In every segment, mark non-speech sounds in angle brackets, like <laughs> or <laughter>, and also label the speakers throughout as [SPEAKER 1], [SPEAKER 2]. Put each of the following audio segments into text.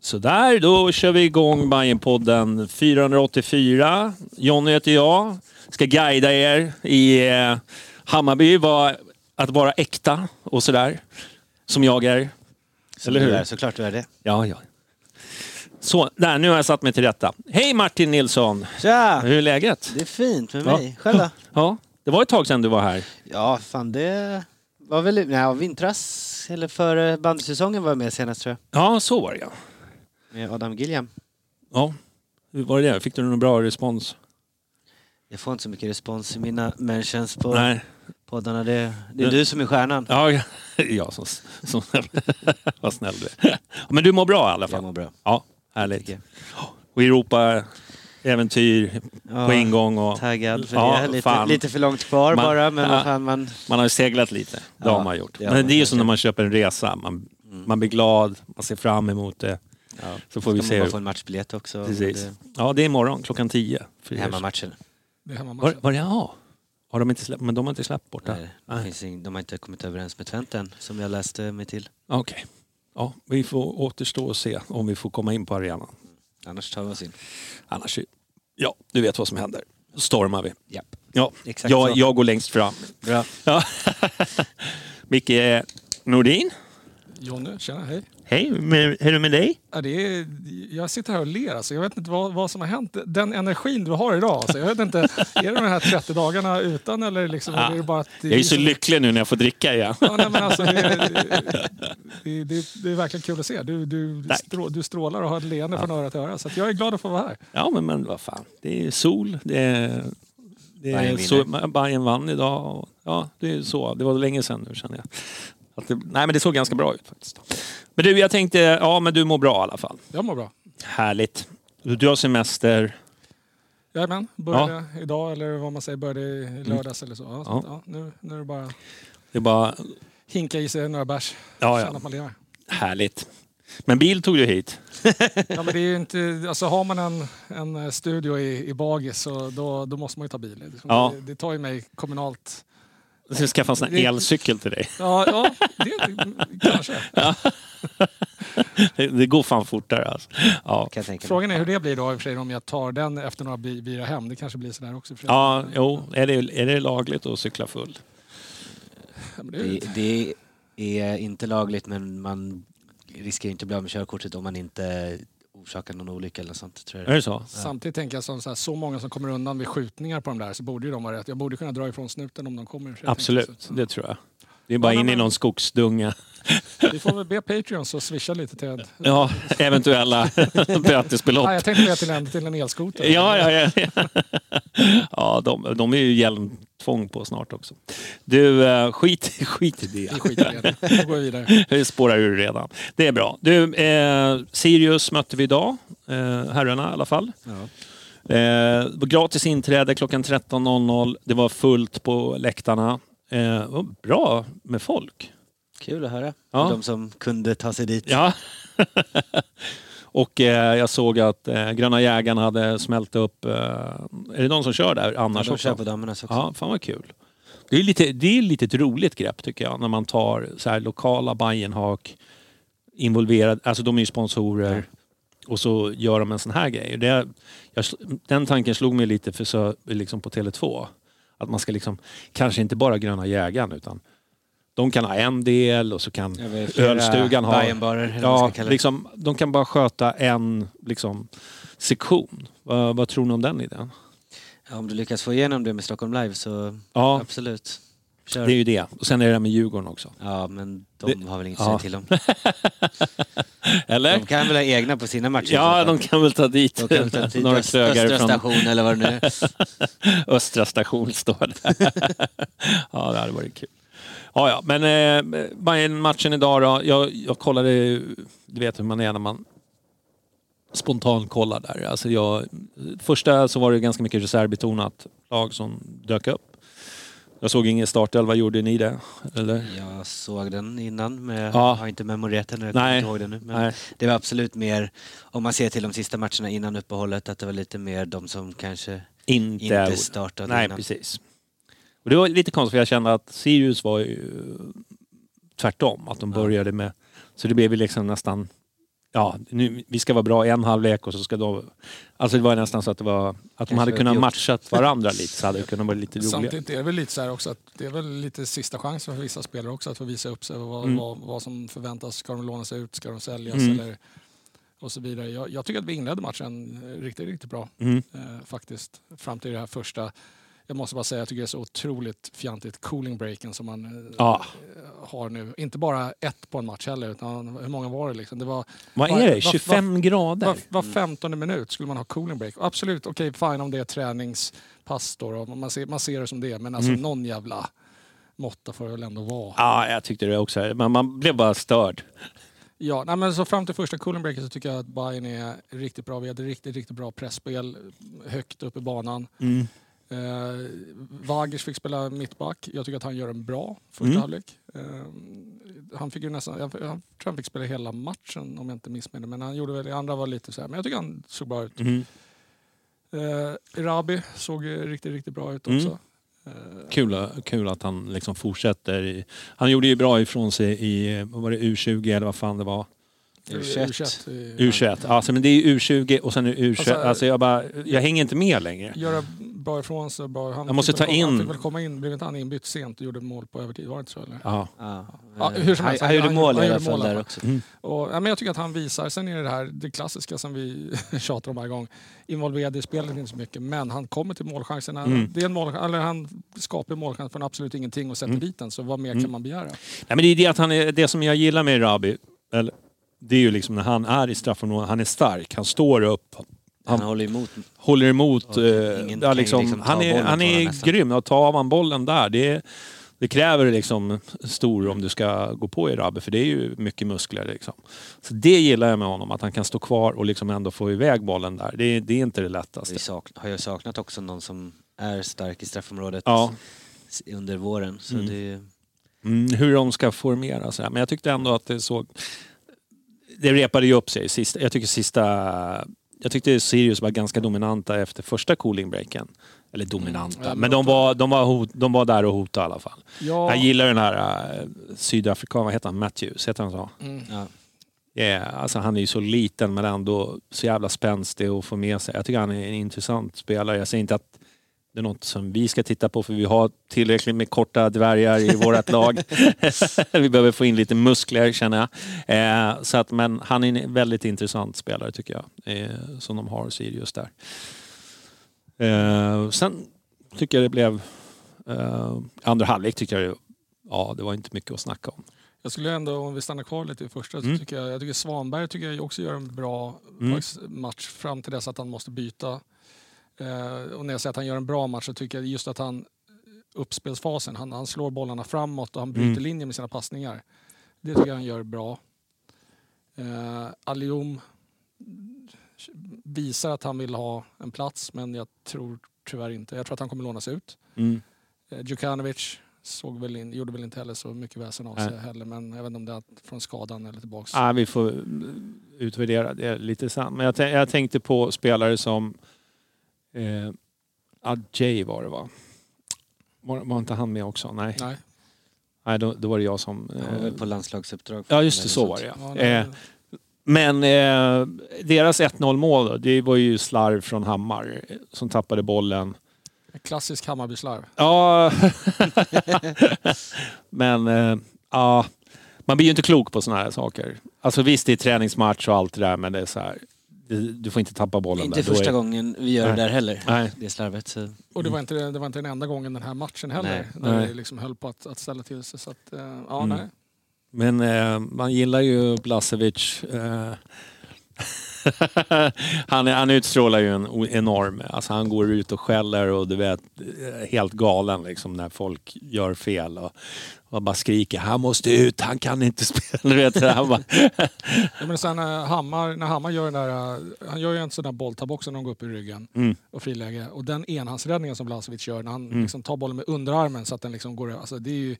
[SPEAKER 1] Så där, då kör vi igång Bajenpodden 484. Jonny heter jag. Ska guida er i eh, Hammarby, vad, att vara äkta och sådär. Som jag är. Eller hur?
[SPEAKER 2] Du är, såklart du är det.
[SPEAKER 1] Ja, ja. Så, där, nu har jag satt mig till rätta. Hej Martin Nilsson!
[SPEAKER 2] Tja!
[SPEAKER 1] Hur är läget?
[SPEAKER 2] Det är fint med
[SPEAKER 1] Ja.
[SPEAKER 2] mig. Själv då? <laughs>
[SPEAKER 1] Ja, det var ett tag sedan du var här.
[SPEAKER 2] Ja, fan det var väl nej, vintras eller före bandysäsongen var jag med senast tror
[SPEAKER 1] Ja, så var det ja.
[SPEAKER 2] jag. Med Adam Gilliam.
[SPEAKER 1] ja. Hur var det? Fick du någon bra respons?
[SPEAKER 2] Jag får inte så mycket respons i mina mentions på
[SPEAKER 1] Nej.
[SPEAKER 2] poddarna. Det, det är
[SPEAKER 1] Du-
[SPEAKER 2] du som är stjärnan.
[SPEAKER 1] Ja, ja. <laughs> ja som, som, <laughs> vad snäll du är. Men du mår bra i alla
[SPEAKER 2] Jag
[SPEAKER 1] fall?
[SPEAKER 2] mår bra.
[SPEAKER 1] Ja, härligt. Och Europa, äventyr
[SPEAKER 2] Ja,
[SPEAKER 1] på ingång och
[SPEAKER 2] Taggad för
[SPEAKER 1] Ja,
[SPEAKER 2] det. Lite, lite för långt kvar
[SPEAKER 1] Man-
[SPEAKER 2] bara men
[SPEAKER 1] ja.
[SPEAKER 2] vad fan man...
[SPEAKER 1] man har ju seglat lite. Det
[SPEAKER 2] Ja,
[SPEAKER 1] har man gjort. Men det är ju som när man köper en resa. Man, man blir glad, man ser fram emot det.
[SPEAKER 2] Ja.
[SPEAKER 1] Så får vi se.
[SPEAKER 2] man bara
[SPEAKER 1] hur-
[SPEAKER 2] få en matchbiljett också.
[SPEAKER 1] Precis.
[SPEAKER 2] Det,
[SPEAKER 1] Ja, det är imorgon klockan 10. För
[SPEAKER 2] det
[SPEAKER 1] er.
[SPEAKER 2] är hemmamatchen.
[SPEAKER 1] Var, var det, ja. Har de inte släppt, men de har inte släppt borta?
[SPEAKER 2] Nej, det
[SPEAKER 1] Nej.
[SPEAKER 2] finns ing, de har inte kommit överens med Twente än, som jag läste mig till.
[SPEAKER 1] Okej. Ja, vi får återstå och se om vi får komma in på arenan.
[SPEAKER 2] Annars tar vi oss in.
[SPEAKER 1] Annars, ja, du vet vad som händer. Stormar vi.
[SPEAKER 2] Japp.
[SPEAKER 1] Ja,
[SPEAKER 2] Exakt
[SPEAKER 1] jag,
[SPEAKER 2] så.
[SPEAKER 1] jag går längst fram.
[SPEAKER 2] Bra.
[SPEAKER 1] Ja. <laughs> Micke Nordin,
[SPEAKER 3] Jonny, tjena, hej.
[SPEAKER 1] Hej, med, hur är det med dig?
[SPEAKER 3] Ja, det är, jag sitter här och ler alltså. Jag vet inte vad, vad som har hänt. Den energin du har idag. Alltså. Jag vet inte, <laughs> är det de här 30 dagarna utan eller liksom,
[SPEAKER 1] Ja.
[SPEAKER 3] är det bara att... Det,
[SPEAKER 1] Jag är så lycklig nu när jag får dricka igen.
[SPEAKER 3] Ja, nej, men alltså, det, är- <laughs> det, det, det är verkligen kul att se. Du, du, strå, du strålar och har ett leende från öra till öra. Så att jag är glad att få vara här.
[SPEAKER 1] Ja, men, men vad fan. Det är sol, det är... Det är
[SPEAKER 2] Bayern
[SPEAKER 1] så. Bayern vann idag. Och, ja, det är så. Det var länge sedan nu känner jag. Det, nej, men det såg ganska bra ut faktiskt. Men du, jag tänkte, ja men du mår bra i alla fall.
[SPEAKER 3] Jag mår bra.
[SPEAKER 1] Härligt. Du har semester.
[SPEAKER 3] Jajamän, började idag eller vad man säger, började i lördags eller så. Ja,
[SPEAKER 1] Ja.
[SPEAKER 3] ja, nu, nu är det bara
[SPEAKER 1] Det är bara
[SPEAKER 3] hinka i sig några bärs.
[SPEAKER 1] Ja,
[SPEAKER 3] Känna
[SPEAKER 1] ja.
[SPEAKER 3] att man lever.
[SPEAKER 1] härligt. Men bil tog du hit. <laughs>
[SPEAKER 3] Ja, men det är ju inte, alltså har man en, en studio i, i Bagis så då, då måste man ju ta bil. Liksom,
[SPEAKER 1] Ja.
[SPEAKER 3] det, det tar ju mig kommunalt.
[SPEAKER 1] Ska skaffa en sån här elcykel till dig.
[SPEAKER 3] Ja, ja det, kanske.
[SPEAKER 1] Det, det går fan fortare alltså. Ja.
[SPEAKER 3] Frågan är hur det blir då i och för sig om jag tar den efter några bi- bira hem. Det kanske blir sådär också.
[SPEAKER 1] ja jo. Är det, är det lagligt att cykla full?
[SPEAKER 3] Ja, men det är,
[SPEAKER 2] Det, det är inte lagligt men man riskerar inte att bli av med körkortet om man inte orsakar någon olycka eller något sånt. Tror jag.
[SPEAKER 1] Är det så?
[SPEAKER 3] Samtidigt tänker jag som så, här, så många som kommer undan vid skjutningar på de där så borde ju de vara rätt. Jag borde kunna dra ifrån snuten om de kommer.
[SPEAKER 1] Absolut,
[SPEAKER 3] Så-
[SPEAKER 1] det tror jag. Det är bara
[SPEAKER 3] Ja,
[SPEAKER 1] in i
[SPEAKER 3] men-
[SPEAKER 1] någon skogsdunga.
[SPEAKER 3] Vi får väl be Patreon så swisha lite till...
[SPEAKER 1] Ja, eventuella bötesbelopp.
[SPEAKER 3] Nej, jag tänkte mer till en, till en elskoter.
[SPEAKER 1] Ja, ja, ja. ja. ja de, de är ju hjälmtvång på snart också. Du, eh, skit, skit i det.
[SPEAKER 3] Vi skiter i det. Nu går vi vidare.
[SPEAKER 1] Det spårar ur redan. Det är bra. Du, eh, Sirius mötte vi idag. Eh, herrarna i alla fall.
[SPEAKER 2] Ja.
[SPEAKER 1] Eh, gratis inträde klockan 13.00. Det var fullt på läktarna. Eh, bra med folk.
[SPEAKER 2] Kul att höra.
[SPEAKER 1] Ja.
[SPEAKER 2] De som kunde ta sig dit.
[SPEAKER 1] Ja. <laughs> och eh, jag såg att eh, Gröna jägaren hade smält upp... Eh, är det någon som kör där
[SPEAKER 2] Ja,
[SPEAKER 1] annars
[SPEAKER 2] de
[SPEAKER 1] också?
[SPEAKER 2] kör på damernas också.
[SPEAKER 1] Ja, fan vad kul. Det är lite, det är lite ett roligt grepp tycker jag när man tar så här lokala Bajenhak involverade, alltså de är ju sponsorer och så gör de en sån här grej. Det, jag, den tanken slog mig lite för så, liksom på Tele2. Att man ska liksom, kanske inte bara Gröna jägaren utan de kan ha en del och så kan ölstugan ha...
[SPEAKER 2] Eller
[SPEAKER 1] Ja, liksom, de kan bara sköta en liksom, sektion. Vad, vad tror ni om den idén?
[SPEAKER 2] Ja, om du lyckas få igenom det med Stockholm Live så
[SPEAKER 1] Ja,
[SPEAKER 2] absolut. Kör.
[SPEAKER 1] det är ju det. Och sen är det med Djurgården också.
[SPEAKER 2] Ja, men de har väl inget
[SPEAKER 1] ja.
[SPEAKER 2] att säga till om. <laughs>
[SPEAKER 1] Eller?
[SPEAKER 2] De kan väl ha egna på sina matcher?
[SPEAKER 1] Ja, de kan väl ta dit
[SPEAKER 2] De kan väl ta dit
[SPEAKER 1] några
[SPEAKER 2] Öst-
[SPEAKER 1] krögare
[SPEAKER 2] Östra
[SPEAKER 1] från
[SPEAKER 2] station eller vad det nu är. <laughs>
[SPEAKER 1] Östra station står det. <laughs> ja, det hade varit kul. Ja, ja, men eh, Bayern-matchen idag då. Jag, jag kollade, du vet hur man är när man spontant kollar där. Alltså jag, första så var det ganska mycket reservbetonat lag som dök upp. Jag såg ingen startelva, gjorde ni det? Eller?
[SPEAKER 2] Jag såg den innan, men jag
[SPEAKER 1] Ja.
[SPEAKER 2] har inte memorerat den. Jag
[SPEAKER 1] Nej.
[SPEAKER 2] inte ihåg den nu. Men
[SPEAKER 1] Nej.
[SPEAKER 2] det var absolut mer, om man ser till de sista matcherna innan uppehållet, att det var lite mer de som kanske
[SPEAKER 1] Inte,
[SPEAKER 2] inte startade
[SPEAKER 1] Nej,
[SPEAKER 2] innan.
[SPEAKER 1] precis. Och det var lite konstigt för jag kände att Sirius var ju tvärtom. Att de
[SPEAKER 2] Ja.
[SPEAKER 1] började med... Så det blev ju liksom nästan... Ja, nu, vi ska vara bra i en halvlek och så ska de... Alltså det var nästan så att det var... Att de hade kunnat
[SPEAKER 2] gjort.
[SPEAKER 1] matcha varandra lite så hade det kunnat vara lite <laughs> roligare.
[SPEAKER 3] Samtidigt är det väl lite så här också att det är väl lite sista chansen för vissa spelare också att få visa upp sig vad,
[SPEAKER 1] Mm.
[SPEAKER 3] vad, vad som förväntas. Ska de lånas ut? Ska de säljas?
[SPEAKER 1] Mm.
[SPEAKER 3] Eller, och så vidare. Jag, jag tycker att vi inledde matchen riktigt, riktigt bra
[SPEAKER 1] Mm.
[SPEAKER 3] eh, faktiskt. Fram till det här första. Jag måste bara säga, jag tycker det är så otroligt fjantigt cooling breaken som man
[SPEAKER 1] Ja.
[SPEAKER 3] har nu. Inte bara ett på en match heller, utan hur många var det liksom? Det var
[SPEAKER 1] Vad är det?
[SPEAKER 3] vad-
[SPEAKER 1] 25 grader?
[SPEAKER 3] var, var 15 minut skulle man ha cooling break. Absolut, okej fine om det är träningspass då, då. Man, ser, man ser det som det. Men alltså
[SPEAKER 1] Mm.
[SPEAKER 3] någon jävla måtta får det väl ändå vara.
[SPEAKER 1] Ja, jag tyckte det också. Men man blev bara störd.
[SPEAKER 3] Ja, nej, men så fram till första cooling breaken så tycker jag att Bayern är riktigt bra. Vi hade riktigt, riktigt bra pressspel högt upp i banan.
[SPEAKER 1] Mm.
[SPEAKER 3] Eh, Wagers fick spela mittback. Jag tycker att han gör en bra första
[SPEAKER 1] Mm.
[SPEAKER 3] halvlek. Eh, han fick ju nästan, jag, jag tror han fick spela hela matchen om jag inte missminner. Men han gjorde väl, andra var lite så här. Men jag tycker han såg bra ut.
[SPEAKER 1] Mm.
[SPEAKER 3] Eh, Rabi såg riktigt, riktigt bra ut
[SPEAKER 1] Mm.
[SPEAKER 3] också. Eh,
[SPEAKER 1] Kul, kul att han liksom fortsätter. Han gjorde ju bra ifrån sig i, var det, U20 eller vad fan det var?
[SPEAKER 2] U21.
[SPEAKER 3] U21, eh,
[SPEAKER 1] U21. Alltså, men det är ju U20 och sen är det U21. Alltså,
[SPEAKER 3] Alltså,
[SPEAKER 1] jag, bara, jag hänger inte med längre.
[SPEAKER 3] Göra bra ifrån sig. Bra. Han
[SPEAKER 1] Jag måste ta
[SPEAKER 3] komma, Han
[SPEAKER 1] in-
[SPEAKER 3] fick väl komma in, blev inte han inbytt sent och gjorde mål på övertid? Var det inte så eller?
[SPEAKER 1] Ja.
[SPEAKER 2] Ja.
[SPEAKER 3] Ja,
[SPEAKER 2] Eh,
[SPEAKER 3] hur som helst,
[SPEAKER 2] han
[SPEAKER 3] han-
[SPEAKER 2] gjorde mål i alla fall där också.
[SPEAKER 1] Mm.
[SPEAKER 3] Och, ja, men jag tycker att han visar, sen är det det här det klassiska som vi <laughs> tjatar om varje gång. Involverad i spelet inte så mycket, men han kommer till målchanserna.
[SPEAKER 1] Mm.
[SPEAKER 3] Det är en mål, eller han skapar målchans från absolut ingenting och sätter
[SPEAKER 1] Mm.
[SPEAKER 3] dit den. Så vad mer
[SPEAKER 1] Mm.
[SPEAKER 3] kan man begära?
[SPEAKER 1] Nej, men det är det att han är, det som jag gillar med Rabi, eller, det är ju liksom när han är i straffområdet, han är stark, han står upp,
[SPEAKER 2] Han
[SPEAKER 1] Han-
[SPEAKER 2] håller emot.
[SPEAKER 1] håller emot. Eh,
[SPEAKER 2] ingen
[SPEAKER 1] ja, liksom,
[SPEAKER 2] liksom ta
[SPEAKER 1] han är, han är
[SPEAKER 2] nästan.
[SPEAKER 1] grym. Och tar man bollen där, det, det kräver liksom stor om du ska gå på i Rabi, för det är ju mycket muskler. Liksom. Så det gillar jag med honom, att han kan stå kvar och liksom ändå få iväg bollen där. Det, det är inte det lättaste.
[SPEAKER 2] Vi sak, har ju saknat också någon som är stark i straffområdet
[SPEAKER 1] Ja.
[SPEAKER 2] under våren. Så
[SPEAKER 1] Mm.
[SPEAKER 2] det,
[SPEAKER 1] Mm, hur de ska formera sig. Men jag tyckte ändå att det såg... Det repade ju upp sig. Sista, jag tycker sista... Jag tyckte Sirius var ganska dominanta efter första cooling breaken. Eller dominanta,
[SPEAKER 3] Mm,
[SPEAKER 1] men de var, de, var hot, de var där och hotade i alla fall.
[SPEAKER 3] Ja,
[SPEAKER 1] Jag gillar den här uh, sydafrikan, vad heter han? Matthews, heter han så?
[SPEAKER 3] mm.
[SPEAKER 2] ja.
[SPEAKER 1] Yeah, alltså han är ju så liten men ändå så jävla spänstig att få med sig. Jag tycker han är en intressant spelare. Jag säger inte att det är något som vi ska titta på för vi har tillräckligt med korta dvärgar i vårt lag. <laughs> vi behöver få in lite muskler känner jag. Eh, så att, men han är en väldigt intressant spelare tycker jag. Eh, som de har Sirius där. Eh, sen tycker jag det blev... Eh, andra halvlek tycker jag det, ja, det var inte mycket att snacka om.
[SPEAKER 3] Jag skulle ändå, om vi stannar kvar lite i första, så
[SPEAKER 1] Mm.
[SPEAKER 3] tycker jag, jag tycker Svanberg tycker jag också gör en bra
[SPEAKER 1] Mm.
[SPEAKER 3] match fram till dess att han måste byta. Eh, och när jag säger att han gör en bra match så tycker jag just att han uppspelsfasen, han, han slår bollarna framåt och han bryter
[SPEAKER 1] Mm.
[SPEAKER 3] linjen med sina passningar. Det tycker jag han gör bra. Eh, Alium visar att han vill ha en plats men jag tror tyvärr inte. Jag tror att han kommer lånas ut.
[SPEAKER 1] Mm.
[SPEAKER 3] Eh, Djukanovic såg väl in, gjorde väl inte heller så mycket väsen av
[SPEAKER 1] Nej.
[SPEAKER 3] sig heller. Men jag vet inte om det är från skadan eller tillbaks.
[SPEAKER 1] Ja, vi får utvärdera det lite sen. Men jag, jag tänkte på spelare som... Eh, Adjei var det va? Var, var inte han med också? Nej,
[SPEAKER 3] Nej.
[SPEAKER 1] Nej då, då var det jag som... Eh,
[SPEAKER 2] på landslagsuppdrag.
[SPEAKER 1] ja just det, så var det
[SPEAKER 3] Ja.
[SPEAKER 1] Eh, men eh, deras 1-0 mål då, det var ju slarv från Hammar eh, som tappade bollen.
[SPEAKER 3] En Klassisk Hammarbyslarv.
[SPEAKER 1] Ja, <laughs> men eh, ja, man blir ju inte klok på sådana här saker. Alltså visst, det är träningsmatch och allt det där, men det är så här. Du, får inte tappa bollen
[SPEAKER 2] Inte
[SPEAKER 1] där.
[SPEAKER 2] Första
[SPEAKER 1] är-
[SPEAKER 2] gången vi gör
[SPEAKER 1] Nej.
[SPEAKER 2] det där heller.
[SPEAKER 1] Nej.
[SPEAKER 2] Det slarvet. Så.
[SPEAKER 3] Och det var, inte, det var inte den enda gången den här matchen heller.
[SPEAKER 2] Nej.
[SPEAKER 1] Nej.
[SPEAKER 3] det liksom höll på att, att ställa till sig. Så att, eh, ja,
[SPEAKER 1] Mm.
[SPEAKER 3] nej.
[SPEAKER 1] Men eh, man gillar ju Blasevic. Eh, <laughs> han, han utstrålar ju en enorm... Alltså han går ut och skäller och du vet, eh, helt galen liksom när folk gör fel. Och, och bara skriker han måste ut, han kan inte <laughs> spela. Du vet, han bara,
[SPEAKER 3] Ja, men sen när Hammar, när Hammar gör den där, eh, han gör ju en sån där bolltapp också när de går upp i ryggen
[SPEAKER 1] mm,
[SPEAKER 3] och friläge. Och den enhandsräddningen som Blasevic gör när han
[SPEAKER 1] Mm.
[SPEAKER 3] liksom tar bollen med underarmen så att den liksom går... Alltså det är ju,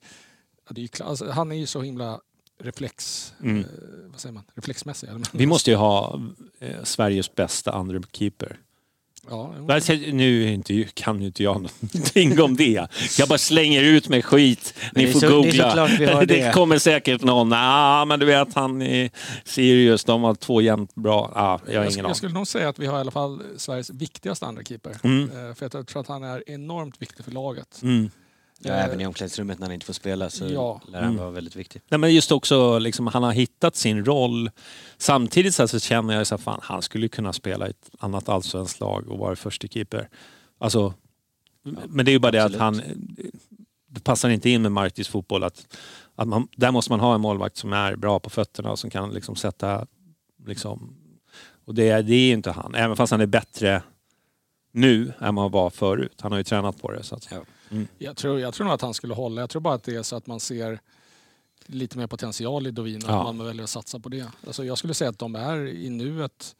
[SPEAKER 3] det är ju alltså, han är ju så himla reflex...
[SPEAKER 1] Mm.
[SPEAKER 3] Eh, vad säger man? Reflexmässig. eller?
[SPEAKER 1] vi måste ju ha eh, Sveriges bästa andra keeper.
[SPEAKER 3] Ja,
[SPEAKER 1] Nu inte, kan ju inte jag <laughs> någonting om det. Jag bara slänger ut med skit. Ni får
[SPEAKER 2] så-
[SPEAKER 1] googla. <laughs> det
[SPEAKER 2] det.
[SPEAKER 1] kommer säkert någon. Ah, men du vet han i Sirius, de har två jämnt bra. Ah, jag har
[SPEAKER 3] jag, jag skulle nog säga att vi har i alla fall Sveriges viktigaste andra keeper.
[SPEAKER 1] Mm.
[SPEAKER 3] Eh, för jag tror att han är enormt viktig för laget.
[SPEAKER 1] Mm.
[SPEAKER 2] Ja,
[SPEAKER 3] Eh,
[SPEAKER 2] även i omklädningsrummet när han inte får spela så
[SPEAKER 3] Ja.
[SPEAKER 2] lär han
[SPEAKER 1] Mm.
[SPEAKER 2] vara väldigt viktig.
[SPEAKER 1] Nej, men just också, liksom, han har hittat sin roll. Samtidigt så, här så känner jag att fan, han skulle kunna spela i ett annat allsvenskt lag och vara första keeper. Alltså, men det är ju bara det att
[SPEAKER 2] absolut.
[SPEAKER 1] han... Det passar inte in med Martis fotboll. Att, att man, där måste man ha en målvakt som är bra på fötterna och som kan liksom sätta... Liksom, och det, det är ju inte han. Även fast han är bättre nu än vad han var förut. Han har ju tränat på det. Så att,
[SPEAKER 2] Ja.
[SPEAKER 3] Jag tror, jag tror nog att han skulle hålla. Jag tror bara att det är så att man ser lite mer potential i Dovin och
[SPEAKER 1] Ja.
[SPEAKER 3] att man väljer att satsa på det. Alltså jag skulle säga att de är i nuet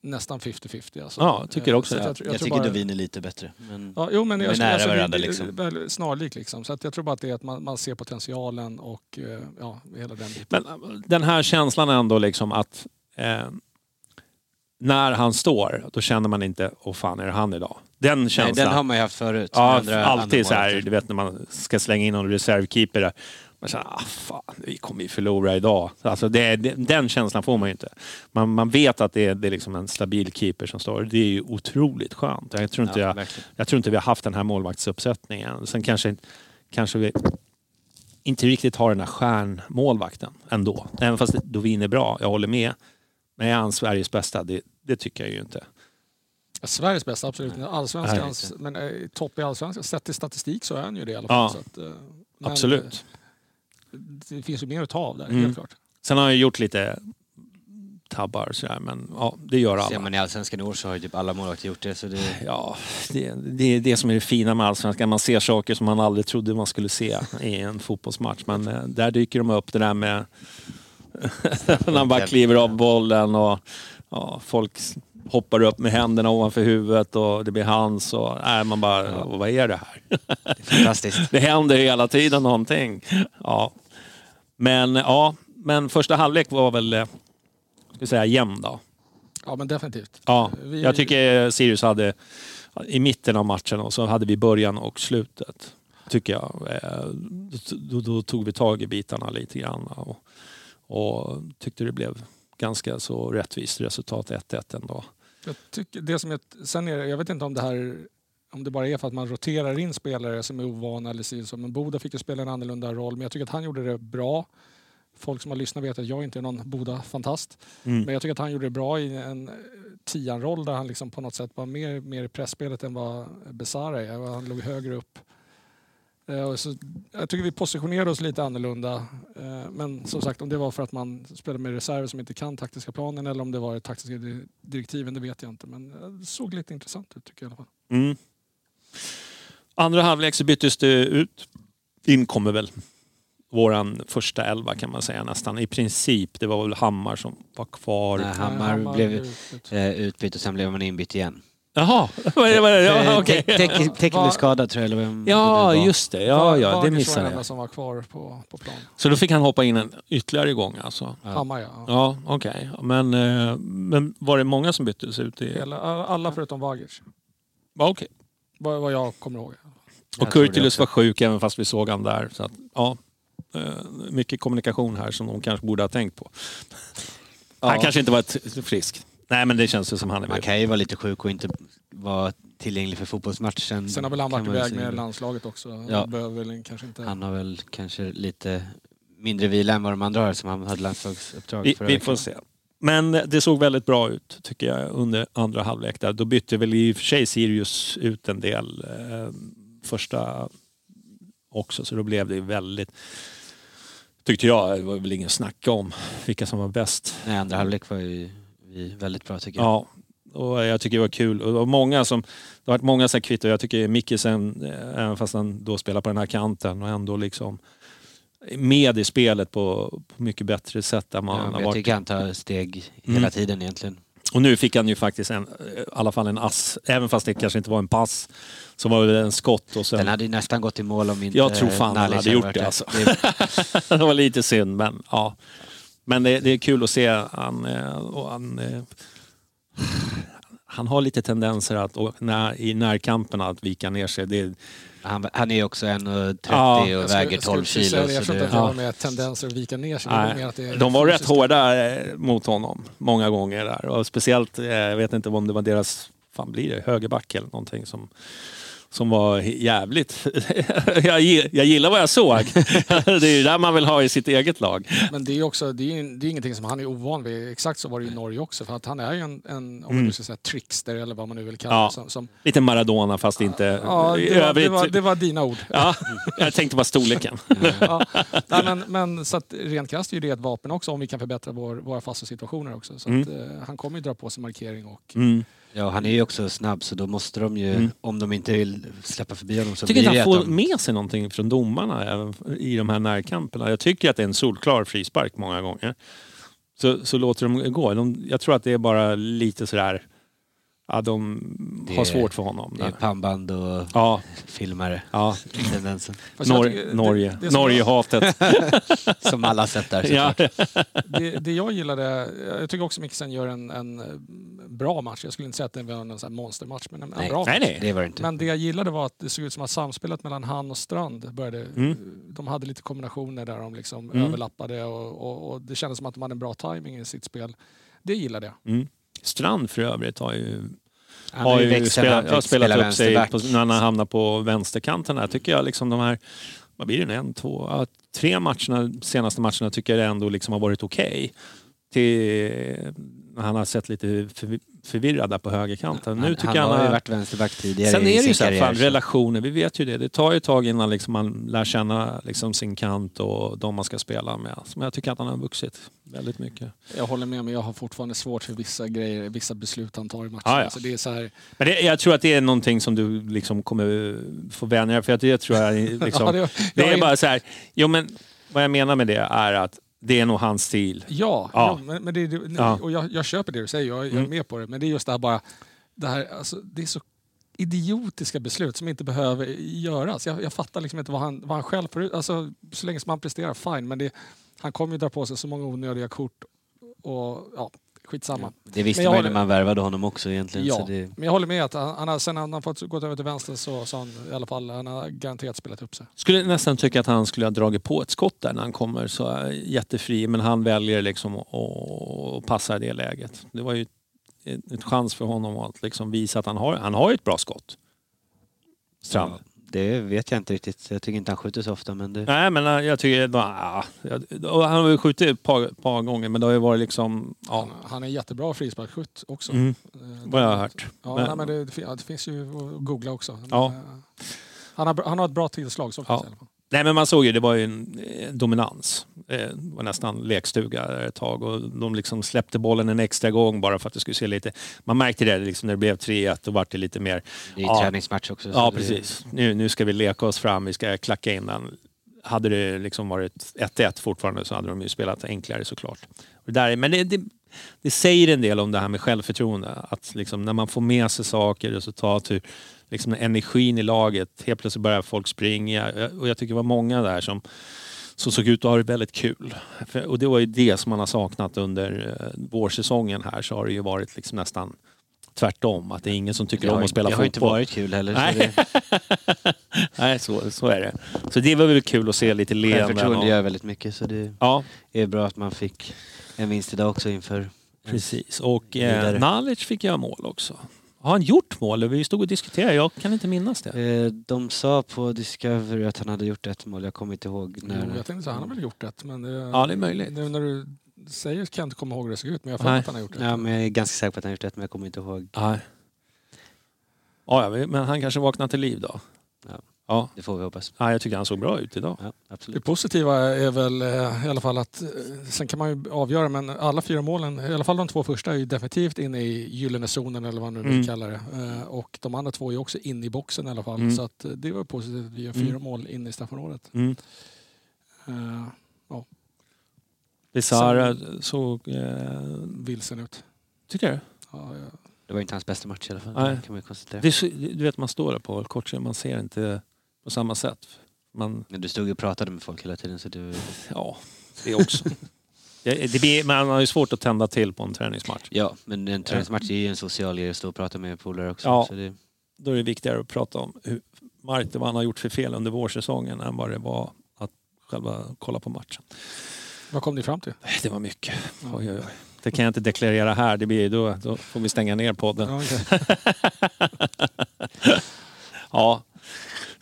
[SPEAKER 3] nästan 50-50. Alltså.
[SPEAKER 1] Ja, jag tycker
[SPEAKER 3] Eh,
[SPEAKER 1] också
[SPEAKER 3] så
[SPEAKER 1] det.
[SPEAKER 3] att
[SPEAKER 2] Jag,
[SPEAKER 3] tror
[SPEAKER 2] tycker
[SPEAKER 3] bara-
[SPEAKER 2] Dovin är lite bättre. Men
[SPEAKER 3] Ja, jo, men
[SPEAKER 2] är
[SPEAKER 3] jag skulle,
[SPEAKER 2] nära
[SPEAKER 3] alltså,
[SPEAKER 2] varandra, liksom.
[SPEAKER 3] väl Snarlik liksom. Så att jag tror bara att det är att man, man ser potentialen och eh, ja, hela den biten.
[SPEAKER 1] Men äh, den här känslan ändå liksom att eh, när han står, då känner man inte, åh fan är det han idag? Den
[SPEAKER 2] nej,
[SPEAKER 1] känslan.
[SPEAKER 2] den har man ju haft förut.
[SPEAKER 1] ja,
[SPEAKER 2] andra-
[SPEAKER 1] alltid
[SPEAKER 2] andra
[SPEAKER 1] så här, du vet när man ska slänga in någon reservkeeper där. Man känner, ah fan, vi kommer ju förlora idag. Alltså det, den känslan får man ju inte. Man, man vet att det är, det är liksom en stabil keeper som står. Det är ju otroligt skönt. Jag tror inte,
[SPEAKER 2] Ja,
[SPEAKER 1] jag, jag tror inte vi har haft den här målvaktsuppsättningen. Sen kanske, kanske vi inte riktigt har den här stjärnmålvakten ändå. Även fast Dovin är bra, jag håller med. Men är han Sveriges bästa? Det, det tycker jag ju inte.
[SPEAKER 3] Sveriges bästa, absolut.
[SPEAKER 2] Nej.
[SPEAKER 3] Allsvenskans, men eh, topp i allsvenskan. Sett till statistik så är han ju det i alla fall.
[SPEAKER 1] Ja,
[SPEAKER 3] så att, eh, men,
[SPEAKER 1] Absolut.
[SPEAKER 3] eh, Det finns ju mer att ta av där,
[SPEAKER 1] Mm.
[SPEAKER 3] helt klart.
[SPEAKER 1] Sen har jag gjort lite tabbar sådär, men ja, det gör
[SPEAKER 2] Ser
[SPEAKER 1] alla.
[SPEAKER 2] man i Allsvenskan i år så har ju typ alla målvakter gjort det. Så det
[SPEAKER 1] Ja, det, det är det som är det fina med Allsvenskan. Man ser saker som man aldrig trodde man skulle se i en fotbollsmatch. Men eh, där dyker de upp, det där med <laughs> när man bara kliver av bollen och ja, folk hoppar upp med händerna ovanför huvudet och det blir hans och nej, man bara,
[SPEAKER 2] Ja.
[SPEAKER 1] vad är det här?
[SPEAKER 2] det är fantastiskt. <laughs>
[SPEAKER 1] Det händer hela tiden någonting. Ja. Men ja, men första halvlek var väl, eh, ska säga jämn då.
[SPEAKER 3] Ja, men definitivt.
[SPEAKER 1] Ja,
[SPEAKER 3] Vi-
[SPEAKER 1] jag tycker Sirius hade i mitten av matchen och så hade vi början och slutet. Tycker jag. Eh, Då, då tog vi tag i bitarna lite grann och, och tyckte det blev ganska så rättvist resultat 1-1 ändå.
[SPEAKER 3] Jag tycker det som jag, sen är jag vet inte om det här om det bara är för att man roterar in spelare som är ovana eller så. Men Boda fick ju spela en annorlunda roll. Men jag tycker att han gjorde det bra. Folk som har lyssnat vet att jag inte är någon Boda-fantast.
[SPEAKER 1] Mm.
[SPEAKER 3] Men jag tycker att han gjorde det bra i en tian-roll där han liksom på något sätt var mer, mer i pressspelet än vad Besara är. Han låg högre upp. Eh, så, jag tycker vi positionerade oss lite annorlunda. Eh, Men som sagt, om det var för att man spelar med reserver som inte kan taktiska planen eller om det var taktiska di- direktiven, det vet jag inte. Men eh, det såg lite intressant ut tycker jag i alla fall.
[SPEAKER 1] Mm. Andra halvlek så byttes det ut. In kommer väl våran första elva kan man säga nästan. I princip, det var väl Hammar som var kvar.
[SPEAKER 2] Nej, Hammar
[SPEAKER 3] Hammar
[SPEAKER 2] blev
[SPEAKER 3] ut-
[SPEAKER 2] utbytt och sen blev man inbytt igen.
[SPEAKER 1] Jaha? <laughs> Ja, okej.
[SPEAKER 2] tek- tek- <laughs>
[SPEAKER 3] Vad-
[SPEAKER 2] Teknisk skada tror jag eller vem
[SPEAKER 1] Ja,
[SPEAKER 2] det var.
[SPEAKER 1] just det. Ja, ja, det missade jag.
[SPEAKER 3] som var kvar på, på plan.
[SPEAKER 1] Så då fick han hoppa in en ytterligare gång alltså?
[SPEAKER 2] Ja.
[SPEAKER 3] Hammar ja.
[SPEAKER 1] Ja, okej. Men, eh, men var det många som byttes ut? I...
[SPEAKER 3] Hela, alla förutom.
[SPEAKER 1] Ja, okej.
[SPEAKER 3] Vad, vad jag kommer ihåg.
[SPEAKER 1] Och
[SPEAKER 2] Jag
[SPEAKER 1] Kurtulus var sjuk även fast vi såg han där. Så att, ja, eh, mycket kommunikation här som de kanske borde ha tänkt på. Han kanske inte var frisk. Nej, men det känns ju som han är
[SPEAKER 2] Man kan ju vara lite sjuk och inte vara tillgänglig för fotbollsmatchen.
[SPEAKER 3] Sen har väl han varit iväg med landslaget också.
[SPEAKER 2] Ja.
[SPEAKER 3] Han behöver väl kanske inte...
[SPEAKER 2] Han har väl kanske lite mindre vila än vad de andra har som han hade landslagsuppdrag
[SPEAKER 1] Vi,
[SPEAKER 2] förra
[SPEAKER 1] vi får se. Men det såg väldigt bra ut tycker jag under andra halvlek. Där. Då bytte väl i och för sig Sirius ut en del eh, första också så då blev det ju väldigt tyckte jag, det var väl ingen snacka om vilka som var bäst.
[SPEAKER 2] Nej, andra halvlek var ju vi väldigt bra tycker jag.
[SPEAKER 1] Ja, och jag tycker det var kul. Och det, var många som, det har varit många så här kvitto. Jag tycker Mikkisen, eh, även fast han då spelar på den här kanten och ändå liksom med i spelet på, på mycket bättre sätt än man
[SPEAKER 2] Ja,
[SPEAKER 1] har
[SPEAKER 2] jag
[SPEAKER 1] varit.
[SPEAKER 2] tycker han tar steg
[SPEAKER 1] Mm.
[SPEAKER 2] hela tiden egentligen.
[SPEAKER 1] Och nu fick han ju faktiskt en, i alla fall en ass, även fast det kanske inte var en pass, så var det en skott och sen...
[SPEAKER 2] Den hade ju nästan gått i mål om inte
[SPEAKER 1] Jag tror fan han hade gjort det, alltså.
[SPEAKER 2] Det- <laughs>
[SPEAKER 1] det var lite synd, men ja. Men det, det är kul att se. Han, eh, och han, eh, han har lite tendenser att, och när, i närkamperna att vika ner sig. Det,
[SPEAKER 2] Han, han är också 1,30
[SPEAKER 1] Ja,
[SPEAKER 2] och väger
[SPEAKER 3] jag skulle
[SPEAKER 2] 12
[SPEAKER 3] precis
[SPEAKER 2] kilo.
[SPEAKER 3] säga. Jag
[SPEAKER 2] så
[SPEAKER 3] tror inte att
[SPEAKER 2] det,
[SPEAKER 3] var med tendenser att vika ner sig.
[SPEAKER 1] Nej,
[SPEAKER 3] att det är
[SPEAKER 1] de var rätt hårda eh, mot honom många gånger där. Och speciellt, eh, jag vet inte om det var deras, fan blir det, högerback eller någonting som som var jävligt... <laughs> jag, gi- jag gillar vad jag såg. <laughs> det är ju där man vill ha i sitt eget lag.
[SPEAKER 3] Men det är också, det är, det är ingenting som han är ovan vid. Exakt så var det i Norge också. För att han är ju en, en om
[SPEAKER 1] Mm.
[SPEAKER 3] man ska säga trickster eller vad man nu vill kalla
[SPEAKER 1] Ja.
[SPEAKER 3] det. Som, som,
[SPEAKER 1] Lite Maradona fast inte
[SPEAKER 3] ja, det, var, det,
[SPEAKER 1] övrigt.
[SPEAKER 3] var, det var dina ord.
[SPEAKER 1] Ja, jag tänkte bara storleken. <laughs>
[SPEAKER 3] ja. Nej, men, men så att rent krasst är ju det ett vapen också om vi kan förbättra vår, våra fasta situationer också. Så att, eh, han kommer ju dra på sig markering och
[SPEAKER 1] Mm.
[SPEAKER 2] Ja, han är ju också snabb så då måste de ju,
[SPEAKER 1] Mm.
[SPEAKER 2] om de inte vill släppa förbi honom så
[SPEAKER 1] Jag tycker
[SPEAKER 2] blir
[SPEAKER 1] inte han får
[SPEAKER 2] de...
[SPEAKER 1] med sig någonting från domarna i de här närkamperna. Jag tycker att det är en solklar frispark många gånger. Så, så låter de gå. De, jag tror att det är bara lite sådär... Ja, de
[SPEAKER 2] Det
[SPEAKER 1] har
[SPEAKER 2] är-
[SPEAKER 1] svårt för honom.
[SPEAKER 2] Det är pannband och
[SPEAKER 1] Ja,
[SPEAKER 2] filmare,
[SPEAKER 1] ja.
[SPEAKER 2] tendensen.
[SPEAKER 1] Nor-
[SPEAKER 3] tycker-
[SPEAKER 1] Norge.
[SPEAKER 3] det
[SPEAKER 1] Norge-hatet. <laughs>
[SPEAKER 2] Som alla sett där
[SPEAKER 1] ja.
[SPEAKER 2] såklart. <laughs>
[SPEAKER 3] det, det jag gillade, jag tycker också Mikkelsen gör en, en eh, bra match. Jag skulle inte säga att det var sån här monstermatch, men en, en
[SPEAKER 2] Nej.
[SPEAKER 3] bra
[SPEAKER 1] Nej,
[SPEAKER 3] match.
[SPEAKER 1] nej.
[SPEAKER 2] Det var det inte.
[SPEAKER 3] Men det jag gillade var att det såg ut som att samspelet mellan han och Strand började...
[SPEAKER 1] Mm.
[SPEAKER 3] De hade lite kombinationer där de liksom
[SPEAKER 1] Mm.
[SPEAKER 3] överlappade och, och, och det kändes som att de hade en bra timing i sitt spel. Det gillade jag.
[SPEAKER 1] Mm. Strand för övrigt har ju,
[SPEAKER 2] Han
[SPEAKER 1] har
[SPEAKER 2] ju
[SPEAKER 1] spelat,
[SPEAKER 2] fick
[SPEAKER 1] spelat
[SPEAKER 2] spela
[SPEAKER 1] upp sig på, när han hamnar på vänsterkanten. Här tycker jag liksom de här, vad blir det nu, en, två, ja, tre matcherna, senaste matcherna tycker jag ändå liksom har varit okej. Till när han har sett lite förvi- förvirrad där på högerkanten. Nu
[SPEAKER 2] han,
[SPEAKER 1] tycker
[SPEAKER 2] han
[SPEAKER 1] jag
[SPEAKER 2] har
[SPEAKER 1] han
[SPEAKER 2] ju varit vänsterback tidigare
[SPEAKER 1] Sen är
[SPEAKER 2] i
[SPEAKER 1] det ju så här, fan, relationer, vi vet ju det. Det tar ju ett tag innan liksom man lär känna liksom sin kant och de man ska spela med. Men jag tycker att han har vuxit väldigt mycket.
[SPEAKER 3] Jag håller med, men jag har fortfarande svårt för vissa grejer, vissa beslut han tar i matchen.
[SPEAKER 1] Ja, ja.
[SPEAKER 3] Alltså det är så här,
[SPEAKER 1] Men det, jag tror att det är någonting som du liksom kommer få vänja dig för att det tror jag <laughs> liksom,
[SPEAKER 3] Ja,
[SPEAKER 1] det,
[SPEAKER 3] det-
[SPEAKER 1] är- bara så här, jo men vad jag menar med det är att det är nog hans stil.
[SPEAKER 3] Ja,
[SPEAKER 1] Ja.
[SPEAKER 3] ja. men, men det, det,
[SPEAKER 1] Ja.
[SPEAKER 3] och jag, jag köper det du säger, jag, jag är
[SPEAKER 1] Mm.
[SPEAKER 3] med på det. Men det är just det här bara, det, här, alltså, det är så idiotiska beslut som inte behöver göras. Jag, jag fattar liksom inte vad han, vad han själv får ut. Alltså, så länge som han presterar, fine. Men det, han kommer ju dra på sig så många onödiga kort och ja, skitsamma.
[SPEAKER 2] Det visste man ju
[SPEAKER 3] håller-
[SPEAKER 2] när man värvade honom också egentligen.
[SPEAKER 3] Ja,
[SPEAKER 2] Så det,
[SPEAKER 3] men jag håller med att han, har, sen han har fått gått över till vänster så, så han i alla fall, han har garanterat spelat upp sig.
[SPEAKER 1] Skulle nästan tycka att han skulle ha dragit på ett skott där när han kommer så är jättefri men han väljer liksom att passa i det läget. Det var ju ett, ett chans för honom att liksom visa att han har, han har ett bra skott. Strand.
[SPEAKER 2] ja, det vet jag inte riktigt. Jag tycker inte han skjuter så ofta men det...
[SPEAKER 1] Nej men äh, jag tycker, och han har ju skjutit ett par, par gånger men det har ju varit liksom, ja.
[SPEAKER 3] Han, han är jättebra frisparksskytt också.
[SPEAKER 1] Mm,
[SPEAKER 3] Eh,
[SPEAKER 1] vad jag har hört.
[SPEAKER 3] Ja,
[SPEAKER 1] Men-
[SPEAKER 3] nej, men det, det finns ju att googla också.
[SPEAKER 1] Ja.
[SPEAKER 3] eh, Han har, han har ett bra tillslag, så
[SPEAKER 1] Ja.
[SPEAKER 3] i alla fall.
[SPEAKER 1] Nej men man såg ju, det var ju en eh, dominans. Eh, Det var nästan lekstuga ett tag och de liksom släppte bollen en extra gång bara för att det skulle se lite... Man märkte det liksom när det blev 3-1, då var det lite mer...
[SPEAKER 2] Det är ju
[SPEAKER 1] Ja.
[SPEAKER 2] träningsmatch också. så
[SPEAKER 1] Ja precis, nu, nu ska vi leka oss fram, vi ska klacka in den. Hade det liksom varit 1-1 fortfarande så hade de ju spelat enklare såklart. Och det där, men det, det, det säger en del om det här med självförtroende. Att liksom, när man får med sig saker, resultat, hur liksom, energin i laget, helt plötsligt börjar folk springa. Och jag tycker det var många där som, som såg ut att ha det väldigt kul. Och det var ju det som man har saknat under eh, vårsäsongen här, så har det ju varit liksom nästan tvärtom. Att det är ingen som tycker
[SPEAKER 2] Det
[SPEAKER 1] om
[SPEAKER 2] har,
[SPEAKER 1] att spela
[SPEAKER 2] det har inte
[SPEAKER 1] fotboll.
[SPEAKER 2] varit kul heller. så
[SPEAKER 1] Nej.
[SPEAKER 2] det- <laughs>
[SPEAKER 1] Nej, så, så är det. Så det var väl kul att se lite leenden.
[SPEAKER 2] Självförtroende
[SPEAKER 1] och-
[SPEAKER 2] gör väldigt mycket så det
[SPEAKER 1] Ja,
[SPEAKER 2] är bra att man fick en vinst idag också inför...
[SPEAKER 1] precis. Och eh. Nalic fick göra mål också. Har han gjort mål? Vi stod och diskuterade, jag kan inte minnas det.
[SPEAKER 2] Eh, De sa på Discovery att han hade gjort ett mål, jag kommer inte ihåg
[SPEAKER 3] Jo,
[SPEAKER 2] när.
[SPEAKER 3] jag tänkte så, han har väl gjort det. Men det,
[SPEAKER 1] Ja, det är möjligt.
[SPEAKER 3] Nu när du säger kan jag inte komma ihåg hur det såg ut, men jag har att han har gjort det.
[SPEAKER 2] Ja, men jag är ganska säker på att han gjort ett, men jag kommer inte ihåg.
[SPEAKER 1] Nej. Ja, ja, men han kanske vaknar till liv då.
[SPEAKER 2] Ja.
[SPEAKER 1] Ja.
[SPEAKER 2] Det får vi hoppas.
[SPEAKER 1] ja, jag tycker han såg bra ut idag.
[SPEAKER 2] Ja,
[SPEAKER 3] Det
[SPEAKER 2] absolut.
[SPEAKER 3] positiva är väl eh, i alla fall att, eh, sen kan man ju avgöra, men alla fyra målen, i alla fall de två första, är ju definitivt inne i gyllene zonen eller vad man nu vill
[SPEAKER 1] Mm.
[SPEAKER 3] kalla det. Eh, Och de andra två är också inne i boxen i alla fall.
[SPEAKER 1] Mm.
[SPEAKER 3] Så att det var positivt att vi gör
[SPEAKER 1] Mm.
[SPEAKER 3] fyra mål inne i straffområdet.
[SPEAKER 1] Mm.
[SPEAKER 3] Eh,
[SPEAKER 1] Bizarra såg... Eh,
[SPEAKER 3] Vilsen ut.
[SPEAKER 1] tycker du?
[SPEAKER 3] Ja, ja.
[SPEAKER 2] Det var inte hans bästa match i alla fall.
[SPEAKER 1] Nej.
[SPEAKER 2] kan man ju konstatera.
[SPEAKER 1] Det du vet, man står där på kortsidan, man ser inte på samma sätt. Man,
[SPEAKER 2] Men du stod och pratade med folk hela tiden så du...
[SPEAKER 1] ja, det också. <laughs> det, blir, man har ju svårt att tända till på en träningsmatch.
[SPEAKER 2] Ja, men en träningsmatch är ju en social grej att stå och prata med polare också.
[SPEAKER 1] Ja.
[SPEAKER 2] Så det...
[SPEAKER 1] Då är det viktigare att prata om hur Marte, vad han har gjort för fel under vårsäsongen än vad det var att själva kolla på matchen.
[SPEAKER 3] Vad kom ni fram till?
[SPEAKER 1] Det var mycket. Oj, oj, oj. Det kan jag inte deklarera här, det blir, då, då får vi stänga ner podden.
[SPEAKER 3] Ja, okej. <laughs> <laughs>
[SPEAKER 1] Ja,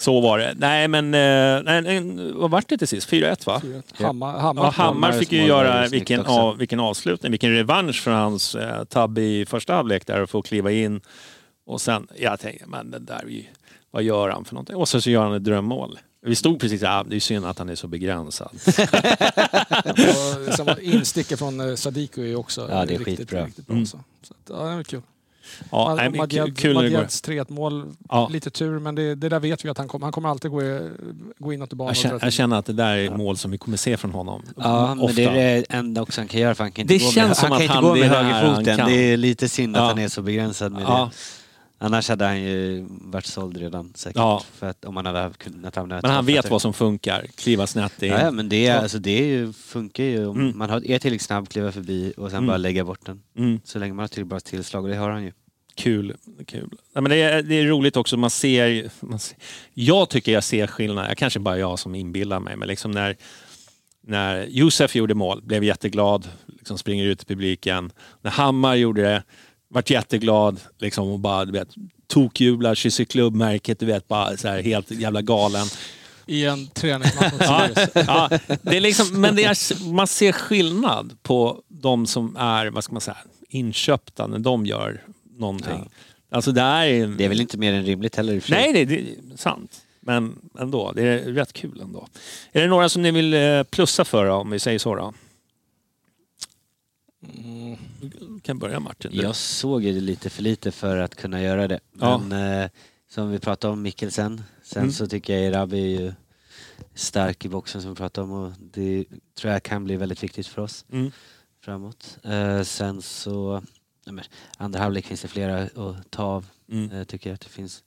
[SPEAKER 1] så var det. Nej men, eh, nej, nej, vad vart det till sist? 4-1 va?
[SPEAKER 3] Fyra.
[SPEAKER 2] Ja.
[SPEAKER 3] Hammar, Hammar,
[SPEAKER 1] Ja, Hammar fick ju göra vilken, av, vilken avslutning, vilken revansch för hans eh, tabb i första halvlek där och få kliva in. Och sen, jag tänkte, men det där, är ju- vad gör han för någonting? Och så, så gör han ett drömmål. Vi stod precis där, ah, det är synd att han är så begränsad. <laughs>
[SPEAKER 3] Var insticket från eh, Sadiku är ju också
[SPEAKER 2] Ja, det är
[SPEAKER 3] riktigt,
[SPEAKER 2] skitbra.
[SPEAKER 3] riktigt bra.
[SPEAKER 1] Mm.
[SPEAKER 3] Så. Så att, ja, det var kul.
[SPEAKER 1] Ja, nej, men kul,
[SPEAKER 3] Madjed-
[SPEAKER 1] kul när det går.
[SPEAKER 3] Madjeds 3-1 mål,
[SPEAKER 1] Ja.
[SPEAKER 3] lite tur, men det, det där vet vi att han kommer. Han kommer alltid gå, i- gå inåt i banan.
[SPEAKER 1] Jag
[SPEAKER 3] och
[SPEAKER 1] känner, jag känner att det där är mål som vi kommer se från honom.
[SPEAKER 2] Ja, men
[SPEAKER 1] ofta.
[SPEAKER 2] det är det enda också han kan göra för han kan inte
[SPEAKER 1] Det
[SPEAKER 2] gå med,
[SPEAKER 1] känns som
[SPEAKER 2] han kan
[SPEAKER 1] att
[SPEAKER 2] inte
[SPEAKER 1] han-
[SPEAKER 2] gå med
[SPEAKER 1] han
[SPEAKER 2] högerfoten. Det är lite synd att
[SPEAKER 1] Ja.
[SPEAKER 2] han är så begränsad med
[SPEAKER 1] Ja.
[SPEAKER 2] det. Annars hade han ju varit såld redan säkert.
[SPEAKER 1] Ja.
[SPEAKER 2] För att, om han hade kunnat använda
[SPEAKER 1] Men han vet vad som funkar. Kliva snett in.
[SPEAKER 2] Ja, ja, men det, är,
[SPEAKER 1] Ja.
[SPEAKER 2] alltså, det är ju, funkar ju. Om
[SPEAKER 1] Mm.
[SPEAKER 2] man har, är tillräckligt snabb, kliva förbi och sen
[SPEAKER 1] Mm.
[SPEAKER 2] bara lägga bort den.
[SPEAKER 1] Mm.
[SPEAKER 2] Så länge man har tillräckligt bra tillslag och det har han ju.
[SPEAKER 1] Kul. kul. Nej, men det, är, det är roligt också, man ser, man ser... Jag tycker jag ser skillnad, jag kanske bara jag som inbillar mig, men liksom när, när Josef gjorde mål, blev jätteglad, liksom springer ut i publiken. När Hammar gjorde det, vart jätteglad liksom, och bara du vet, tokjublar, kysser klubbmärket, du vet, bara så här, helt jävla galen.
[SPEAKER 3] I en träningsmatch
[SPEAKER 1] Ja, ja, det är liksom, men det är, man ser skillnad på de som är vad ska man säga, inköpta när de gör någonting. Alltså det är,
[SPEAKER 2] Det är väl inte mer än rimligt heller i.
[SPEAKER 1] Nej, det, det är sant. Men ändå, det är rätt kul ändå. Är det några som ni vill eh, plussa för då, om vi säger så då?
[SPEAKER 3] Mm.
[SPEAKER 1] Du kan börja Martin.
[SPEAKER 2] Jag såg ju det lite för lite för att kunna göra det.
[SPEAKER 1] Ja.
[SPEAKER 2] Men eh, som vi pratade om Mikkelsen. Sen
[SPEAKER 1] Mm.
[SPEAKER 2] så tycker jag Erabi är ju stark i boxen som vi pratade om och det tror jag kan bli väldigt viktigt för oss
[SPEAKER 1] Mm.
[SPEAKER 2] framåt. Eh, sen så, men, andra halvlek finns det flera att ta av.
[SPEAKER 1] Mm.
[SPEAKER 2] Eh, tycker jag att det finns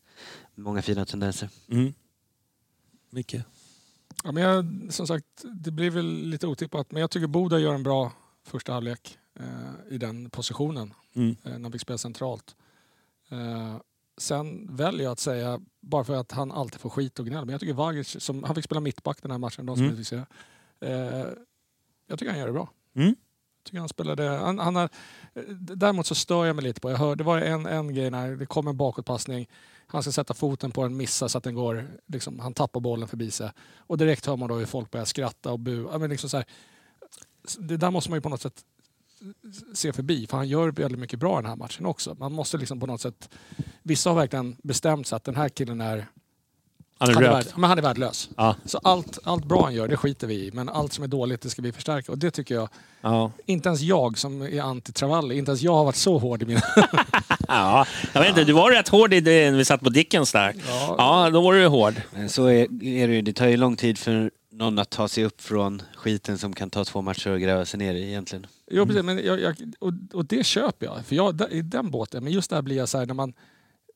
[SPEAKER 2] många fina tendenser.
[SPEAKER 1] Mm. Micke?
[SPEAKER 3] Ja, men jag, som sagt, det blir väl lite otippat, men jag tycker Boda gör en bra första halvlek i den positionen
[SPEAKER 1] Mm.
[SPEAKER 3] eh, när vi spelar centralt. Eh, sen väljer jag att säga, bara för att han alltid får skit och gnäll, men jag tycker Vagic, som, han fick spela mittback den här matchen, som
[SPEAKER 1] Mm.
[SPEAKER 3] fick se. Eh, jag tycker han gör det bra.
[SPEAKER 1] Mm.
[SPEAKER 3] Jag tycker han spelade, han, han har, eh, däremot så stör jag mig lite på, jag hör, det var en, en grej när det kom en bakåtpassning, han ska sätta foten på den, missa så att den går, liksom, han tappar bollen förbi sig. Och direkt hör man då hur folk börjar skratta och bua. Men liksom så här, det där måste man ju på något sätt se förbi, för han gör väldigt mycket bra i den här matchen också. Man måste liksom på något sätt, vissa har verkligen bestämt sig att den här killen är,
[SPEAKER 1] Han är
[SPEAKER 3] han är, värd, men han är värdelös.
[SPEAKER 1] Ja.
[SPEAKER 3] Så allt, allt bra han gör, det skiter vi i. Men allt som är dåligt, det ska vi förstärka. Och det tycker jag,
[SPEAKER 1] Ja.
[SPEAKER 3] inte ens jag som är anti-Travalli, inte ens jag har varit så hård i mina... <laughs>
[SPEAKER 1] ja, jag vet inte, du var rätt hård i det när vi satt på Dickens där.
[SPEAKER 3] Ja.
[SPEAKER 1] Ja, då var du hård.
[SPEAKER 2] Men så är, är det ju, det tar ju lång tid för någon att ta sig upp från skiten som kan ta två matcher och gräva sig ner i egentligen.
[SPEAKER 3] Jo, precis, men jag, jag, och, och det köper jag. För jag, i den båten, men just där blir jag så här när man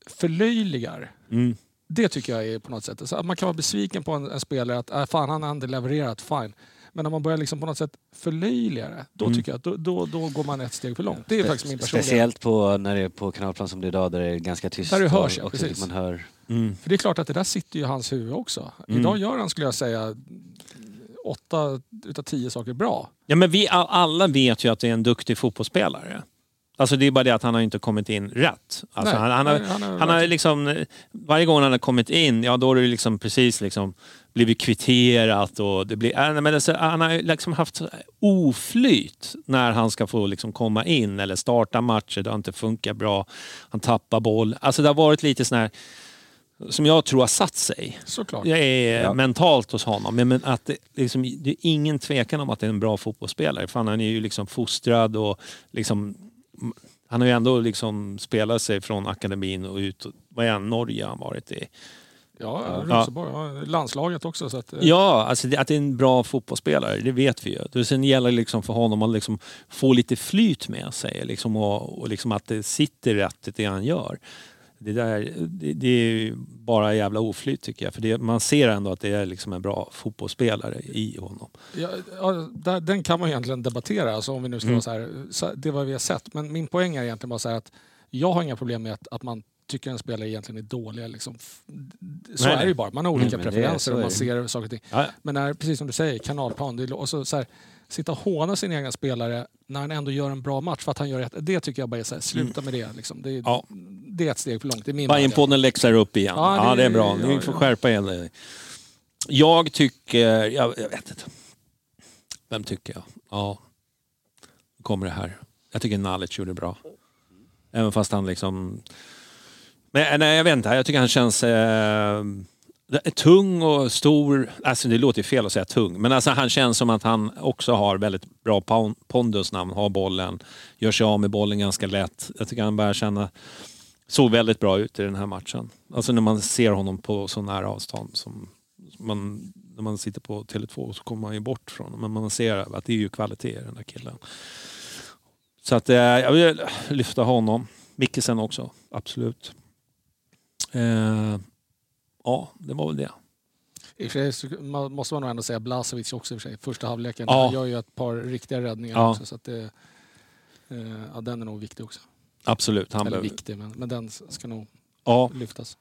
[SPEAKER 3] förlöjligar.
[SPEAKER 1] Mm.
[SPEAKER 3] Det tycker jag är på något sätt. Så man kan vara besviken på en, en spelare att äh, fan han har inte levererat, fine. Men när man börjar liksom på något sätt förlöjliga det, då
[SPEAKER 1] Mm.
[SPEAKER 3] tycker jag att då, då, då går man ett steg för långt. Det är faktiskt min personliga...
[SPEAKER 2] Speciellt på, när det är på kanalplan som det är idag där det är ganska tyst.
[SPEAKER 3] Där det hörs,
[SPEAKER 2] och
[SPEAKER 3] precis.
[SPEAKER 2] Man hör,
[SPEAKER 1] Mm.
[SPEAKER 3] För det är klart att det där sitter ju i hans huvud också.
[SPEAKER 1] Mm.
[SPEAKER 3] Idag gör han, skulle jag säga, åtta utav tio saker bra.
[SPEAKER 1] Ja, men vi all- alla vet ju att det är en duktig fotbollsspelare. Alltså det är bara det att han har inte kommit in rätt. Alltså
[SPEAKER 3] Nej,
[SPEAKER 1] han, han, har,
[SPEAKER 3] nej, han har-
[SPEAKER 1] han har liksom, varje gång han har kommit in, ja då har det liksom precis liksom blivit kvitterat och det blir, äh, men alltså, han har liksom haft oflyt när han ska få liksom komma in eller starta matcher. Det har inte funkat bra. Han tappar boll. Alltså det har varit lite sån här, som jag tror har satt sig.
[SPEAKER 3] Såklart.
[SPEAKER 1] Är
[SPEAKER 2] Ja.
[SPEAKER 1] mentalt hos honom. Men, men att det, liksom, det är ingen tvekan om att det är en bra fotbollsspelare. För han är ju liksom fostrad och liksom, han har ju ändå liksom spelat sig från akademin och ut. Vad är han? Norge har han varit i.
[SPEAKER 3] Ja. Rosenborg, ja. landslaget också. Så att, eh,
[SPEAKER 1] Ja, alltså det, att det är en bra fotbollsspelare, det vet vi ju. Sen gäller det liksom för honom att liksom få lite flyt med sig liksom och, och liksom att det sitter rätt i det han gör. Det, där, det, det är bara jävla oflyt tycker jag. För det, man ser ändå att det är liksom en bra fotbollsspelare i honom.
[SPEAKER 3] Ja, ja, den kan man egentligen debattera, alltså om vi nu ska
[SPEAKER 1] Mm.
[SPEAKER 3] vara så här, det vad vi har sett. Men min poäng är egentligen bara så här att jag har inga problem med att, att man tycker en spelare egentligen är dålig. Liksom. Så
[SPEAKER 1] Nej,
[SPEAKER 3] är det ju
[SPEAKER 1] nej.
[SPEAKER 3] bara. Man har olika
[SPEAKER 2] Mm, det-
[SPEAKER 3] preferenser och man
[SPEAKER 2] det.
[SPEAKER 3] ser saker och ting.
[SPEAKER 1] Ja,
[SPEAKER 3] Men när, precis som du säger, kanalplan. Det är, och så, så här, sitta och håna sin egna spelare när han ändå gör en bra match för att han gör rätt. Det tycker jag bara är så här, sluta med det. Liksom. Det, är,
[SPEAKER 1] Ja.
[SPEAKER 3] det är ett steg för långt. Det.
[SPEAKER 1] Bajenpodden läxar upp igen.
[SPEAKER 3] Ja,
[SPEAKER 1] Ja,
[SPEAKER 3] det-
[SPEAKER 1] det, är bra. Ni får skärpa er. Jag tycker... Jag, jag vet inte. Vem tycker jag? Ja. Nu kommer det här. Jag tycker Nalic gjorde bra. Även fast han liksom... Men eh, nej, jag vet inte. Jag tycker han känns... Eh, tung och stor. Alltså det låter ju fel att säga tung. Men alltså han känns som att han också har väldigt bra pondus när han har bollen. Gör sig av med bollen ganska lätt. Jag tycker han börjar känna såg väldigt bra ut i den här matchen. Alltså när man ser honom på så nära avstånd som man, när man sitter på Tele2 så kommer man ju bort från honom. Men man ser att det är ju kvalitet i den där killen. Så att eh, jag vill lyfta honom. Mickelsen också, absolut. Eh, ja, det var väl det.
[SPEAKER 3] I och för sig så ma- måste man nog ändå säga Blasevic också i och för sig. Första halvleken.
[SPEAKER 1] Ja.
[SPEAKER 3] Han gör ju ett par riktiga räddningar
[SPEAKER 1] Ja.
[SPEAKER 3] också. Så att det, eh, ja, den är nog viktig också.
[SPEAKER 1] Absolut. Han
[SPEAKER 3] Eller
[SPEAKER 1] behöver,
[SPEAKER 3] viktig, men, men den ska nog
[SPEAKER 1] ja,
[SPEAKER 3] lyftas.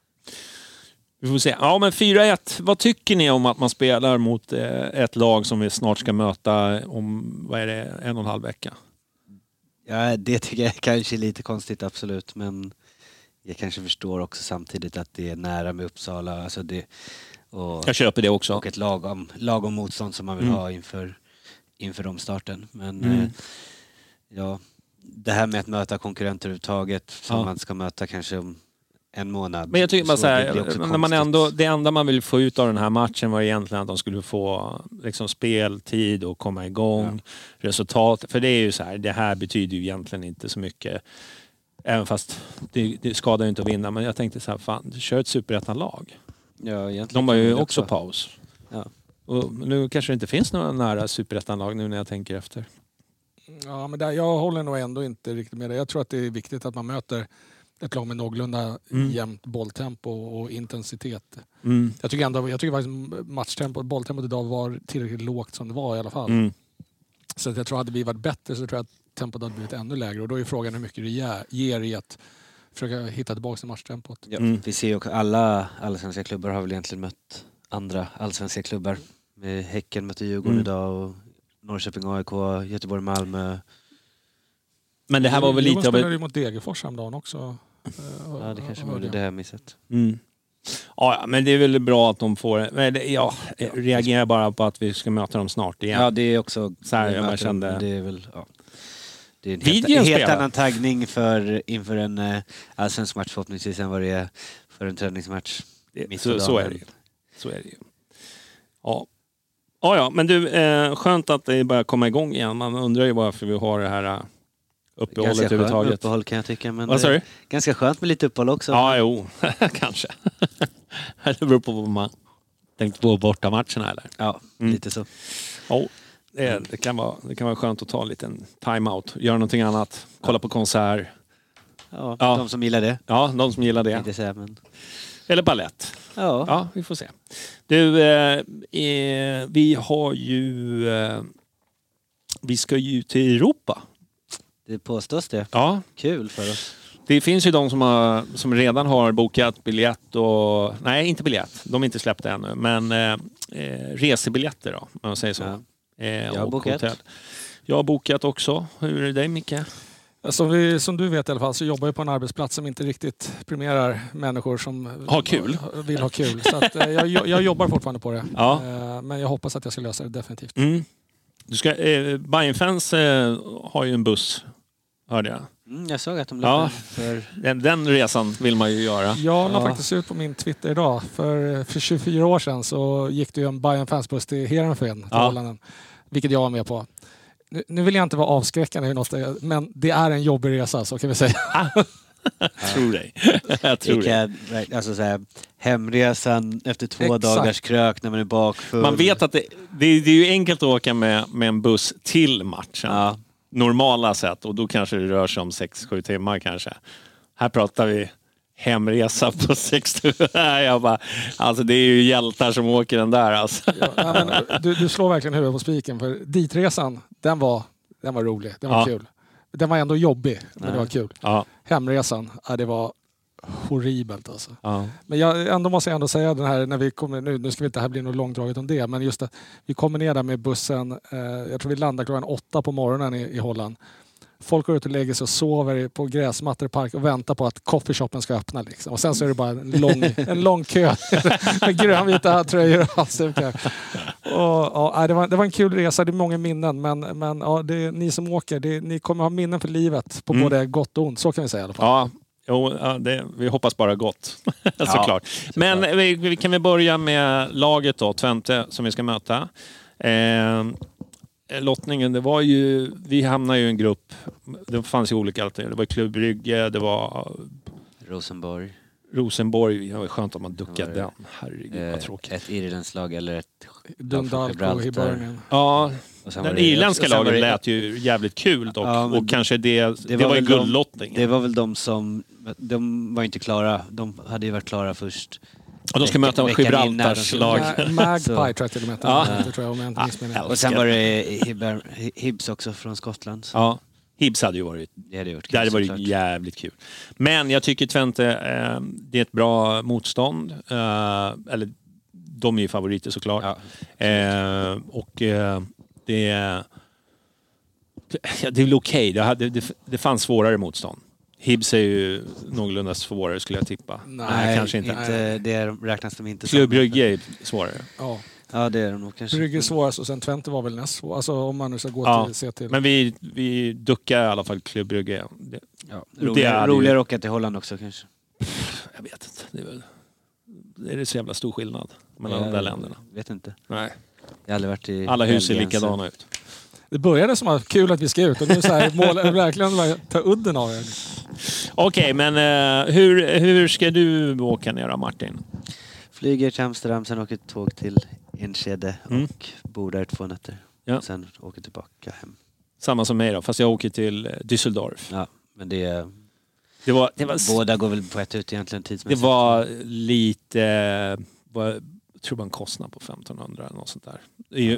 [SPEAKER 1] vi får se. Ja, men 4-1. Vad tycker ni om att man spelar mot eh, ett lag som vi snart ska möta om, vad är det, en och en halv vecka?
[SPEAKER 2] ja, det tycker jag kanske är lite konstigt absolut men jag kanske förstår också samtidigt att det är nära med Uppsala. Alltså det, och,
[SPEAKER 1] Jag köper det också.
[SPEAKER 2] och ett lagom, lagom motstånd som man vill
[SPEAKER 1] Mm.
[SPEAKER 2] ha inför, inför omstarten. Men
[SPEAKER 1] Mm.
[SPEAKER 2] eh, ja, det här med att möta konkurrenter överhuvudtaget som
[SPEAKER 1] Ja.
[SPEAKER 2] man ska möta kanske om en månad.
[SPEAKER 1] Men jag tycker bara så här, när man ändå, det enda man vill få ut av den här matchen var egentligen att de skulle få liksom, speltid och komma igång, resultat. För det är ju så här, det här betyder ju egentligen inte så mycket. Även fast det, det skadar ju inte att vinna. Men jag tänkte så här, fan, kör ett superettan-lag.
[SPEAKER 2] Ja,
[SPEAKER 1] De har ju också paus.
[SPEAKER 2] Ja.
[SPEAKER 1] Och nu kanske det inte finns några nära superettan-lag nu när jag tänker efter.
[SPEAKER 3] Ja, men där, jag håller nog ändå inte riktigt med det. Jag tror att det är viktigt att man möter ett lag med någorlunda
[SPEAKER 1] Mm.
[SPEAKER 3] jämnt bolltempo och intensitet.
[SPEAKER 1] Mm.
[SPEAKER 3] Jag tycker, ändå, jag tycker faktiskt matchtempot, bolltempot idag var tillräckligt lågt som det var i alla fall.
[SPEAKER 1] Mm.
[SPEAKER 3] Så att jag tror att hade vi varit bättre så tror jag att tempot hade blivit ännu lägre. Och då är frågan hur mycket det ger, i att försöka hitta tillbaka till matchtempot.
[SPEAKER 2] Ja,
[SPEAKER 1] Mm.
[SPEAKER 2] Vi ser ju också, alla allsvenska klubbar har väl egentligen mött andra allsvenska klubbar. Med Häcken mötte Djurgården
[SPEAKER 1] Mm.
[SPEAKER 2] idag och Norrköping AIK, Göteborg Malmö.
[SPEAKER 1] Men det här var väl
[SPEAKER 3] Djurgården
[SPEAKER 1] lite av
[SPEAKER 3] spelade
[SPEAKER 1] ett...
[SPEAKER 3] ju mot Degerfors häromdagen också. Eh,
[SPEAKER 2] Ja det kanske var det,
[SPEAKER 3] jag.
[SPEAKER 2] det jag missat.
[SPEAKER 1] Mm. Ja, men det är väl bra att de får... Men jag reagerar bara på att vi ska möta dem snart igen.
[SPEAKER 2] Ja det är också...
[SPEAKER 1] Så här,
[SPEAKER 2] det
[SPEAKER 1] jag bara kände-
[SPEAKER 2] Det är väl... Ja. Det är en helt, helt annan taggning för, inför en eh, allsvensk match förhoppningsvis än vad det är för en träningsmatch.
[SPEAKER 1] Det- så, så är det. Så är det ju. Ja. Ja, ja, men du, eh, skönt att det börjar komma igång igen. Man undrar ju varför vi har det här eh, uppehållet
[SPEAKER 2] Ganska
[SPEAKER 1] överhuvudtaget.
[SPEAKER 2] uppehåll kan jag tycka. Men
[SPEAKER 1] Vad sa du?
[SPEAKER 2] Ganska skönt med lite uppehåll också.
[SPEAKER 1] Ja, jo, <laughs> kanske. <laughs> det beror på vad man... Tänkte på bortamatcherna eller?
[SPEAKER 2] Ja,
[SPEAKER 1] Mm.
[SPEAKER 2] lite så.
[SPEAKER 1] Ja, det, det, kan vara, det kan vara skönt att ta en liten time-out. Göra någonting annat. Kolla på konsert.
[SPEAKER 2] Ja,
[SPEAKER 1] Ja.
[SPEAKER 2] de som gillar det.
[SPEAKER 1] Ja, de som gillar det.
[SPEAKER 2] säga, men...
[SPEAKER 1] Eller ballett.
[SPEAKER 2] Ja.
[SPEAKER 1] Ja, vi får se. Du, eh, eh, vi har ju... Eh, vi ska ju till Europa.
[SPEAKER 2] Det påstås det.
[SPEAKER 1] Ja,
[SPEAKER 2] Kul för oss.
[SPEAKER 1] det finns ju de som, har, som redan har bokat biljett och... Nej, inte biljett. De är inte släppta ännu. Men eh, eh, resebiljetter då, om man säger så.
[SPEAKER 2] Ja.
[SPEAKER 1] Eh,
[SPEAKER 2] Jag har bokat.
[SPEAKER 1] hotell. Jag har bokat också. Hur är det dig Micke?
[SPEAKER 3] Som, vi, som du vet i alla fall så jobbar jag på en arbetsplats som inte riktigt premierar människor som
[SPEAKER 1] Har kul.
[SPEAKER 3] vill ha kul. Så att, eh, jag, jag jobbar fortfarande på det. <laughs>
[SPEAKER 1] Ja.
[SPEAKER 3] Eh, Men jag hoppas att jag ska lösa det definitivt.
[SPEAKER 1] Mm. Du ska, eh, Bajenfans eh, har ju en buss, hörde jag.
[SPEAKER 2] Mm, jag såg att de
[SPEAKER 1] Ja.
[SPEAKER 2] la för...
[SPEAKER 1] Den, den resan vill man ju göra.
[SPEAKER 3] Jag la
[SPEAKER 2] Ja.
[SPEAKER 3] faktiskt ut på min Twitter idag. För, för 24 år sedan så gick det ju en Bayern fansbuss till Heerenveen, till
[SPEAKER 1] Ja.
[SPEAKER 3] Hollanden. Vilket jag var med på. Nu, nu vill jag inte vara avskräckande, något, men det är en jobbig resa, så kan vi säga. <laughs>
[SPEAKER 1] Tror dig. jag tror
[SPEAKER 2] jag, alltså så här, hemresan efter två
[SPEAKER 3] Exakt.
[SPEAKER 2] dagars krök när man är bakfull.
[SPEAKER 1] Man vet att det, det, det är ju enkelt att åka med, med en buss till matchen.
[SPEAKER 2] Ja.
[SPEAKER 1] Normala sätt och då kanske det rör sig om 6-7 timmar kanske. Här pratar vi hemresa på <laughs> 6 timmar. Jag bara, alltså det är ju hjältar som åker den där alltså.
[SPEAKER 3] Ja, men, du, du slår verkligen huvudet på spiken. För ditresan, den var, den var rolig. Den var
[SPEAKER 1] Ja.
[SPEAKER 3] kul. Den var ändå jobbig, men det var kul.
[SPEAKER 1] Ja,
[SPEAKER 3] Hemresan, ja, det var horribelt alltså.
[SPEAKER 1] ja.
[SPEAKER 3] Men jag ändå måste jag ändå säga den här när vi kommer nu, nu ska vi inte här bli något långdraget om det, men just att vi kommer ner där med bussen, eh, jag tror vi landar klockan åtta på morgonen i, i Holland. Folk går ut och lägger sig och sover på gräsmattor i park och väntar på att coffeeshopen ska öppna. Liksom. Och sen så är det bara en lång, <laughs> en lång kö med grönvita tröjor och halsdukar. Ja, det, var, det var en kul resa, det är många minnen. Men, men ja, det, ni som åker, det, ni kommer ha minnen för livet på
[SPEAKER 1] Mm.
[SPEAKER 3] både gott och ont. Så kan vi säga i alla fall.
[SPEAKER 1] Ja, jo, ja det, vi hoppas bara gott. <laughs> såklart. Men vi, vi kan väl börja med laget då, Twente, som vi ska möta. Eh, lottningen, det var ju... Vi hamnade ju i en grupp. Det fanns ju olika alternativ. Det var Klubb Brygge, det var
[SPEAKER 2] Rosenborg.
[SPEAKER 1] Rosenborg. Det var skönt om man duckade den. Herregud
[SPEAKER 2] Eh,
[SPEAKER 1] vad tråkigt.
[SPEAKER 2] ett irländskt lag eller ett...
[SPEAKER 3] Dundalco i Birmingham.
[SPEAKER 1] Ja, den
[SPEAKER 2] det-
[SPEAKER 1] irländska
[SPEAKER 2] det-
[SPEAKER 1] lät ju jävligt kul dock.
[SPEAKER 2] Ja,
[SPEAKER 1] och kanske det... Det,
[SPEAKER 2] var
[SPEAKER 1] var, ju
[SPEAKER 2] väl de-
[SPEAKER 1] guldlottning.
[SPEAKER 2] Det var väl de som... De var inte klara. De hade ju varit klara först.
[SPEAKER 1] och de ska möta Gibraltars lag.
[SPEAKER 3] Ma- Magpie
[SPEAKER 2] Så-
[SPEAKER 3] tror jag till och med
[SPEAKER 1] Ja.
[SPEAKER 3] de heter, tror jag, om jag inte missminner.
[SPEAKER 2] Och sen var det Hibber, Hibs också från Skottland.
[SPEAKER 1] Ja, Hibs hade ju varit
[SPEAKER 2] Det hade gjort
[SPEAKER 1] Det hade varit jävligt kul. Men jag tycker Twente, eh, det är ett bra motstånd. Eh, eller de är ju favoriter såklart.
[SPEAKER 2] Ja.
[SPEAKER 1] Eh, och eh, det, det är väl okej. Det, hade- det, det fanns svårare motstånd. Hibs är ju någorlunda svårare skulle jag tippa.
[SPEAKER 3] Nej,
[SPEAKER 1] kanske inte.
[SPEAKER 2] inte det är, räknas de inte
[SPEAKER 1] Klubb
[SPEAKER 2] som.
[SPEAKER 1] Brygge är svårare.
[SPEAKER 3] Ja.
[SPEAKER 2] Ja, det är de nog kanske.
[SPEAKER 3] Brygge är svårast och sen Twente var väl näst svårast. Alltså om man nu ska gå
[SPEAKER 1] Ja,
[SPEAKER 3] till, se till.
[SPEAKER 1] Men vi, vi duckar i alla fall Klubb Brygge. Det,
[SPEAKER 2] Ja.
[SPEAKER 1] Det
[SPEAKER 2] Roligare, roligare att åka till Holland också kanske.
[SPEAKER 1] jag vet inte. Det är, väl, är det så jävla stor skillnad mellan de där
[SPEAKER 2] Jag
[SPEAKER 1] länderna?
[SPEAKER 2] vet inte.
[SPEAKER 1] Nej.
[SPEAKER 2] Jag har aldrig varit i
[SPEAKER 1] Alla hus ser
[SPEAKER 2] Belgien, så-
[SPEAKER 1] likadana ut.
[SPEAKER 3] Det började som att kul att vi ska ut och nu så här, mål, verkligen bara ta udden av det.
[SPEAKER 1] Okej, men eh, hur, hur ska du åka ner då, Martin?
[SPEAKER 2] Flyger till Amsterdam, sen åker tåg till Enskede
[SPEAKER 1] Mm.
[SPEAKER 2] och bor där två nätter.
[SPEAKER 1] Ja.
[SPEAKER 2] Sen åker tillbaka hem.
[SPEAKER 1] Samma som mig då, fast jag åker till eh, Düsseldorf.
[SPEAKER 2] Ja, men det är...
[SPEAKER 1] Det var, det var,
[SPEAKER 2] Båda går väl på ett ut egentligen
[SPEAKER 1] det
[SPEAKER 2] tidsmässigt.
[SPEAKER 1] var lite... eh, tror en kostnad på 1500 eller något sånt där.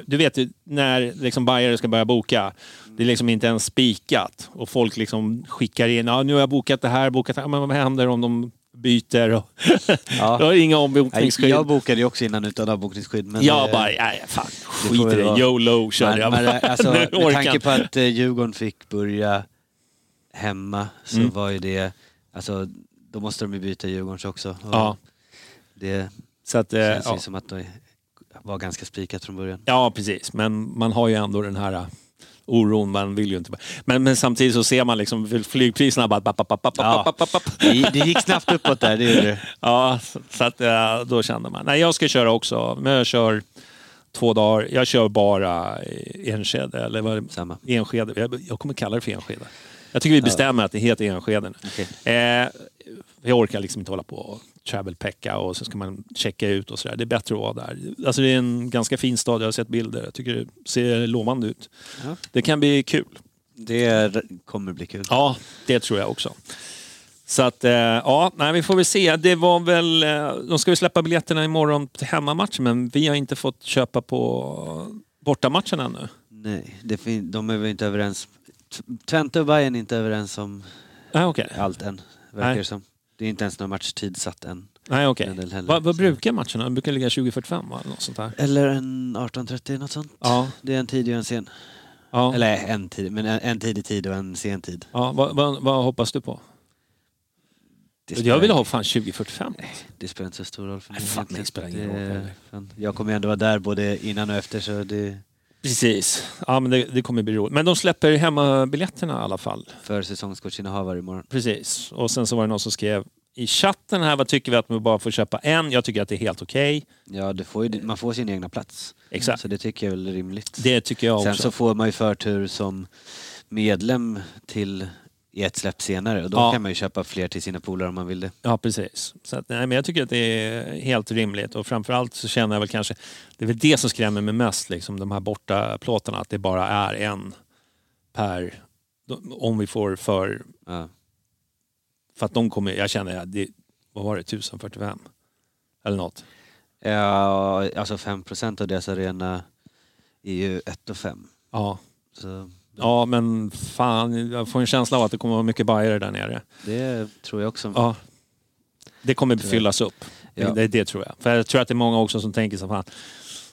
[SPEAKER 1] Du vet ju, när liksom bajare ska börja boka, det är liksom inte ens spikat. Och folk liksom skickar in, ja, nu har jag bokat det här, bokat det här, men vad händer om de byter? Och
[SPEAKER 2] Ja. <laughs>
[SPEAKER 1] Jag har inga ombokningsskydd.
[SPEAKER 2] Jag bokade ju också innan utan avbokningsskydd. Men
[SPEAKER 1] jag
[SPEAKER 2] det-
[SPEAKER 1] bara, nej fan, skit i det.
[SPEAKER 2] vara-
[SPEAKER 1] YOLO körde
[SPEAKER 2] Men,
[SPEAKER 1] jag.
[SPEAKER 2] men,
[SPEAKER 1] bara.
[SPEAKER 2] alltså, <laughs> med tanke på att eh, Djurgården fick börja hemma så
[SPEAKER 1] Mm.
[SPEAKER 2] var ju det, alltså då måste de ju byta Djurgårdens också.
[SPEAKER 1] Ja.
[SPEAKER 2] Det
[SPEAKER 1] Så att, eh,
[SPEAKER 2] känns
[SPEAKER 1] ja.
[SPEAKER 2] som att det var ganska spikat från början.
[SPEAKER 1] Ja, precis. Men man har ju ändå den här uh, oron. Man vill ju inte... Men, men samtidigt så ser man liksom flygpriserna bara... Bap, bap, bap,
[SPEAKER 2] Ja. Det, det gick snabbt uppåt där, det gjorde det.
[SPEAKER 1] Ja, så- så att uh, då kände man... Nej, jag ska köra också. Men jag kör två dagar. Jag kör bara Enskede. Eller vad det?
[SPEAKER 2] Samma.
[SPEAKER 1] Enskede. Jag, jag kommer kalla det för Enskede. Jag tycker vi bestämmer att det heter Enskede nu.
[SPEAKER 2] Okej.
[SPEAKER 1] Eh, Jag orkar liksom inte hålla på och travel-pecka och så ska man checka ut och sådär. Det är bättre att vara där. Alltså det är en ganska fin stad, jag har sett bilder. Jag tycker det ser lovande ut.
[SPEAKER 2] Ja.
[SPEAKER 1] Det kan bli kul.
[SPEAKER 2] Det kommer bli kul.
[SPEAKER 1] Ja, det tror jag också. Så att, eh, ja, nej, vi får väl se. Det var väl, eh, de ska ju släppa biljetterna imorgon till hemmamatchen men vi har inte fått köpa på bortamatchen ännu.
[SPEAKER 2] Nej, det de är väl inte överens. Twente och Bayern är inte överens om
[SPEAKER 1] Nej, okej.
[SPEAKER 2] allt än, verkar
[SPEAKER 1] Nej.
[SPEAKER 2] det som. Det är inte ens någon matchtid satt än.
[SPEAKER 1] Nej, okej.
[SPEAKER 2] Heller.
[SPEAKER 1] Vad, vad brukar matcherna? De brukar ligga 20.45 va? Eller något sånt där.
[SPEAKER 2] Eller en 18.30, något sånt.
[SPEAKER 1] Ja.
[SPEAKER 2] Det är en tidig och en sen.
[SPEAKER 1] ja.
[SPEAKER 2] Eller en tid, men en, en tidig tid och en sen tid.
[SPEAKER 1] ja vad, vad, vad hoppas du på? Jag vill ha fan 20.45.
[SPEAKER 2] Det spelar inte så stor roll för
[SPEAKER 1] Nej,
[SPEAKER 2] mig.
[SPEAKER 1] fan,
[SPEAKER 2] egentligen.
[SPEAKER 1] det spelar ingen roll
[SPEAKER 2] fan, Jag kommer ju ändå vara där både innan och efter så det
[SPEAKER 1] Precis. Ja, men det, det kommer bli roligt. Men de släpper hemmabiljetterna i alla fall.
[SPEAKER 2] för säsongskortsinnehavare imorgon.
[SPEAKER 1] Precis. Och sen så var det någon som skrev i chatten här, vad tycker vi att vi bara får köpa en? Jag tycker att det är helt okej.
[SPEAKER 2] Ja, du får ju, man får sin egna plats.
[SPEAKER 1] Exakt.
[SPEAKER 2] Så det tycker jag är väl rimligt.
[SPEAKER 1] Det tycker jag
[SPEAKER 2] Sen
[SPEAKER 1] också.
[SPEAKER 2] så får man ju förtur som medlem till i ett släpp senare och då
[SPEAKER 1] Ja.
[SPEAKER 2] kan man ju köpa fler till sina polare om man vill det.
[SPEAKER 1] Ja, precis. Så att, nej, men jag tycker att det är helt rimligt och framförallt så känner jag väl kanske, det är väl det som skrämmer mig mest, liksom, de här borta plåtarna, att det bara är en per, om vi får för,
[SPEAKER 2] Ja.
[SPEAKER 1] för att de kommer, jag känner, det, vad var det, 1045? Eller något.
[SPEAKER 2] Ja, alltså 5% av deras arena är ju 1 och 5.
[SPEAKER 1] Ja.
[SPEAKER 2] Så
[SPEAKER 1] ja, men fan, jag får en känsla av att det kommer vara mycket bajare där nere.
[SPEAKER 2] det tror jag också.
[SPEAKER 1] Ja. Det kommer
[SPEAKER 2] jag.
[SPEAKER 1] fyllas upp.
[SPEAKER 2] Ja.
[SPEAKER 1] Det, det tror jag. För jag tror att det är många också som tänker så fan,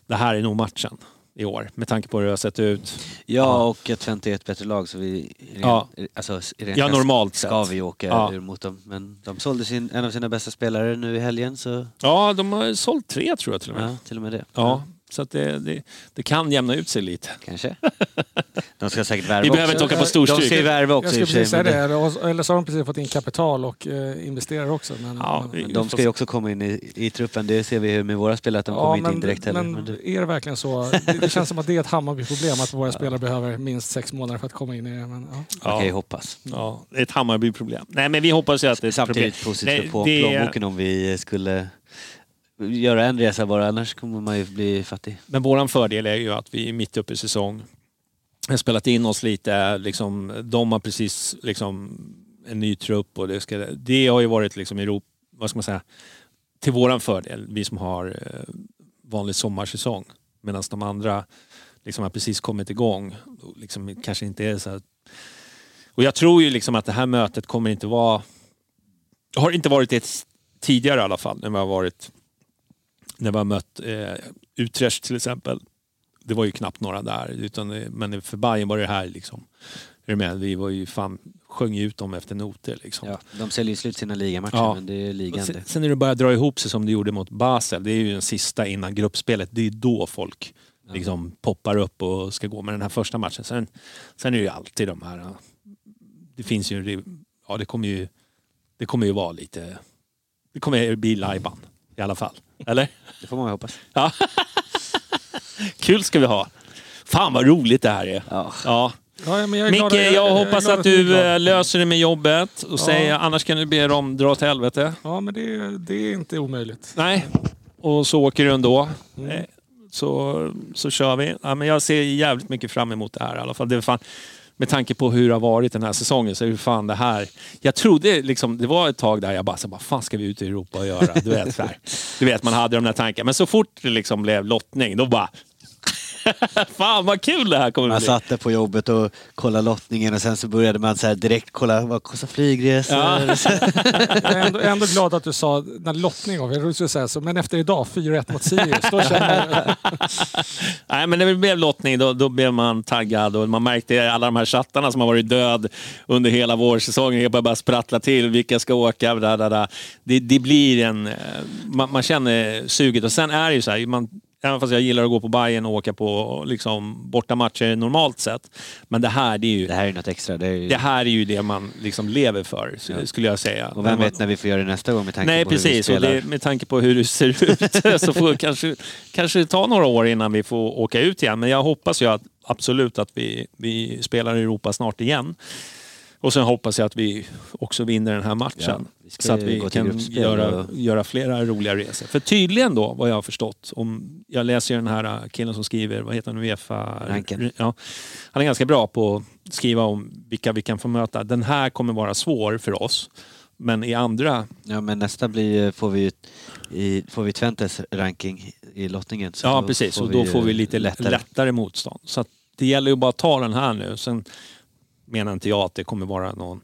[SPEAKER 1] det här är nog matchen i år. Med tanke på hur det har sett ut.
[SPEAKER 2] Ja, och att Twente är ett bättre lag så vi...
[SPEAKER 1] Ja.
[SPEAKER 2] Alltså,
[SPEAKER 1] Ja, normalt
[SPEAKER 2] ska
[SPEAKER 1] sett.
[SPEAKER 2] vi åka
[SPEAKER 1] Ja.
[SPEAKER 2] ur mot dem. Men de sålde sin, en av sina bästa spelare nu i helgen så...
[SPEAKER 1] Ja, de har sålt tre tror jag till och med.
[SPEAKER 2] Ja, till och med det.
[SPEAKER 1] Ja, så att det, det, det kan jämna ut sig lite.
[SPEAKER 2] Kanske. De ska säkert värva
[SPEAKER 1] Vi behöver inte åka på
[SPEAKER 2] De
[SPEAKER 1] storstryk.
[SPEAKER 2] ska ju värva också
[SPEAKER 3] Jag skulle
[SPEAKER 2] för
[SPEAKER 3] precis säga
[SPEAKER 2] Men,
[SPEAKER 3] det, eller så har de precis fått in kapital och eh, investerar också. Men,
[SPEAKER 1] Ja,
[SPEAKER 3] men,
[SPEAKER 2] men de ska ju också komma in i, i truppen. Det ser vi ju med våra spelare att de kommer inte in direkt heller.
[SPEAKER 3] men,
[SPEAKER 2] Men det,
[SPEAKER 3] är det verkligen så? Det, det känns som att det är ett Hammarby-problem att våra spelare behöver minst sex månader för att komma in i det. Men, ja.
[SPEAKER 1] Ja,
[SPEAKER 2] hoppas.
[SPEAKER 1] ja, det är ett Hammarby-problem. Nej, men vi hoppas ju att det är ett problem.
[SPEAKER 2] Samtidigt positivt
[SPEAKER 1] Nej,
[SPEAKER 2] på
[SPEAKER 1] det-
[SPEAKER 2] plånboken om vi skulle göra en resa bara. Annars kommer man ju bli fattig.
[SPEAKER 1] Men våran fördel är ju att vi är mitt uppe i säsong. Vi har spelat in oss lite, liksom, de har precis liksom, en ny trupp och det, ska, det har ju varit liksom Europa, vad ska man säga, till våran fördel, vi som har eh, vanlig sommarsäsong. Medan de andra liksom har precis kommit igång. och Liksom, kanske inte är så här. Och jag tror ju liksom att det här mötet kommer inte vara, har inte varit det tidigare i alla fall, när vi har varit när vi har mött eh, Utrecht till exempel. Det var ju knappt några där. Utan, det- men för Bayern var det här liksom. Är du med? Vi var ju fan, sjöng ut dem efter noter liksom.
[SPEAKER 2] Ja, de säljer ju slut sina ligamatcher
[SPEAKER 1] Ja.
[SPEAKER 2] men det är ligan
[SPEAKER 1] sen, sen när det börjar dra ihop sig som det gjorde mot Basel, det är ju den sista innan gruppspelet. Det är då folk liksom poppar upp och ska gå med den här första matchen. Sen, sen är det ju alltid de här... Det finns ju... Ja, det kommer ju... Det kommer ju vara lite... Det kommer bli lajban i alla fall. Eller?
[SPEAKER 2] Det får man hoppas.
[SPEAKER 1] Ja. <laughs> Kul ska vi ha. Fan vad roligt det här är.
[SPEAKER 2] Ja.
[SPEAKER 1] Ja.
[SPEAKER 3] Ja, men jag är
[SPEAKER 1] Micke, jag,
[SPEAKER 3] är
[SPEAKER 1] hoppas
[SPEAKER 3] glad
[SPEAKER 1] att du eh, löser det med jobbet och
[SPEAKER 3] Ja.
[SPEAKER 1] säger annars kan du be dem dra till helvete.
[SPEAKER 3] Ja, men det, det är inte omöjligt.
[SPEAKER 1] Nej, och så åker du ändå.
[SPEAKER 3] Mm.
[SPEAKER 1] Eh, Så, så kör vi. Ja, men jag ser jävligt mycket fram emot det här i alla fall. Det är fan, med tanke på hur det har varit den här säsongen så är det fan det här. Jag trodde liksom, det var ett tag där jag bara, så, vad fan ska vi ut i Europa och göra? Du vet, så här. du vet man hade de där tankarna. Men så fort det liksom blev lottning, då bara, <laughs> fan vad kul det här kommer
[SPEAKER 2] Man
[SPEAKER 1] bli.
[SPEAKER 2] satt där på jobbet och kollade lottningen och sen så började man så här direkt kolla vad kostar flygresor.
[SPEAKER 1] Ja. <laughs>
[SPEAKER 3] Jag är ändå, ändå glad att du sa när lottning av. Jag trodde du skulle säga så, men efter idag 4-1 mot Sirius, då känner. <laughs>
[SPEAKER 1] Nej, men när det blev lottning då, då blev man taggad och man märkte alla de här chattarna som har varit död under hela vårsäsongen. Jag bara sprattla till. Vilka ska åka? Da, da, da. Det, det blir en... eh, Man, man känner suget. Och sen är det ju så här, man, även fast jag gillar att gå på Bayern och åka på liksom, bortamatcher normalt sett. Men det här, det är ju...
[SPEAKER 2] Det här är något extra. Det är ju...
[SPEAKER 1] Det här är ju det man liksom lever för, skulle jag säga.
[SPEAKER 2] Och vem vet när vi får göra det nästa gång med tanke
[SPEAKER 1] Nej,
[SPEAKER 2] på hur vi
[SPEAKER 1] precis.
[SPEAKER 2] Spelar.
[SPEAKER 1] det, med tanke på hur det ser ut <laughs> så får kanske, kanske det ta några år innan vi får åka ut igen. Men jag hoppas ju att, absolut att vi, vi spelar i Europa snart igen. Och sen hoppas jag att vi också vinner den här matchen.
[SPEAKER 2] Ja,
[SPEAKER 1] så att vi kan göra, göra flera roliga resor. För tydligen då, vad jag har förstått, om jag läser den här äh, killen som skriver, vad heter han, Uefa?
[SPEAKER 2] Ranken.
[SPEAKER 1] Ja, han är ganska bra på att skriva om vilka vi kan få möta. Den här kommer vara svår för oss. Men i andra,
[SPEAKER 2] Ja men nästa blir, får vi i, får vi Twentes ranking i lottningen.
[SPEAKER 1] Ja precis, och då får vi lite lättare,
[SPEAKER 2] lättare.
[SPEAKER 1] motstånd. Så det gäller ju bara att ta den här nu. Sen menar inte jag att det kommer vara någon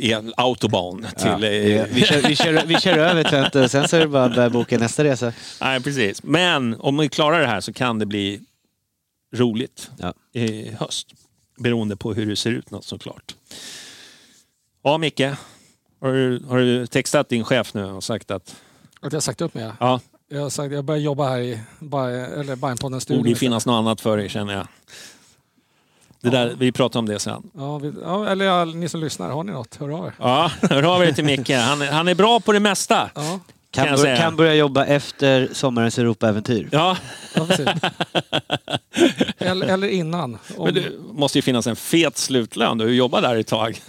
[SPEAKER 1] en autobahn till...
[SPEAKER 2] Ja,
[SPEAKER 1] eh,
[SPEAKER 2] vi, kör, vi, kör, vi kör över Twente och sen så är det bara att börja boka nästa resa.
[SPEAKER 1] Nej, precis. Men om vi klarar det här så kan det bli roligt
[SPEAKER 2] Ja.
[SPEAKER 1] i höst. Beroende på hur det ser ut något såklart. Ja, Micke. Har du, har du textat din chef nu och sagt att...
[SPEAKER 3] Att jag har sagt upp mig. ja.
[SPEAKER 1] Ja,
[SPEAKER 3] Jag har sagt jag börjar jobba här i Bajen- eller Bajenpoddens studio.
[SPEAKER 1] borde finnas något annat för dig känner jag. Det där, vi pratar om det sen.
[SPEAKER 3] Ja, vi, ja, eller ja, ni som lyssnar, har ni något? Hör av er.
[SPEAKER 1] Ja, hör av er till Micke. Han, är- han är bra på det mesta.
[SPEAKER 3] Ja,
[SPEAKER 1] Kan
[SPEAKER 2] Kan,
[SPEAKER 1] jag
[SPEAKER 2] bör,
[SPEAKER 1] säga.
[SPEAKER 2] kan börja jobba efter sommarens Europaäventyr.
[SPEAKER 1] Ja,
[SPEAKER 3] ja <laughs> eller, eller innan. Om,
[SPEAKER 1] men det måste ju finnas en fet slutlön. Du jobbar där ett tag.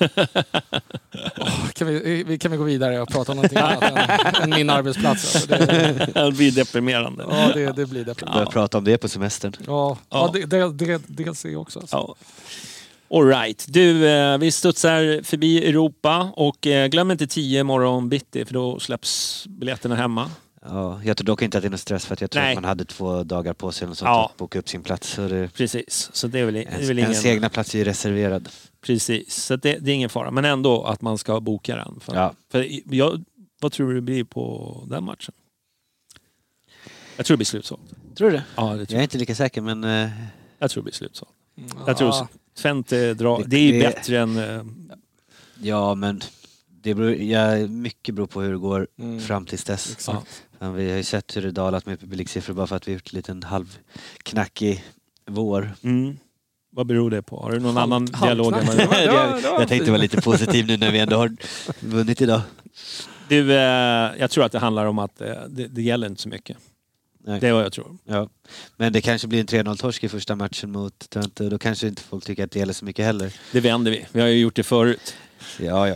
[SPEAKER 3] kan, vi, kan vi gå vidare och prata om någonting annat än, <laughs> än min arbetsplats? Alltså, det,
[SPEAKER 1] Det blir deprimerande.
[SPEAKER 3] ja, det, det blir det.
[SPEAKER 2] Börja prata om det på semestern.
[SPEAKER 3] Ja,
[SPEAKER 1] Ja.
[SPEAKER 3] ja. det, det, det, dels det också. Alltså.
[SPEAKER 1] Ja. All right. Du, eh, vi studsar förbi Europa och eh, glöm inte 10 morgon bitti för då släpps biljetterna hemma.
[SPEAKER 2] Ja, jag tror dock inte att det är någon stress för att jag tror
[SPEAKER 1] Nej.
[SPEAKER 2] att man hade två dagar på sig eller något sånt
[SPEAKER 1] Ja.
[SPEAKER 2] att boka upp sin plats. Så det,
[SPEAKER 1] Precis, så det är väl, det är väl
[SPEAKER 2] ens,
[SPEAKER 1] ingen...
[SPEAKER 2] ens egna plats är ju reserverad.
[SPEAKER 1] Precis, så det, det är ingen fara. Men ändå att man ska boka den. För,
[SPEAKER 2] Ja.
[SPEAKER 1] för jag, vad tror du det blir på den matchen? Jag tror det blir slutsålt.
[SPEAKER 2] Tror du det?
[SPEAKER 1] Ja, det
[SPEAKER 2] Jag
[SPEAKER 1] tror
[SPEAKER 2] är
[SPEAKER 1] jag.
[SPEAKER 2] inte lika säker men eh,
[SPEAKER 1] jag tror det blir slutsålt. Jag tror
[SPEAKER 3] Ja.
[SPEAKER 1] Twente drar...
[SPEAKER 2] Det-
[SPEAKER 1] Det är ju
[SPEAKER 2] det-
[SPEAKER 1] bättre än... eh,
[SPEAKER 2] ja men det beror, ja, mycket beror på hur det går
[SPEAKER 3] Mm.
[SPEAKER 2] fram tills dess.
[SPEAKER 3] Exakt.
[SPEAKER 2] Ja, vi har ju sett hur det dalat med publiksiffror bara för att vi har gjort en liten halvknackig vår.
[SPEAKER 1] Mm. Vad beror det på? Har du någon
[SPEAKER 3] Halv-
[SPEAKER 1] annan
[SPEAKER 3] halvknack.
[SPEAKER 1] dialog?
[SPEAKER 3] var- <laughs>
[SPEAKER 2] jag,
[SPEAKER 3] var
[SPEAKER 2] jag tänkte vara lite positiv nu när vi ändå har vunnit idag.
[SPEAKER 1] Du, eh, jag tror att det handlar om att eh, det, det gäller inte så mycket.
[SPEAKER 2] Nej.
[SPEAKER 1] Det är vad jag tror.
[SPEAKER 2] Ja. Men det kanske blir en 3-0-torsk i första matchen mot Twente och då kanske inte folk tycker att det gäller så mycket heller.
[SPEAKER 1] Det vänder vi. Vi har ju gjort det förut.
[SPEAKER 2] Ja, ja.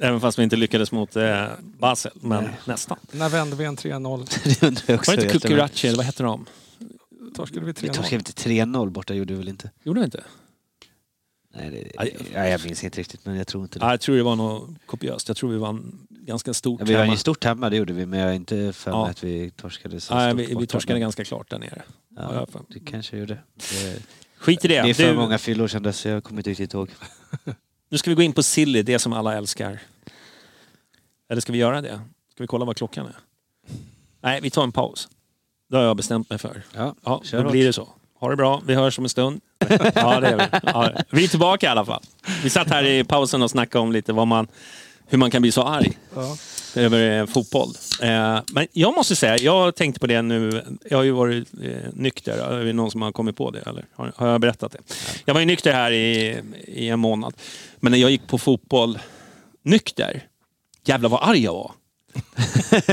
[SPEAKER 1] Även fast vi inte lyckades mot eh, Basel, men nästan.
[SPEAKER 3] När vände vi en 3-0? <laughs>
[SPEAKER 2] Det undrar jag också.
[SPEAKER 1] Var det inte. Kukuracci eller vad hette de?
[SPEAKER 3] Torskade vi
[SPEAKER 2] Vi
[SPEAKER 3] 3-0?
[SPEAKER 2] torskade inte 3-0 borta, gjorde vi väl inte?
[SPEAKER 1] Gjorde vi inte?
[SPEAKER 2] Nej, det, nej, jag minns inte riktigt men jag tror inte det.
[SPEAKER 1] Ja, jag tror det var något kopiöst. Jag tror vi vann ganska stort
[SPEAKER 2] Ja, vi vann ju stort hemma, det gjorde vi, men jag är inte för mig
[SPEAKER 1] Ja.
[SPEAKER 2] att vi torskade så
[SPEAKER 1] Nej,
[SPEAKER 2] stort
[SPEAKER 1] vi, vi
[SPEAKER 2] borta,
[SPEAKER 1] torskade ganska klart där nere. Ja,
[SPEAKER 2] det kanske gjorde. Det,
[SPEAKER 1] Skit i det.
[SPEAKER 2] det är för
[SPEAKER 1] Du,
[SPEAKER 2] många fyllor sedan dess så jag kommer inte riktigt ihåg. <laughs>
[SPEAKER 1] Nu ska vi gå in på Silly, det som alla älskar. Eller ska vi göra det? Ska vi kolla vad klockan är? Nej, vi tar en paus. Det har jag bestämt mig för.
[SPEAKER 2] Ja,
[SPEAKER 1] Ja, då blir det så. Ha det bra, vi hörs om en stund. Ja, det är vi. Ja, vi är tillbaka i alla fall. Vi satt här i pausen och snackade om lite vad man, hur man kan bli så arg
[SPEAKER 3] Ja.
[SPEAKER 1] över eh, fotboll. Eh, men jag måste säga, jag tänkte på det nu. Jag har ju varit eh, nykter. Är det någon som har kommit på det? Eller har, har jag berättat det? Jag var ju nykter här i, i en månad. Men när jag gick på fotboll nykter, jävlar vad arg jag var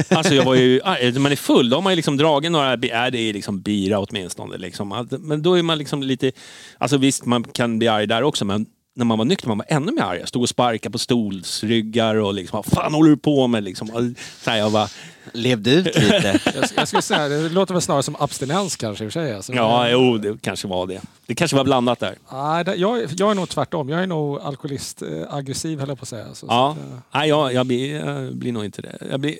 [SPEAKER 1] alltså jag var ju. När man är full, då har man ju liksom dragit några, är det är liksom bira åtminstone. Liksom. Men då är man liksom lite, alltså visst man kan bli arg där också, men när man var nykter man var ännu mer arg. Jag stod och sparkade på stolsryggar och liksom, vad fan håller du på med? Liksom. Så här, jag bara,
[SPEAKER 2] Levde ut lite. <laughs>
[SPEAKER 3] Jag, jag skulle säga, det låter väl snarare som abstinens kanske i och för sig. Alltså.
[SPEAKER 1] ja, jo, det kanske var det. Det kanske var blandat där.
[SPEAKER 3] Nej, det, jag, jag är nog tvärtom. Jag är nog alkoholist, eh, aggressiv höll jag på att säga. Så,
[SPEAKER 1] Ja,
[SPEAKER 3] så att, eh,
[SPEAKER 1] nej, jag, jag, blir, jag blir nog inte det. Jag blir,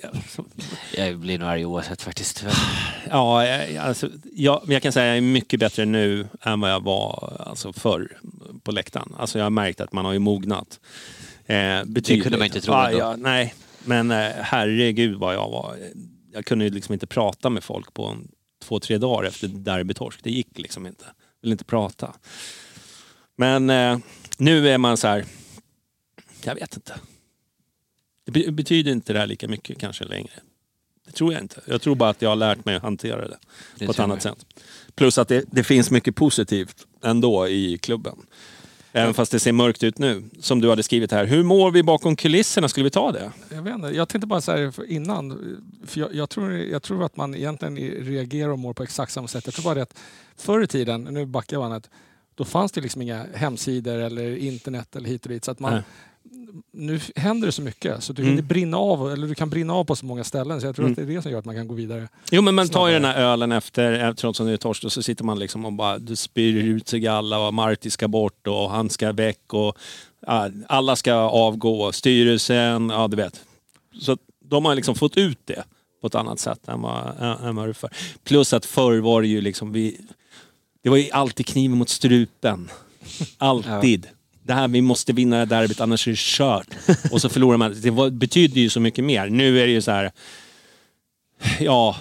[SPEAKER 2] Jag blir nog arg oavsett faktiskt.
[SPEAKER 1] Ja, jag, alltså, jag, men jag kan säga att jag är mycket bättre nu än vad jag var alltså, förr på läktaren. Alltså, jag har märkt att man har ju mognat. Eh, betydligt.
[SPEAKER 2] kunde man inte tro ändå.
[SPEAKER 1] ja, Nej, men eh, herregud vad jag var. Jag kunde ju liksom inte prata med folk på en, två, tre dagar efter derbytorsk. Det gick liksom inte. Jag ville inte prata. Men eh, nu är man så här, jag vet inte. Det be- betyder inte det här lika mycket kanske längre. Det tror jag inte. Jag tror bara att jag har lärt mig att hantera det,
[SPEAKER 2] Det
[SPEAKER 1] på ett annat
[SPEAKER 2] jag.
[SPEAKER 1] sätt. Plus att det, det finns mycket positivt ändå i klubben. Även fast det ser mörkt ut nu, som du hade skrivit här. Hur mår vi bakom kulisserna? Skulle vi ta det?
[SPEAKER 3] jag, vet inte, jag tänkte bara säga innan, för jag, jag, tror, jag tror att man egentligen reagerar och mår på exakt samma sätt. Jag tror bara det att förr i tiden, nu backar jag bandet, då fanns det liksom inga hemsidor eller internet eller hit och dit. Så att man. Nu händer det så mycket så du,
[SPEAKER 1] Mm.
[SPEAKER 3] brinna av, eller du kan brinna av på så många ställen. Så jag tror
[SPEAKER 1] Mm.
[SPEAKER 3] att det är det som gör att man kan gå vidare.
[SPEAKER 1] Jo men man tar ju den här ölen efter, eh, trots att det är torsk, och så sitter man liksom och bara det spyr ut sig alla och Marti ska bort och han ska väck och ja, alla ska avgå, styrelsen, ja du vet. Så de har liksom fått ut det på ett annat sätt än vad, än vad det förr. Plus att förr var det ju liksom, vi, det var ju alltid kniven mot strupen. <laughs> Alltid. Det här, vi måste vinna det derbyt annars är det kört. Och så förlorar man. Det betyder ju så mycket mer. Nu är det ju så här, Ja,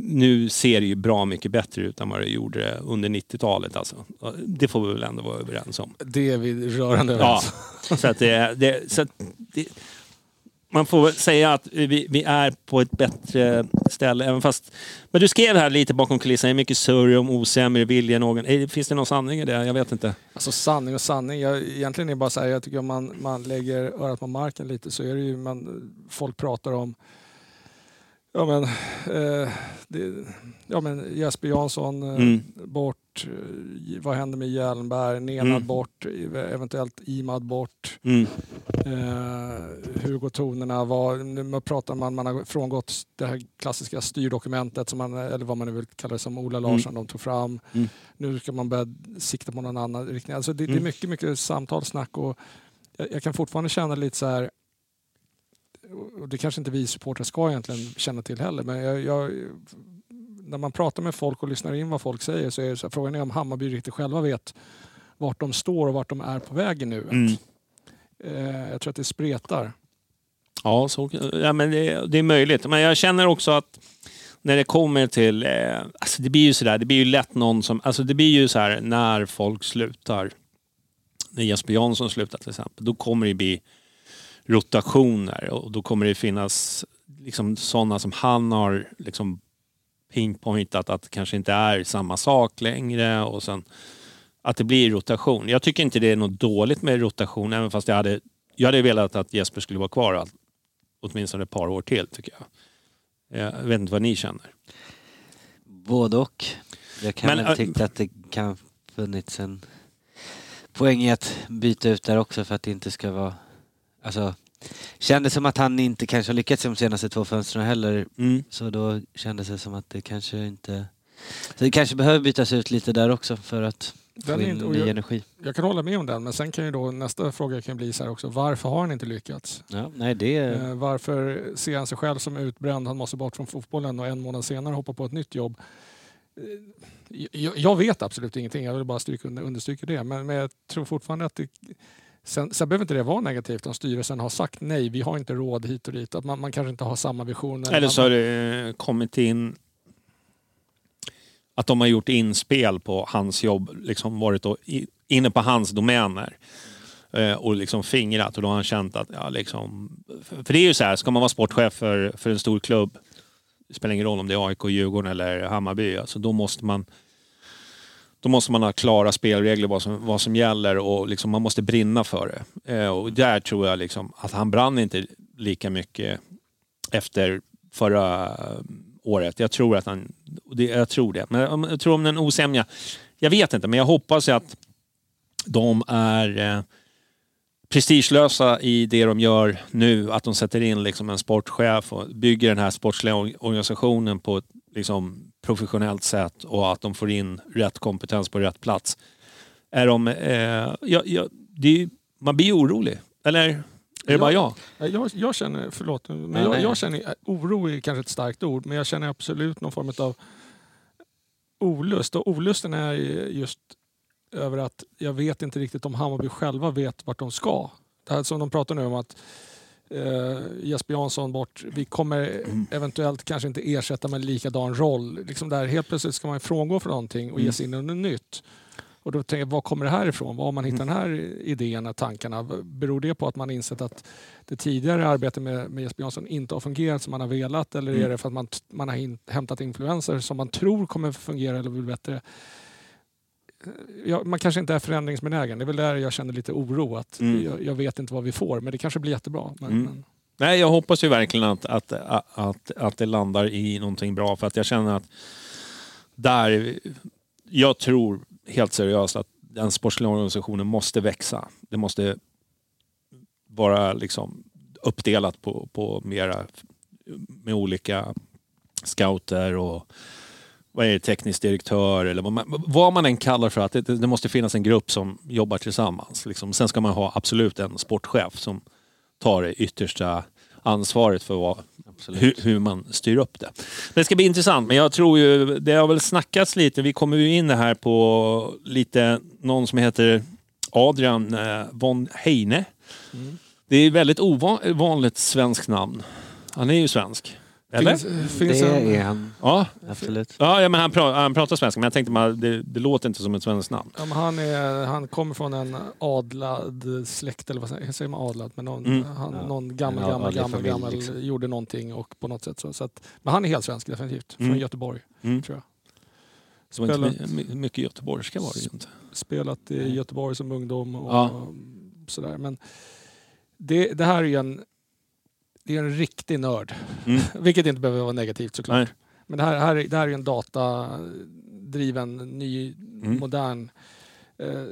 [SPEAKER 1] nu ser det ju bra mycket bättre ut än vad det gjorde under 90-talet. Alltså. Det får vi väl ändå vara överens om.
[SPEAKER 3] Det är vi rörande
[SPEAKER 1] Ja,
[SPEAKER 3] överens
[SPEAKER 1] så att det, det, så att det, man får väl säga att vi, vi är på ett bättre ställe. Även fast, men du skrev här lite bakom kulisserna, det är mycket surr om osämre vilja. Någon, finns det någon sanning i det? Jag vet inte.
[SPEAKER 3] Alltså sanning och sanning. Jag, egentligen är det bara så här, jag tycker om man, man lägger örat på marken lite så är det ju, man, folk pratar om Ja men, eh, det, ja, men Jesper Jansson eh,
[SPEAKER 1] Mm.
[SPEAKER 3] bort, eh, vad händer med Hjelmberg, Nenad
[SPEAKER 1] Mm.
[SPEAKER 3] bort, eventuellt Imad bort.
[SPEAKER 1] Mm.
[SPEAKER 3] Eh, hur går tonerna? Vad, nu pratar man, man har frångått det här klassiska styrdokumentet, som man, eller vad man nu vill kalla det, som Ola Larsson de tog fram.
[SPEAKER 1] Mm.
[SPEAKER 3] Nu ska man börja sikta på någon annan riktning. Alltså det, det är
[SPEAKER 1] Mm.
[SPEAKER 3] mycket, mycket samtal, snack och jag, jag kan fortfarande känna lite så här och det kanske inte vi supportrar ska egentligen känna till heller, men jag, jag, när man pratar med folk och lyssnar in vad folk säger så är det så här, frågan är om Hammarby riktigt själva vet vart de står och vart de är på vägen nu.
[SPEAKER 1] Mm.
[SPEAKER 3] Eh, jag tror att det spretar.
[SPEAKER 1] Ja, så, ja men det, det är möjligt. Men jag känner också att när det kommer till... Eh, alltså det blir ju sådär, det blir ju lätt någon som... Alltså det blir ju så här när folk slutar. När Jesper Jansson slutar till exempel, då kommer det bli rotationer och då kommer det finnas liksom sådana som han har liksom pinpointat att det kanske inte är samma sak längre och sen att det blir rotation. Jag tycker inte det är något dåligt med rotation, även fast jag hade, jag hade velat att Jesper skulle vara kvar åtminstone ett par år till, tycker jag. Jag vet inte vad ni känner.
[SPEAKER 2] Både och. Jag kan
[SPEAKER 1] Men, äh,
[SPEAKER 2] tycka att det kan funnits en poäng i att byta ut där också för att det inte ska vara... Alltså, kändes som att han inte kanske har lyckats de senaste två fönstren heller.
[SPEAKER 1] Mm.
[SPEAKER 2] Så då kändes det som att det kanske inte... Så det kanske behöver bytas ut lite där också för att få
[SPEAKER 3] Den är
[SPEAKER 2] in
[SPEAKER 3] inte-
[SPEAKER 2] ny
[SPEAKER 3] jag-
[SPEAKER 2] energi.
[SPEAKER 3] Jag kan hålla med om den, men sen kan ju då nästa fråga kan bli så här också. Varför har han inte lyckats?
[SPEAKER 2] Ja, nej, det är...
[SPEAKER 3] Eh, varför ser han sig själv som utbränd? Han måste bort från fotbollen och en månad senare hoppa på ett nytt jobb. Eh, Jag, vet absolut ingenting, jag vill bara stryka under, understryka det. Men, men jag tror fortfarande att det... Sen, sen behöver inte det vara negativt om styrelsen har sagt nej, vi har inte råd hit och dit. Att man, man kanske inte har samma visioner.
[SPEAKER 1] Eller så har det eh, kommit in att de har gjort inspel på hans jobb, liksom varit och inne på hans domäner eh, och liksom fingrat och då har han känt att, ja liksom, för för det är ju så här, ska man vara sportchef för, för en stor klubb, det spelar ingen roll om det är AIK, Djurgården eller Hammarby, alltså då måste man då måste man ha klara spelregler vad som, vad som gäller och liksom man måste brinna för det. Eh, och där tror jag liksom att han brann inte lika mycket efter förra eh, året. Jag tror att han... Det, jag tror det. Men om- jag tror om den osämja... Jag vet inte, men jag hoppas ju att de är eh, prestigelösa i det de gör nu. Att de sätter in liksom en sportchef och bygger den här sportsliga organisationen på ett liksom, professionellt sätt och att de får in rätt kompetens på rätt plats. Är de... Eh, ja, ja, är, man blir orolig. Eller är det
[SPEAKER 3] Ja.
[SPEAKER 1] bara jag?
[SPEAKER 3] Ja, Jag, jag känner, förlåt, men
[SPEAKER 2] Ja,
[SPEAKER 3] jag,
[SPEAKER 2] nej.
[SPEAKER 3] jag känner, oro är kanske ett starkt ord, men jag känner absolut någon form av olust. Och olusten är just över att jag vet inte riktigt om Hammarby själva vet vart de ska. Det här som de pratar nu om att eh, Jesper Jansson bort, vi kommer eventuellt kanske inte ersätta med likadan roll. Liksom där, helt plötsligt ska man frångå för någonting och ge sig in i något nytt. Och då tänker jag, var kommer det här ifrån? Var har man hittat den här och tankarna? Beror det på att man insett att det tidigare arbetet med, med Jesper Jansson inte har fungerat som man har velat? Eller är det för att man, man har hämtat influenser som man tror kommer fungera eller blir bättre? Ja, man kanske inte är förändringsbenägen. Det är väl där jag känner lite oro. Att
[SPEAKER 1] Mm.
[SPEAKER 3] jag, jag vet inte vad vi får, men det kanske blir jättebra. Men,
[SPEAKER 1] Mm.
[SPEAKER 3] men,
[SPEAKER 1] Nej, jag hoppas ju verkligen att, att, att, att det landar i någonting bra. För att jag känner att där... Jag tror helt seriöst att den sportsliga organisationen måste växa. Det måste vara liksom uppdelat på, på mera med olika scouter och vad är det, teknisk direktör eller vad man, vad man än kallar för att det, det måste finnas en grupp som jobbar tillsammans. Liksom. Sen ska man ha absolut en sportchef som tar det yttersta ansvaret för vad, hur, hur, man styr upp det. Det ska bli intressant, men jag tror ju, det har väl snackats lite, vi kommer ju in här på lite, någon som heter Adrian eh, von Heine. Mm. Det är väldigt ovanligt svenskt namn. Han är ju svensk. Eller? Finns,
[SPEAKER 2] finns det en... är han.
[SPEAKER 1] Ja.
[SPEAKER 2] Absolut.
[SPEAKER 1] Ja, men han, pratar, han pratar svenska, men jag tänkte bara, det, det låter inte som ett svenskt namn.
[SPEAKER 3] Ja, men han, är, han kommer från en adlad släkt, eller vad säger man adlad? Men någon, mm. han, ja. någon gammal, ja, gammal, gammal, gammal liksom. gjorde någonting och på något sätt så. så att, men han är helt svensk definitivt, mm. från Göteborg, mm. tror jag.
[SPEAKER 1] Spelat, mycket göteborgska var det ju inte.
[SPEAKER 3] Spelat i Göteborg som ungdom och ja. sådär. Men det, det här är ju en det är en riktig nörd. Mm. <laughs> Vilket inte behöver vara negativt såklart. Nej. Men det här, här, det här är en datadriven, ny, mm. modern eh,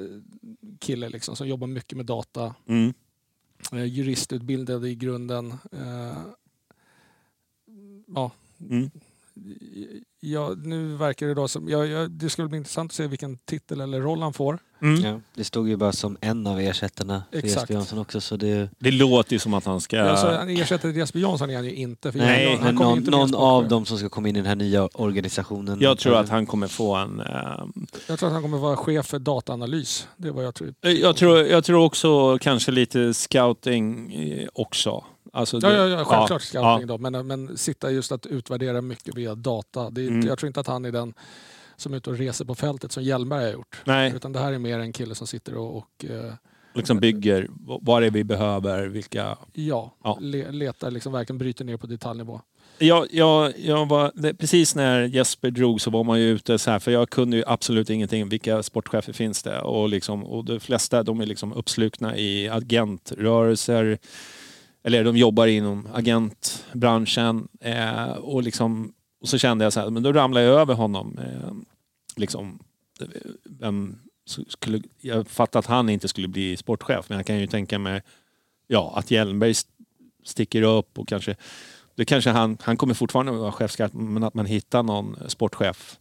[SPEAKER 3] kille liksom, som jobbar mycket med data. Mm. Eh, juristutbildad i grunden. Eh, ja. Mm ja, nu verkar det då som... Ja, ja, det skulle bli intressant att se vilken titel eller roll han får.
[SPEAKER 2] Mm. Ja, det stod ju bara som en av ersättarna för Exakt. Jesper Jansson också. Så det...
[SPEAKER 1] det låter ju som att han ska...
[SPEAKER 3] Alltså, ersättare till Jesper Jansson är han ju inte. För
[SPEAKER 2] Nej, han, han någon, någon av dem som ska komma in i den här nya organisationen.
[SPEAKER 1] Jag tror att han kommer få en... Uh...
[SPEAKER 3] Jag tror att han kommer vara chef för dataanalys. Det är vad jag tror.
[SPEAKER 1] Jag tror, jag tror också kanske lite scouting eh, också.
[SPEAKER 3] Alltså det, ja, ja, ja, självklart ja, scouting ja. då, men, men sitta just att utvärdera mycket via data. Det mm. Jag tror inte att han är den som är ute och reser på fältet som Hjelmberg har gjort. Nej. Utan det här är mer en kille som sitter och, och
[SPEAKER 1] eh, liksom bygger vad det är vi behöver, vilka...
[SPEAKER 3] Ja, ja. Le, letar, liksom verkligen bryter ner på detaljnivå.
[SPEAKER 1] Jag, jag, jag var, precis när Jesper drog så var man ju ute så här, för jag kunde ju absolut ingenting. Vilka sportchefer finns det? Och, liksom, och de flesta de är liksom uppslukna i agentrörelser, eller de jobbar inom agentbranschen eh, och, liksom, och så kände jag så här, men då ramlade jag över honom. Eh, liksom, vem skulle, jag fattar att han inte skulle bli sportchef, men jag kan ju tänka mig ja, att Hjelmberg sticker upp och kanske, det kanske han, han kommer fortfarande vara chefskatt, men att man hittar någon sportchef,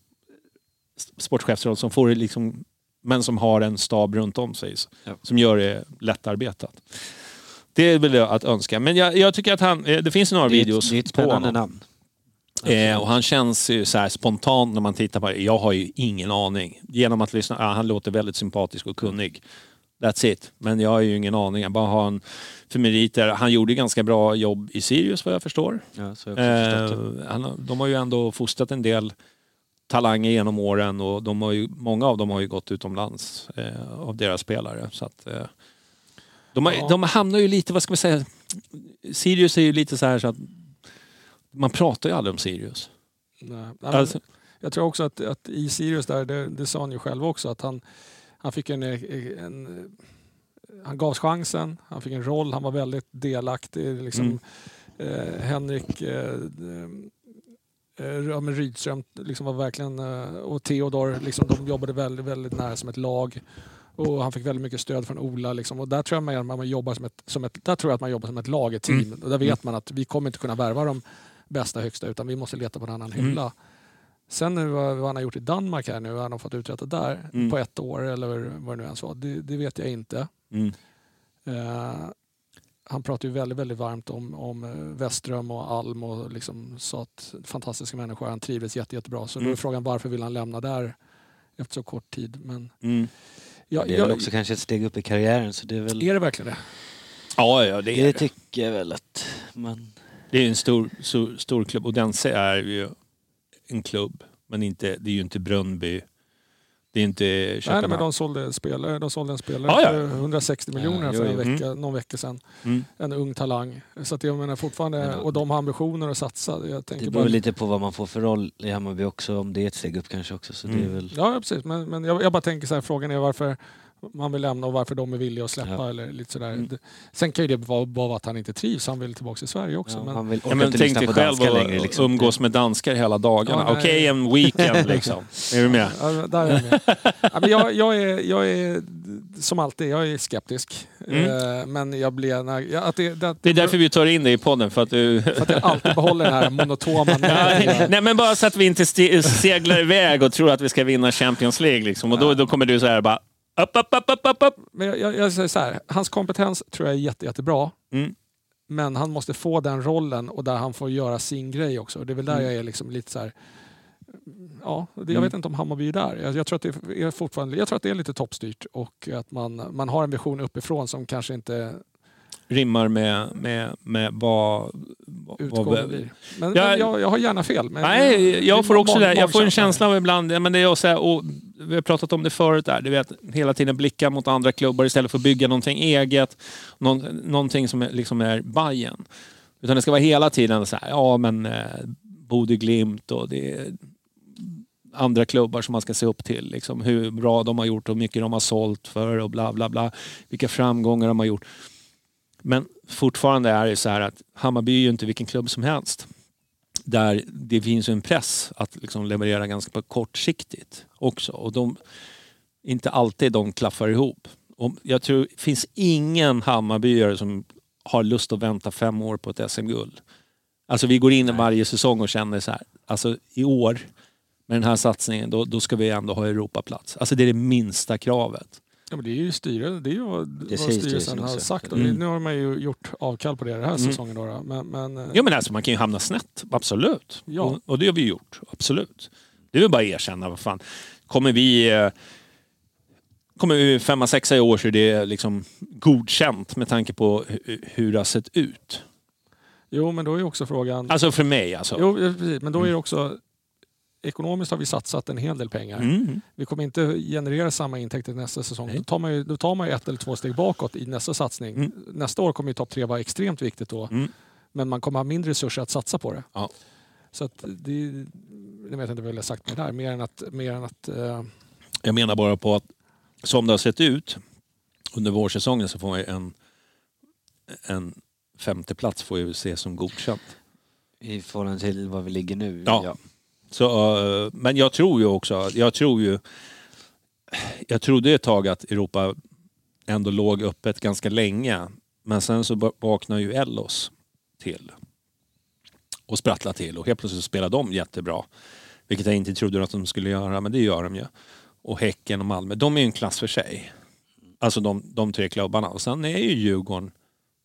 [SPEAKER 1] sportchefsroll som får liksom, men som har en stab runt om sig, ja. som gör det lättarbetat. Det är väl att önska. Men jag, jag tycker att han, eh, det finns några det videos
[SPEAKER 2] det är ett spännande namn.
[SPEAKER 1] Eh, och han känns ju så här spontan när man tittar på det. Jag har ju ingen aning. Genom att lyssna, ja, han låter väldigt sympatisk och kunnig. That's it. Men jag har ju ingen aning. Jag bara har en för meriter. Han gjorde ganska bra jobb i Sirius vad jag förstår.
[SPEAKER 2] Ja, jag eh,
[SPEAKER 1] han, de har ju ändå fostrat en del talanger genom åren och de har ju, många av dem har ju gått utomlands eh, av deras spelare. Så att, eh, de, har, ja. de hamnar ju lite, vad ska man säga, Sirius är ju lite så här så att man pratar ju aldrig om Sirius.
[SPEAKER 3] Nej. Alltså. Jag tror också att, att i Sirius där, det, det sa han ju själv också, att han, han fick en, en han gavs chansen, han fick en roll, han var väldigt delaktig. Liksom, mm. eh, Henrik eh, eh, Rydström liksom var verkligen, eh, och Theodor, liksom, de jobbade väldigt, väldigt nära som ett lag. Och han fick väldigt mycket stöd från Ola. Liksom. Och där tror, jag man, man jobbar som ett, som ett, där tror jag att man jobbar som ett lag, ett team. Mm. Och där vet mm. man att vi kommer inte kunna värva de bästa högsta utan vi måste leta på en annan mm. hylla. Sen nu, vad, han har gjort i Danmark här nu, vad han har fått uträtta där mm. på ett år eller vad det nu ens var, det, det vet jag inte. Uh, han pratar ju väldigt, väldigt varmt om, om eh, Väström och Alm och liksom sa att fantastiska människor, han trivdes jätte, jättebra. Så mm. då är mm. frågan varför vill han lämna där efter så kort tid. Men mm.
[SPEAKER 2] Ja, det är jag, väl också kanske ett steg upp i karriären så det är väl...
[SPEAKER 3] Är det verkligen det?
[SPEAKER 1] Ja, ja det är
[SPEAKER 2] det. Det tycker jag väl att man...
[SPEAKER 1] Det är en stor, stor, stor klubb och Dense är ju en klubb. Men inte, det är ju inte Brönnby. Det är inte
[SPEAKER 3] Nej, men de sålde, spelare, de sålde en spelare ah, ja. för 160 miljoner ja, för en vecka, mm. någon vecka sedan. Mm. En ung talang. Så att jag menar fortfarande, och de har ambitioner att satsa. Jag
[SPEAKER 2] det beror bara... lite på vad man får för roll i Hammarby också, om det är ett steg upp kanske också. Så mm. det är väl...
[SPEAKER 3] Ja precis, men, men jag, jag bara tänker så här, frågan är varför man vill lämna och varför de är villiga att släppa.
[SPEAKER 2] Ja.
[SPEAKER 3] Eller lite sådär.
[SPEAKER 1] Mm.
[SPEAKER 3] Sen kan ju det vara, vara att han inte trivs, han vill tillbaka till Sverige också.
[SPEAKER 2] Ja,
[SPEAKER 3] men,
[SPEAKER 2] han vill
[SPEAKER 1] Ja, men
[SPEAKER 2] inte
[SPEAKER 1] tänk dig
[SPEAKER 2] på
[SPEAKER 1] själv
[SPEAKER 2] danska
[SPEAKER 1] att
[SPEAKER 2] längre. Liksom.
[SPEAKER 1] umgås med danskar hela dagarna. Okej, en weekend <laughs> liksom. är du med?
[SPEAKER 3] Ja, där är jag, med. ja, men jag, jag, är, jag är som alltid, jag är skeptisk.
[SPEAKER 1] Mm.
[SPEAKER 3] Eh, men jag blir... När, ja, att det, det,
[SPEAKER 1] Det är därför vi tar in dig i podden. För att du...
[SPEAKER 3] för att jag alltid behåller den här monotoma... <laughs>
[SPEAKER 1] Nej men bara så att vi inte seglar iväg och tror att vi ska vinna Champions League. Liksom. Och då, då kommer du så här bara... Upp, upp, upp, upp, upp, upp.
[SPEAKER 3] Men jag, jag, jag säger så här, hans kompetens tror jag är jätte, jättebra.
[SPEAKER 1] Mm.
[SPEAKER 3] Men han måste få den rollen och där han får göra sin grej också. Och Det är väl där
[SPEAKER 1] Mm.
[SPEAKER 3] jag är liksom lite så här... Ja, det, jag
[SPEAKER 1] Mm.
[SPEAKER 3] vet inte om Hammarby är där. Jag, jag, tror att det är fortfarande, jag tror att det är lite toppstyrt och att man, man har en vision uppifrån som kanske inte
[SPEAKER 1] Rimmar med, med, med vad... vad-
[SPEAKER 3] blir. Men,
[SPEAKER 1] Jag-
[SPEAKER 3] men jag, jag har gärna fel.
[SPEAKER 1] Nej, jag får också det. Jag får en känsla av ibland, ja, men det är också, så här, och vi har pratat om det förut där, du vet, hela tiden blicka mot andra klubbar istället för att bygga någonting eget, någon, någonting som är, liksom är Bajen. Utan det ska vara hela tiden så här, ja men eh, Bodø Glimt och det är andra klubbar som man ska se upp till. Liksom, hur bra de har gjort och hur mycket de har sålt för och bla bla bla. Vilka framgångar de har gjort. Men fortfarande är det så här att Hammarby är ju inte vilken klubb som helst där det finns en press att liksom leverera ganska kortsiktigt också. Och de, inte alltid de klaffar ihop. Och jag tror det finns ingen Hammarbyare som har lust att vänta fem år på ett SM-guld. Alltså vi går in varje säsong och känner så här, alltså i år med den här satsningen, då, då ska vi ändå ha Europaplats. Alltså det är det minsta kravet.
[SPEAKER 3] Ja, men det är ju styrelsen, det är ju vad,
[SPEAKER 2] Det
[SPEAKER 3] vad styrelsen har sagt.
[SPEAKER 1] Mm.
[SPEAKER 3] Nu har man ju gjort avkall på det den här
[SPEAKER 1] Mm.
[SPEAKER 3] säsongen. Då. Men, men, eh,
[SPEAKER 1] Jo men alltså man kan ju hamna snett, absolut.
[SPEAKER 3] Ja.
[SPEAKER 1] Och, och det har vi gjort, absolut. Det är väl bara att erkänna, vad fan. Kommer vi... eh, Kommer vi femma, sexa i år så är det liksom godkänt med tanke på hu- hur det har sett ut.
[SPEAKER 3] Jo, men då är ju också frågan...
[SPEAKER 1] Alltså för mig alltså.
[SPEAKER 3] Jo, precis, men då är det också... Ekonomiskt har vi satsat en hel del pengar.
[SPEAKER 1] Mm.
[SPEAKER 3] Vi kommer inte generera samma intäkter nästa säsong.
[SPEAKER 1] Nej.
[SPEAKER 3] Då tar, man ju, då tar man ju ett eller två steg bakåt i nästa satsning.
[SPEAKER 1] Mm.
[SPEAKER 3] Nästa år kommer ju topp tre vara extremt viktigt då.
[SPEAKER 1] Mm.
[SPEAKER 3] Men man kommer ha mindre resurser att satsa på det.
[SPEAKER 1] Ja.
[SPEAKER 3] Så att det, jag vet inte vad jag har sagt med det där. Mer än att... Mer än att eh,
[SPEAKER 1] Jag menar bara på att som det har sett ut under vårsäsongen så får man ju en, en femte plats får ju ses som godkänt.
[SPEAKER 2] I förhållande till var vi ligger nu.
[SPEAKER 1] Ja. Så, eh, men jag tror ju också, jag tror ju, jag trodde ett tag att Europa ändå låg öppet ganska länge. Men sen så vaknar ju Ellos till. Och sprattlar till och helt plötsligt spelar de jättebra. Vilket jag inte trodde att de skulle göra, men det gör de ju. Och Häcken och Malmö, de är ju en klass för sig. Alltså de, de tre klubbarna. Och sen är ju Djurgården,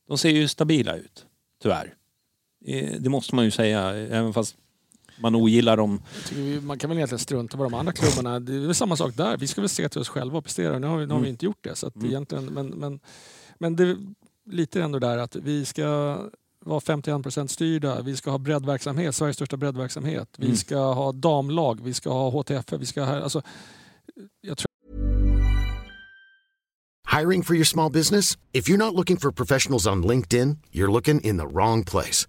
[SPEAKER 1] de ser ju stabila ut. Tyvärr. Eh, det måste man ju säga, även fast man ogillar dem.
[SPEAKER 3] vi, man kan väl egentligen strunta på de andra klubbarna. Det är väl samma sak där. Vi ska väl se till oss själva och prestera. Nu har vi, nu har vi
[SPEAKER 1] Mm.
[SPEAKER 3] inte gjort det. Så att
[SPEAKER 1] Mm.
[SPEAKER 3] egentligen, men, men, men det är lite ändå där att vi ska vara 51% styrda. Vi ska ha breddverksamhet, Sveriges största breddverksamhet. Vi
[SPEAKER 1] Mm.
[SPEAKER 3] ska ha damlag, vi ska ha HTF, vi ska ha... Alltså, jag tror
[SPEAKER 4] Hiring for your small business? If you're not looking for professionals on LinkedIn, you're looking in the wrong place.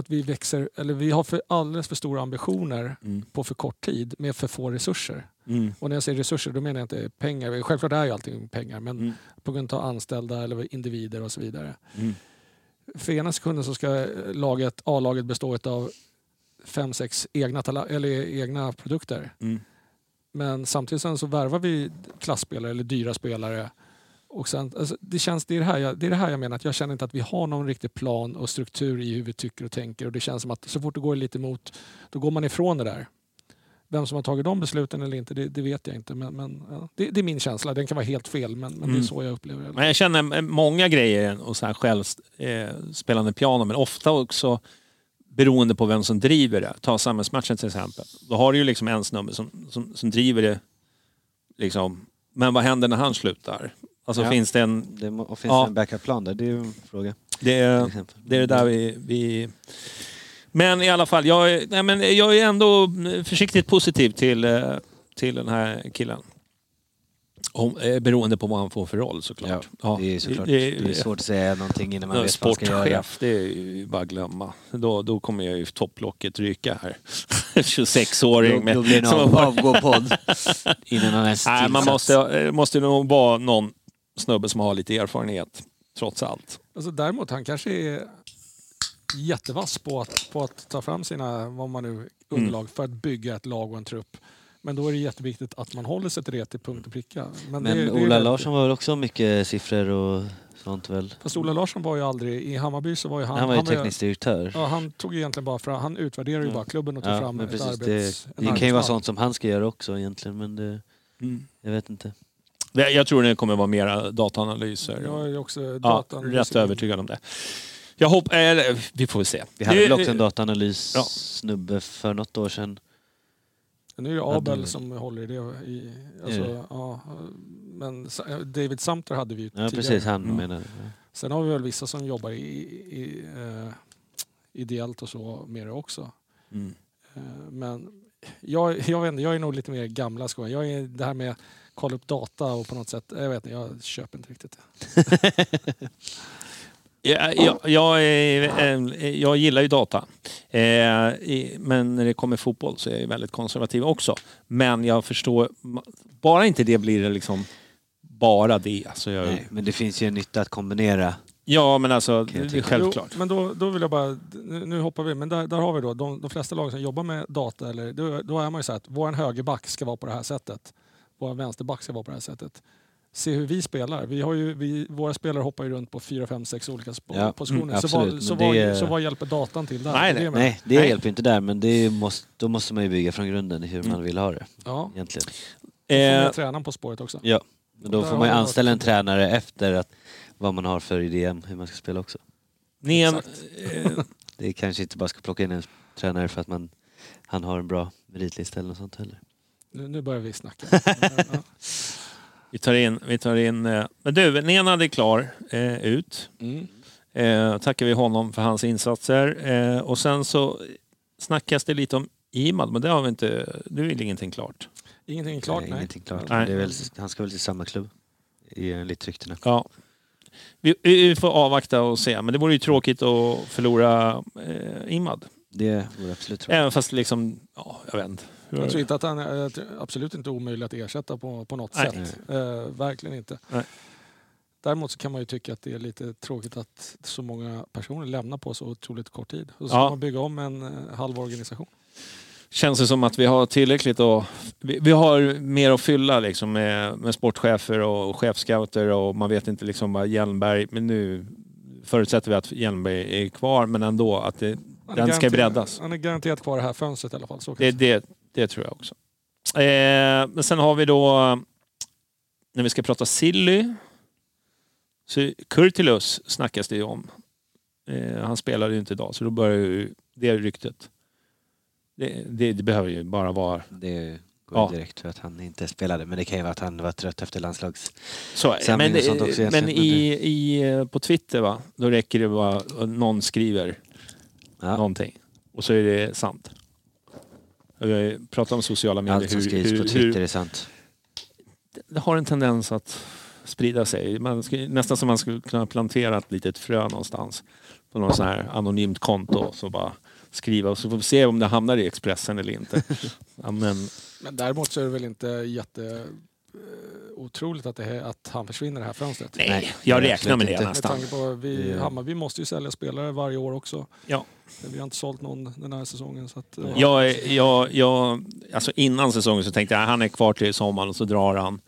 [SPEAKER 3] Att vi växer, eller vi har för alldeles för stora ambitioner
[SPEAKER 1] Mm.
[SPEAKER 3] på för kort tid med för få resurser.
[SPEAKER 1] Mm.
[SPEAKER 3] Och när jag säger resurser då menar jag inte pengar. Självklart är ju allting pengar men
[SPEAKER 1] Mm.
[SPEAKER 3] på grund av anställda eller individer och så vidare.
[SPEAKER 1] Mm.
[SPEAKER 3] För ena sekunden så ska laget, A-laget bestå av fem, sex egna, eller egna produkter.
[SPEAKER 1] Mm.
[SPEAKER 3] Men samtidigt så värvar vi klassspelare eller dyra spelare. Och sen, alltså, det, känns, det, är det, här jag, det är det här jag menar, att jag känner inte att vi har någon riktig plan och struktur i hur vi tycker och tänker. Och det känns som att så fort det går lite emot, då går man ifrån det där. Vem som har tagit de besluten eller inte, det, det vet jag inte. Men, men ja, det, det är min känsla. Den kan vara helt fel, men, men det är
[SPEAKER 1] Mm.
[SPEAKER 3] så jag upplever det.
[SPEAKER 1] Men jag känner eh, många grejer och så här själv eh, spelande piano men ofta också beroende på vem som driver det. Ta samhällsmatchen till exempel. Då har du ju liksom en snubbe som, som, som driver det. Liksom. Men vad händer när han slutar? Alltså
[SPEAKER 2] Ja.
[SPEAKER 1] finns det en...
[SPEAKER 2] Det må, och finns
[SPEAKER 1] Ja.
[SPEAKER 2] det en backup-plan där? Det är ju en fråga.
[SPEAKER 1] Det är,
[SPEAKER 2] exempel.
[SPEAKER 1] det är det där vi, vi... Men i alla fall, jag, är- nej, men jag är ändå försiktigt positiv till, eh, till den här killen. Om, eh, beroende på vad han får för roll såklart.
[SPEAKER 2] Ja, det är såklart.
[SPEAKER 1] det-
[SPEAKER 2] Det, är svårt att säga någonting innan man vet vad man ska göra.
[SPEAKER 1] Sportchef, det är ju bara att glömma. Då, då kommer jag ju topplocket ryka här. <laughs> 26-åring.
[SPEAKER 2] Då,
[SPEAKER 1] med-
[SPEAKER 2] då blir det en
[SPEAKER 1] som har
[SPEAKER 2] av,
[SPEAKER 1] varit-
[SPEAKER 2] avgå-podd <laughs> innan han ens
[SPEAKER 1] Nej, man
[SPEAKER 2] tillsatts.
[SPEAKER 1] måste, eh, måste nog vara någon snubbe som har lite erfarenhet, trots allt.
[SPEAKER 3] Alltså, däremot, han kanske är jättevass på att, på att ta fram sina vad man nu, underlag
[SPEAKER 1] Mm.
[SPEAKER 3] för att bygga ett lag och en trupp. Men då är det jätteviktigt att man håller sig till det till punkt och pricka. Men,
[SPEAKER 2] Men
[SPEAKER 3] det, det
[SPEAKER 2] Ola Larsson var väl också mycket siffror och sånt väl?
[SPEAKER 3] Fast Ola Larsson var ju aldrig, i Hammarby så var ju han...
[SPEAKER 2] Han, var ju
[SPEAKER 3] var ju-
[SPEAKER 2] teknisk direktör.
[SPEAKER 3] Ja, han tog egentligen bara fram, han utvärderade ju
[SPEAKER 2] Ja.
[SPEAKER 3] bara klubben och tog
[SPEAKER 2] Ja,
[SPEAKER 3] fram
[SPEAKER 2] men
[SPEAKER 3] ett
[SPEAKER 2] precis,
[SPEAKER 3] arbets...
[SPEAKER 2] det, det kan ju vara sånt som han ska göra också egentligen men det,
[SPEAKER 1] Mm.
[SPEAKER 2] jag vet inte.
[SPEAKER 1] Jag tror det kommer vara mera dataanalyser.
[SPEAKER 3] Jag är ju också
[SPEAKER 1] ja,
[SPEAKER 3] datan...
[SPEAKER 1] rätt övertygad om det. Jag hoppas... Eller, vi får väl se.
[SPEAKER 2] Vi hade väl också en dataanalys
[SPEAKER 1] Ja.
[SPEAKER 2] snubbe för något år sedan.
[SPEAKER 3] Nu är det Abel som håller i det. I, alltså,
[SPEAKER 2] det?
[SPEAKER 3] ja, men Sa- David Sumter hade vi ju
[SPEAKER 2] Ja
[SPEAKER 3] tidigare.
[SPEAKER 2] precis, han
[SPEAKER 1] Mm.
[SPEAKER 2] menar
[SPEAKER 3] Sen har vi väl vissa som jobbar i, i, eh, ideellt och så med det också.
[SPEAKER 1] Mm.
[SPEAKER 3] Eh, men jag, jag, vet inte, jag är nog lite mer gamla skolan. Jag är det här med kolla upp data och på något sätt, jag vet inte, jag köper inte riktigt det. <laughs>
[SPEAKER 1] Jag, jag, jag, eh, jag gillar ju data. Eh, Men när det kommer fotboll så är jag väldigt konservativ också. Men jag förstår, bara inte det blir det liksom bara det. Alltså jag,
[SPEAKER 2] Nej, men det finns ju en nytta att kombinera.
[SPEAKER 1] Ja men alltså, det är självklart.
[SPEAKER 3] Jo, men då, då vill jag bara, nu, nu hoppar vi, men där, där har vi då de, de flesta lag som jobbar med data, eller, då, då är man ju så här att vår högerback ska vara på det här sättet. Vår vänsterback ska vara på det här sättet. Se hur vi spelar. Vi har ju, vi, våra spelare hoppar ju runt på fyra, fem, sex olika
[SPEAKER 2] Ja,
[SPEAKER 3] positioner.
[SPEAKER 2] mm,
[SPEAKER 3] så, vad, så, vad,
[SPEAKER 2] det-
[SPEAKER 3] så vad hjälper datan till där?
[SPEAKER 1] Nej,
[SPEAKER 3] Det är.
[SPEAKER 2] Nej, det
[SPEAKER 1] Nej.
[SPEAKER 2] hjälper inte där men det måste, då måste man ju bygga från grunden hur man vill ha det
[SPEAKER 3] Ja,
[SPEAKER 2] egentligen.
[SPEAKER 3] då får
[SPEAKER 1] Eh,
[SPEAKER 3] man tränaren på spåret också.
[SPEAKER 2] Ja, men då får man ju anställa en tränare efter att, vad man har för idé om hur man ska spela också.
[SPEAKER 1] Eh, <laughs>
[SPEAKER 2] Det kanske inte bara ska plocka in en tränare för att man, han har en bra meritlista eller något sånt heller.
[SPEAKER 3] Nu, nu börjar vi snacka. <laughs> ja.
[SPEAKER 1] vi tar in, vi tar in eh, men du, Nenad är klar eh, ut.
[SPEAKER 3] mm.
[SPEAKER 1] Eh, tackar vi honom för hans insatser. Eh, och sen så snackas det lite om Imad, men det har vi inte, det är väl ingenting klart.
[SPEAKER 3] Ingenting är klart,
[SPEAKER 2] nej,
[SPEAKER 3] nej.
[SPEAKER 2] Ingenting klart.
[SPEAKER 1] Nej.
[SPEAKER 2] Det är väl, han ska väl till samma klubb. I enligt ryktena.
[SPEAKER 1] Ja. Vi, vi får avvakta och se, men det vore ju tråkigt att förlora eh, Imad.
[SPEAKER 2] Det vore absolut tråkigt.
[SPEAKER 1] Även fast liksom, ja, jag vet inte.
[SPEAKER 3] Jag tror inte att han är absolut inte omöjlig att ersätta på, på något
[SPEAKER 1] Nej.
[SPEAKER 3] sätt. Eh, verkligen inte.
[SPEAKER 1] Nej.
[SPEAKER 3] Däremot så kan man ju tycka att det är lite tråkigt att så många personer lämnar på så otroligt kort tid. Och så ska
[SPEAKER 1] Ja.
[SPEAKER 3] man bygga om en eh, halv organisation.
[SPEAKER 1] Känns det som att vi har tillräckligt och vi, vi har mer att fylla liksom med, med sportchefer och chefscouter och man vet inte liksom vad Hjelmberg, men nu förutsätter vi att Hjelmberg är kvar, men ändå att det, den ska breddas.
[SPEAKER 3] Han är garanterat kvar det här fönstret i alla fall.
[SPEAKER 1] Det, det, det tror jag också. Eh, men sen har vi då, när vi ska prata Silly, så Kurtulus snackas det ju om. Eh, han spelade ju inte idag så då börjar ju det ryktet. Det, det, det behöver ju bara vara...
[SPEAKER 2] Det går
[SPEAKER 1] Ja.
[SPEAKER 2] direkt för att han inte spelade. Men det kan ju vara att han var trött efter landslags...
[SPEAKER 1] Så Men,
[SPEAKER 2] och sånt också
[SPEAKER 1] men i, i, på Twitter va, då räcker det bara någon skriver
[SPEAKER 2] Ja,
[SPEAKER 1] någonting. Och så är det sant. Vi pratar om sociala medier.
[SPEAKER 2] allt som skrivs på Twitter är sant.
[SPEAKER 1] det har en tendens att sprida sig. Man ska, nästan som man skulle kunna plantera ett litet frö någonstans. På något sån här anonymt konto. Så bara skriva och så får vi se om det hamnar i Expressen eller inte. <laughs> men,
[SPEAKER 3] Men däremot så är det väl inte jätte eh, otroligt att, det är, att han försvinner det här fönstret.
[SPEAKER 1] nej, jag räknar med det
[SPEAKER 2] inte.
[SPEAKER 3] Med
[SPEAKER 1] nästan.
[SPEAKER 3] tanke på vi, Hammarby måste ju sälja spelare varje år också.
[SPEAKER 1] Ja.
[SPEAKER 3] Vi har inte sålt någon den här säsongen. Så att, eh,
[SPEAKER 1] Jag, är- jag, jag, alltså innan säsongen så tänkte jag att han är kvar till sommaren och så drar han.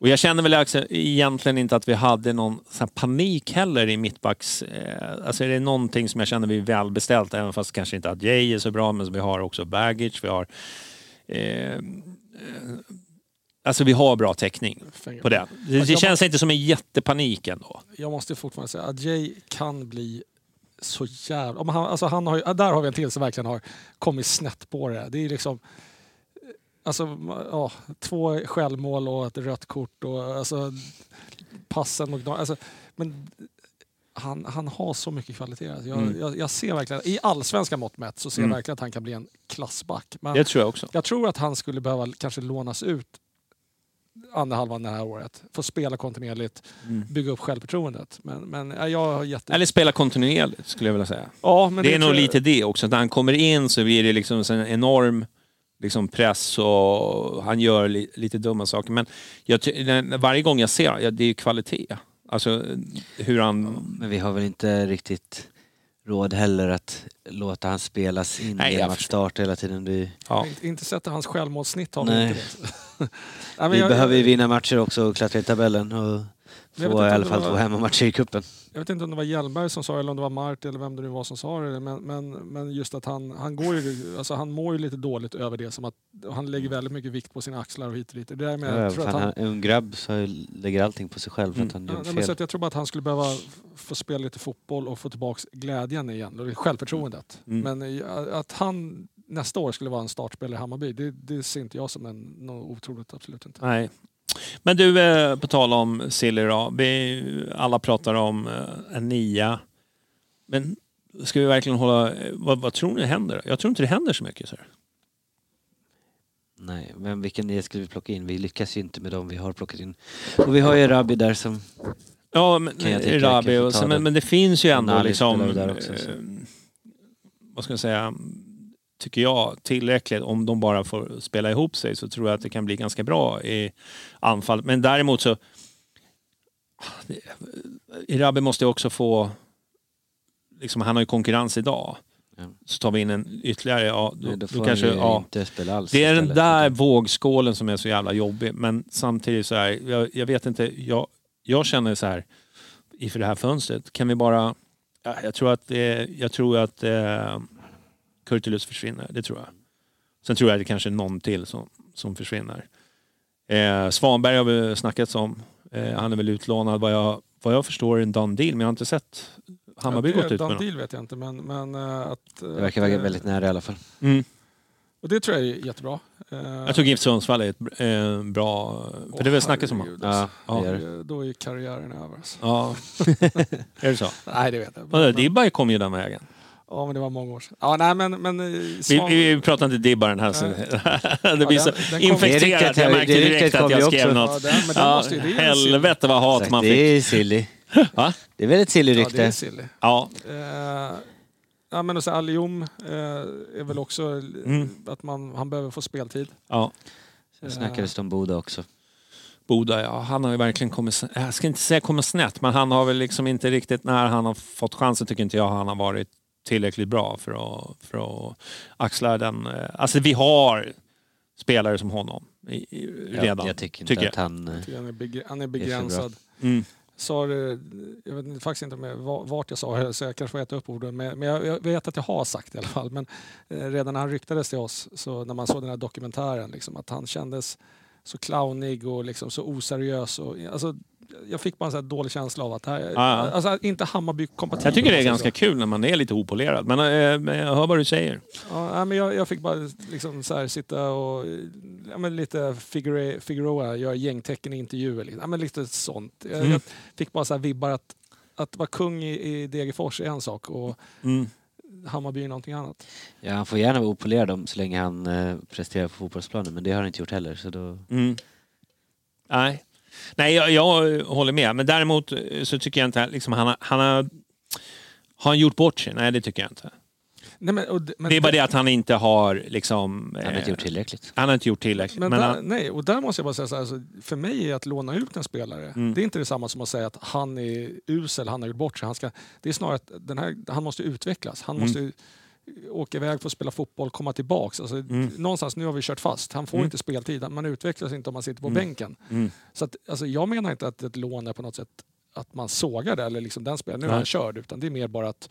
[SPEAKER 1] Och jag känner väl också egentligen inte att vi hade någon här panik heller i mittbacks... Eh, alltså är det någonting som jag känner vi är välbeställt, även fast kanske inte att Jay är så bra, men vi har också baggage, vi har... Eh, alltså vi har bra täckning på det. Det, det känns inte som en jättepanik ändå.
[SPEAKER 3] jag måste fortfarande säga att Jay kan bli så jävla... Om han, alltså han har, ju- där har vi en till som verkligen har kommit snett på det. Det är liksom... Alltså, ja, två självmål och ett rött kort och alltså, passen mot... Alltså, men han, han har så mycket kvalitet. Alltså, Jag,
[SPEAKER 1] Mm.
[SPEAKER 3] jag, jag ser verkligen, I allsvenska mått mätt så ser
[SPEAKER 1] Mm.
[SPEAKER 3] jag verkligen att han kan bli en klassback. Men
[SPEAKER 1] Det tror jag också.
[SPEAKER 3] jag tror att han skulle behöva kanske lånas ut andra halvan det här året. Få spela kontinuerligt,
[SPEAKER 1] Mm.
[SPEAKER 3] bygga upp självförtroendet. Men, men ja, jag har jätte...
[SPEAKER 1] Eller spela kontinuerligt skulle jag vilja säga.
[SPEAKER 3] ja, men
[SPEAKER 1] det är nog
[SPEAKER 3] jag-
[SPEAKER 1] lite det också. När han kommer in så blir det liksom en enorm liksom press och han gör li, lite dumma saker. Men jag, varje gång jag ser ja, det är ju kvalitet. Alltså hur han...
[SPEAKER 2] Men vi har väl inte riktigt råd heller att låta han spelas in
[SPEAKER 1] Nej,
[SPEAKER 2] genom att starta hela tiden. Det,
[SPEAKER 1] Ja.
[SPEAKER 3] Inte, att hans självmålssnitt har vi
[SPEAKER 2] Nej.
[SPEAKER 3] inte. <laughs> Nej,
[SPEAKER 2] vi
[SPEAKER 3] jag,
[SPEAKER 2] behöver ju vinna matcher också och klättra i tabellen och få
[SPEAKER 3] inte
[SPEAKER 2] i alla fall
[SPEAKER 3] var-
[SPEAKER 2] två hemmamatcher i cupen.
[SPEAKER 3] jag vet inte om det var Hjelmberg som sa eller om det var Marti eller vem det nu var som sa det. Men, men, men just att han, han, går ju, alltså han mår ju lite dåligt över det. Som att, han lägger väldigt mycket vikt på sina axlar och hit och dit. Det där med,
[SPEAKER 2] Ja,
[SPEAKER 3] jag, tror att han,
[SPEAKER 2] han en grabb så lägger allting på sig själv för att han
[SPEAKER 3] Ja, nej,
[SPEAKER 2] fel.
[SPEAKER 3] att jag tror bara att han skulle behöva få spela lite fotboll och få tillbaka glädjen igen, och självförtroendet.
[SPEAKER 1] Mm.
[SPEAKER 3] Men eh, att han nästa år skulle vara en startspelare i Hammarby, det, det ser inte jag som en, något otroligt, absolut inte.
[SPEAKER 1] Nej. Men du, eh, på tal om Silly då. Vi, alla pratar om eh, en nia. Men ska vi verkligen hålla... eh, Vad, vad tror ni händer? Jag tror inte det händer så mycket. Så. här.
[SPEAKER 2] Nej, men vilken nia skulle vi plocka in? Vi lyckas ju inte med dem vi har plockat in. Och vi har ju Rabi där som...
[SPEAKER 1] Ja, men, Rabi och men, men det finns ju ändå liksom...
[SPEAKER 2] också, så.
[SPEAKER 1] vad ska jag säga? Tycker jag tillräckligt. Om de bara får spela ihop sig så tror jag att det kan bli ganska bra i anfall. Men däremot så... Rabi måste ju också få... Liksom, han har ju konkurrens idag.
[SPEAKER 2] Ja.
[SPEAKER 1] Så tar vi in en ytterligare, ja, då,
[SPEAKER 2] Nej, då
[SPEAKER 1] då, kanske... Ja, det är den där vågskålen som är så jävla jobbig. Men samtidigt så här, jag, jag vet inte, jag, jag känner så här inför det här fönstret, kan vi bara... ja, Jag tror att, eh, jag tror att eh, Kurtulus försvinner, det tror jag. Sen tror jag att det kanske är någon till som, som försvinner. Eh, Svanberg har vi snackat om. Eh, han är väl utlånad vad jag, vad jag förstår en done deal, men jag har inte sett Hammarby
[SPEAKER 3] Ja, det-
[SPEAKER 1] gått ut med
[SPEAKER 3] Dan
[SPEAKER 1] något.
[SPEAKER 3] deal vet jag inte, men, men eh, att...
[SPEAKER 2] Det verkar vara
[SPEAKER 3] eh,
[SPEAKER 2] väldigt nära i alla fall.
[SPEAKER 1] Mm.
[SPEAKER 3] Och det tror jag är jättebra. Eh,
[SPEAKER 1] Jag tror GIF Sundsvall är ett eh, bra... För det är väl snacket som...
[SPEAKER 3] herregud,
[SPEAKER 2] Ja,
[SPEAKER 3] alltså. Eh, Då är karriären över. Alltså.
[SPEAKER 1] Ja. <laughs> är det så?
[SPEAKER 3] Nej, det vet jag. Men-
[SPEAKER 1] Dibbar kom ju den vägen.
[SPEAKER 3] Ja, men det var många år sedan. Ja, nej, men... men eh,
[SPEAKER 1] Vi,
[SPEAKER 3] Svan-
[SPEAKER 1] vi pratar inte Dibbar den här. <laughs> det blir
[SPEAKER 3] Ja,
[SPEAKER 1] så
[SPEAKER 3] den- den kom-
[SPEAKER 2] Det
[SPEAKER 1] infekterat. Jag märkte
[SPEAKER 2] det
[SPEAKER 1] direkt att jag skrev
[SPEAKER 2] också.
[SPEAKER 1] något.
[SPEAKER 3] Ja, den, men den
[SPEAKER 1] Ja,
[SPEAKER 3] måste ju, det
[SPEAKER 1] helvete vad hat
[SPEAKER 2] Exakt,
[SPEAKER 1] man
[SPEAKER 2] det
[SPEAKER 1] fick.
[SPEAKER 2] är silly.
[SPEAKER 1] Va?
[SPEAKER 2] Det är väl ett silly
[SPEAKER 3] Ja, det är
[SPEAKER 2] rykte?
[SPEAKER 3] silly.
[SPEAKER 1] Ja,
[SPEAKER 3] Eh, ja, men och så Alium eh, är väl också
[SPEAKER 1] Mm.
[SPEAKER 3] att man, han behöver få speltid.
[SPEAKER 1] ja.
[SPEAKER 2] Sen snackades det om Boda också.
[SPEAKER 1] Boda, ja. Han har ju verkligen kommit... Jag ska inte säga kommit snett, men han har väl liksom inte riktigt... När han har fått chansen tycker inte jag han har varit tillräckligt bra för att, för att axla den... eh, Alltså vi har spelare som honom i, i,
[SPEAKER 2] Jag,
[SPEAKER 1] redan.
[SPEAKER 2] jag tycker inte
[SPEAKER 1] tycker
[SPEAKER 2] att han...
[SPEAKER 3] Jag Han är, beg- han är begränsad.
[SPEAKER 1] Mm.
[SPEAKER 3] Sa det, jag vet faktiskt inte med va- vart jag sa det, så jag kanske får äta upp orden. Men, jag vet att jag har sagt det i alla fall. Men eh, redan när han ryktades till oss, så när man såg den här dokumentären, liksom, att han kändes så clownig och liksom så oseriös. Och, alltså, jag fick bara en sån här dålig känsla av att det här,
[SPEAKER 1] Ja.
[SPEAKER 3] alltså, inte Hammarby-kompatibelt.
[SPEAKER 1] Jag tycker det är
[SPEAKER 3] man
[SPEAKER 1] ganska
[SPEAKER 3] säger
[SPEAKER 1] kul när man är lite opolerad. Men men jag hör vad du säger.
[SPEAKER 3] så. Ja, men jag, jag fick bara liksom så här, sitta och ja, men lite Figure- Figueroa, göra gängtecken i intervjuer. Liksom. Ja, men lite sånt. Jag,
[SPEAKER 1] Mm.
[SPEAKER 3] jag fick bara så här vibbar att, att vara kung i, i Degerfors är en sak och
[SPEAKER 1] Mm.
[SPEAKER 3] Hammarby är någonting annat.
[SPEAKER 2] Ja, han får gärna vara opolerad om så länge han eh, presterar på fotbollsplanen men det har han inte gjort heller så då...
[SPEAKER 1] Mm. Nej, Nej jag, jag håller med. Men däremot eh, så tycker jag inte liksom, han, har- han har... Har han gjort bort sig? Nej, det tycker jag inte.
[SPEAKER 3] Nej, men, och, men
[SPEAKER 1] det är bara det att han inte har liksom...
[SPEAKER 2] Han har inte
[SPEAKER 1] eh,
[SPEAKER 2] gjort tillräckligt.
[SPEAKER 1] Han har inte gjort tillräckligt.
[SPEAKER 3] Men
[SPEAKER 1] Men
[SPEAKER 3] där,
[SPEAKER 1] han,
[SPEAKER 3] nej, och där måste jag bara säga så här, alltså, för mig är att låna ut en spelare,
[SPEAKER 1] Mm.
[SPEAKER 3] det är inte detsamma som att säga att han är usel, han har gjort bort sig. Han, ska, det är snarare att den här, han måste utvecklas. Han
[SPEAKER 1] Mm.
[SPEAKER 3] måste åka iväg för att spela fotboll, komma tillbaks. Alltså,
[SPEAKER 1] Mm.
[SPEAKER 3] Någonstans, nu har vi kört fast. Han får
[SPEAKER 1] Mm.
[SPEAKER 3] inte speltid. Man utvecklas inte om man sitter på
[SPEAKER 1] Mm.
[SPEAKER 3] bänken.
[SPEAKER 1] mm.
[SPEAKER 3] Så att, alltså, jag menar inte att ett lån är på något sätt att man sågar det eller liksom den spelaren, nu är han körd. Utan det är mer bara att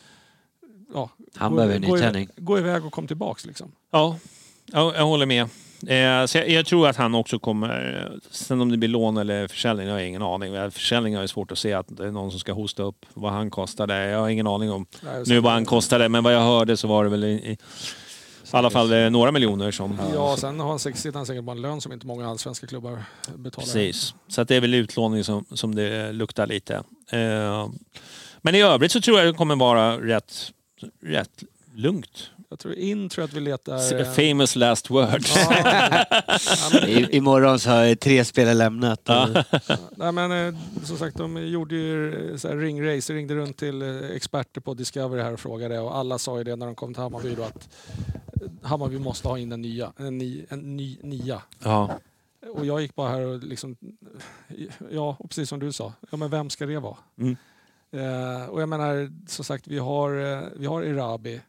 [SPEAKER 3] ja,
[SPEAKER 2] Han
[SPEAKER 3] gå,
[SPEAKER 2] behöver en
[SPEAKER 3] gå,
[SPEAKER 2] nytändning.
[SPEAKER 3] iväg, gå iväg och kom tillbaks. Liksom.
[SPEAKER 1] Ja, jag, jag håller med. Eh, så jag, jag tror att han också kommer... Sen om det blir lån eller försäljning, jag har ingen aning. Försäljning har jag svårt att se att det är någon som ska hosta upp vad han kostade. Jag har ingen aning om
[SPEAKER 3] Nej,
[SPEAKER 1] nu vad han kostade, men vad jag hörde så var det väl i, i, i alla fall eh, några miljoner som...
[SPEAKER 3] Ja, sen har han sitter han säkert på en lön som inte många allsvenska klubbar betalar.
[SPEAKER 1] Precis. Så att det är väl utlåning som, som det luktar lite. Eh, men i övrigt så tror jag det kommer vara rätt, rätt lugnt.
[SPEAKER 3] Jag tror in tror jag att vi letar... eh,
[SPEAKER 1] Famous last words.
[SPEAKER 3] Ja, <laughs> ja, men,
[SPEAKER 2] I, imorgon så har tre spelare lämnat. Och,
[SPEAKER 3] nej, men eh, som sagt, de gjorde ju eh, så här ringrace, ringde runt till experter på Discovery här och frågade och alla sa ju det när de kom till Hammarby då att Hammarby måste ha in en nya, en ny, en ny nia.
[SPEAKER 1] Ja.
[SPEAKER 3] Och jag gick bara här och liksom, ja, och precis som du sa, ja men vem ska det vara?
[SPEAKER 1] Mm.
[SPEAKER 3] Eh, och jag menar, som sagt, vi har, eh, vi har Irabi,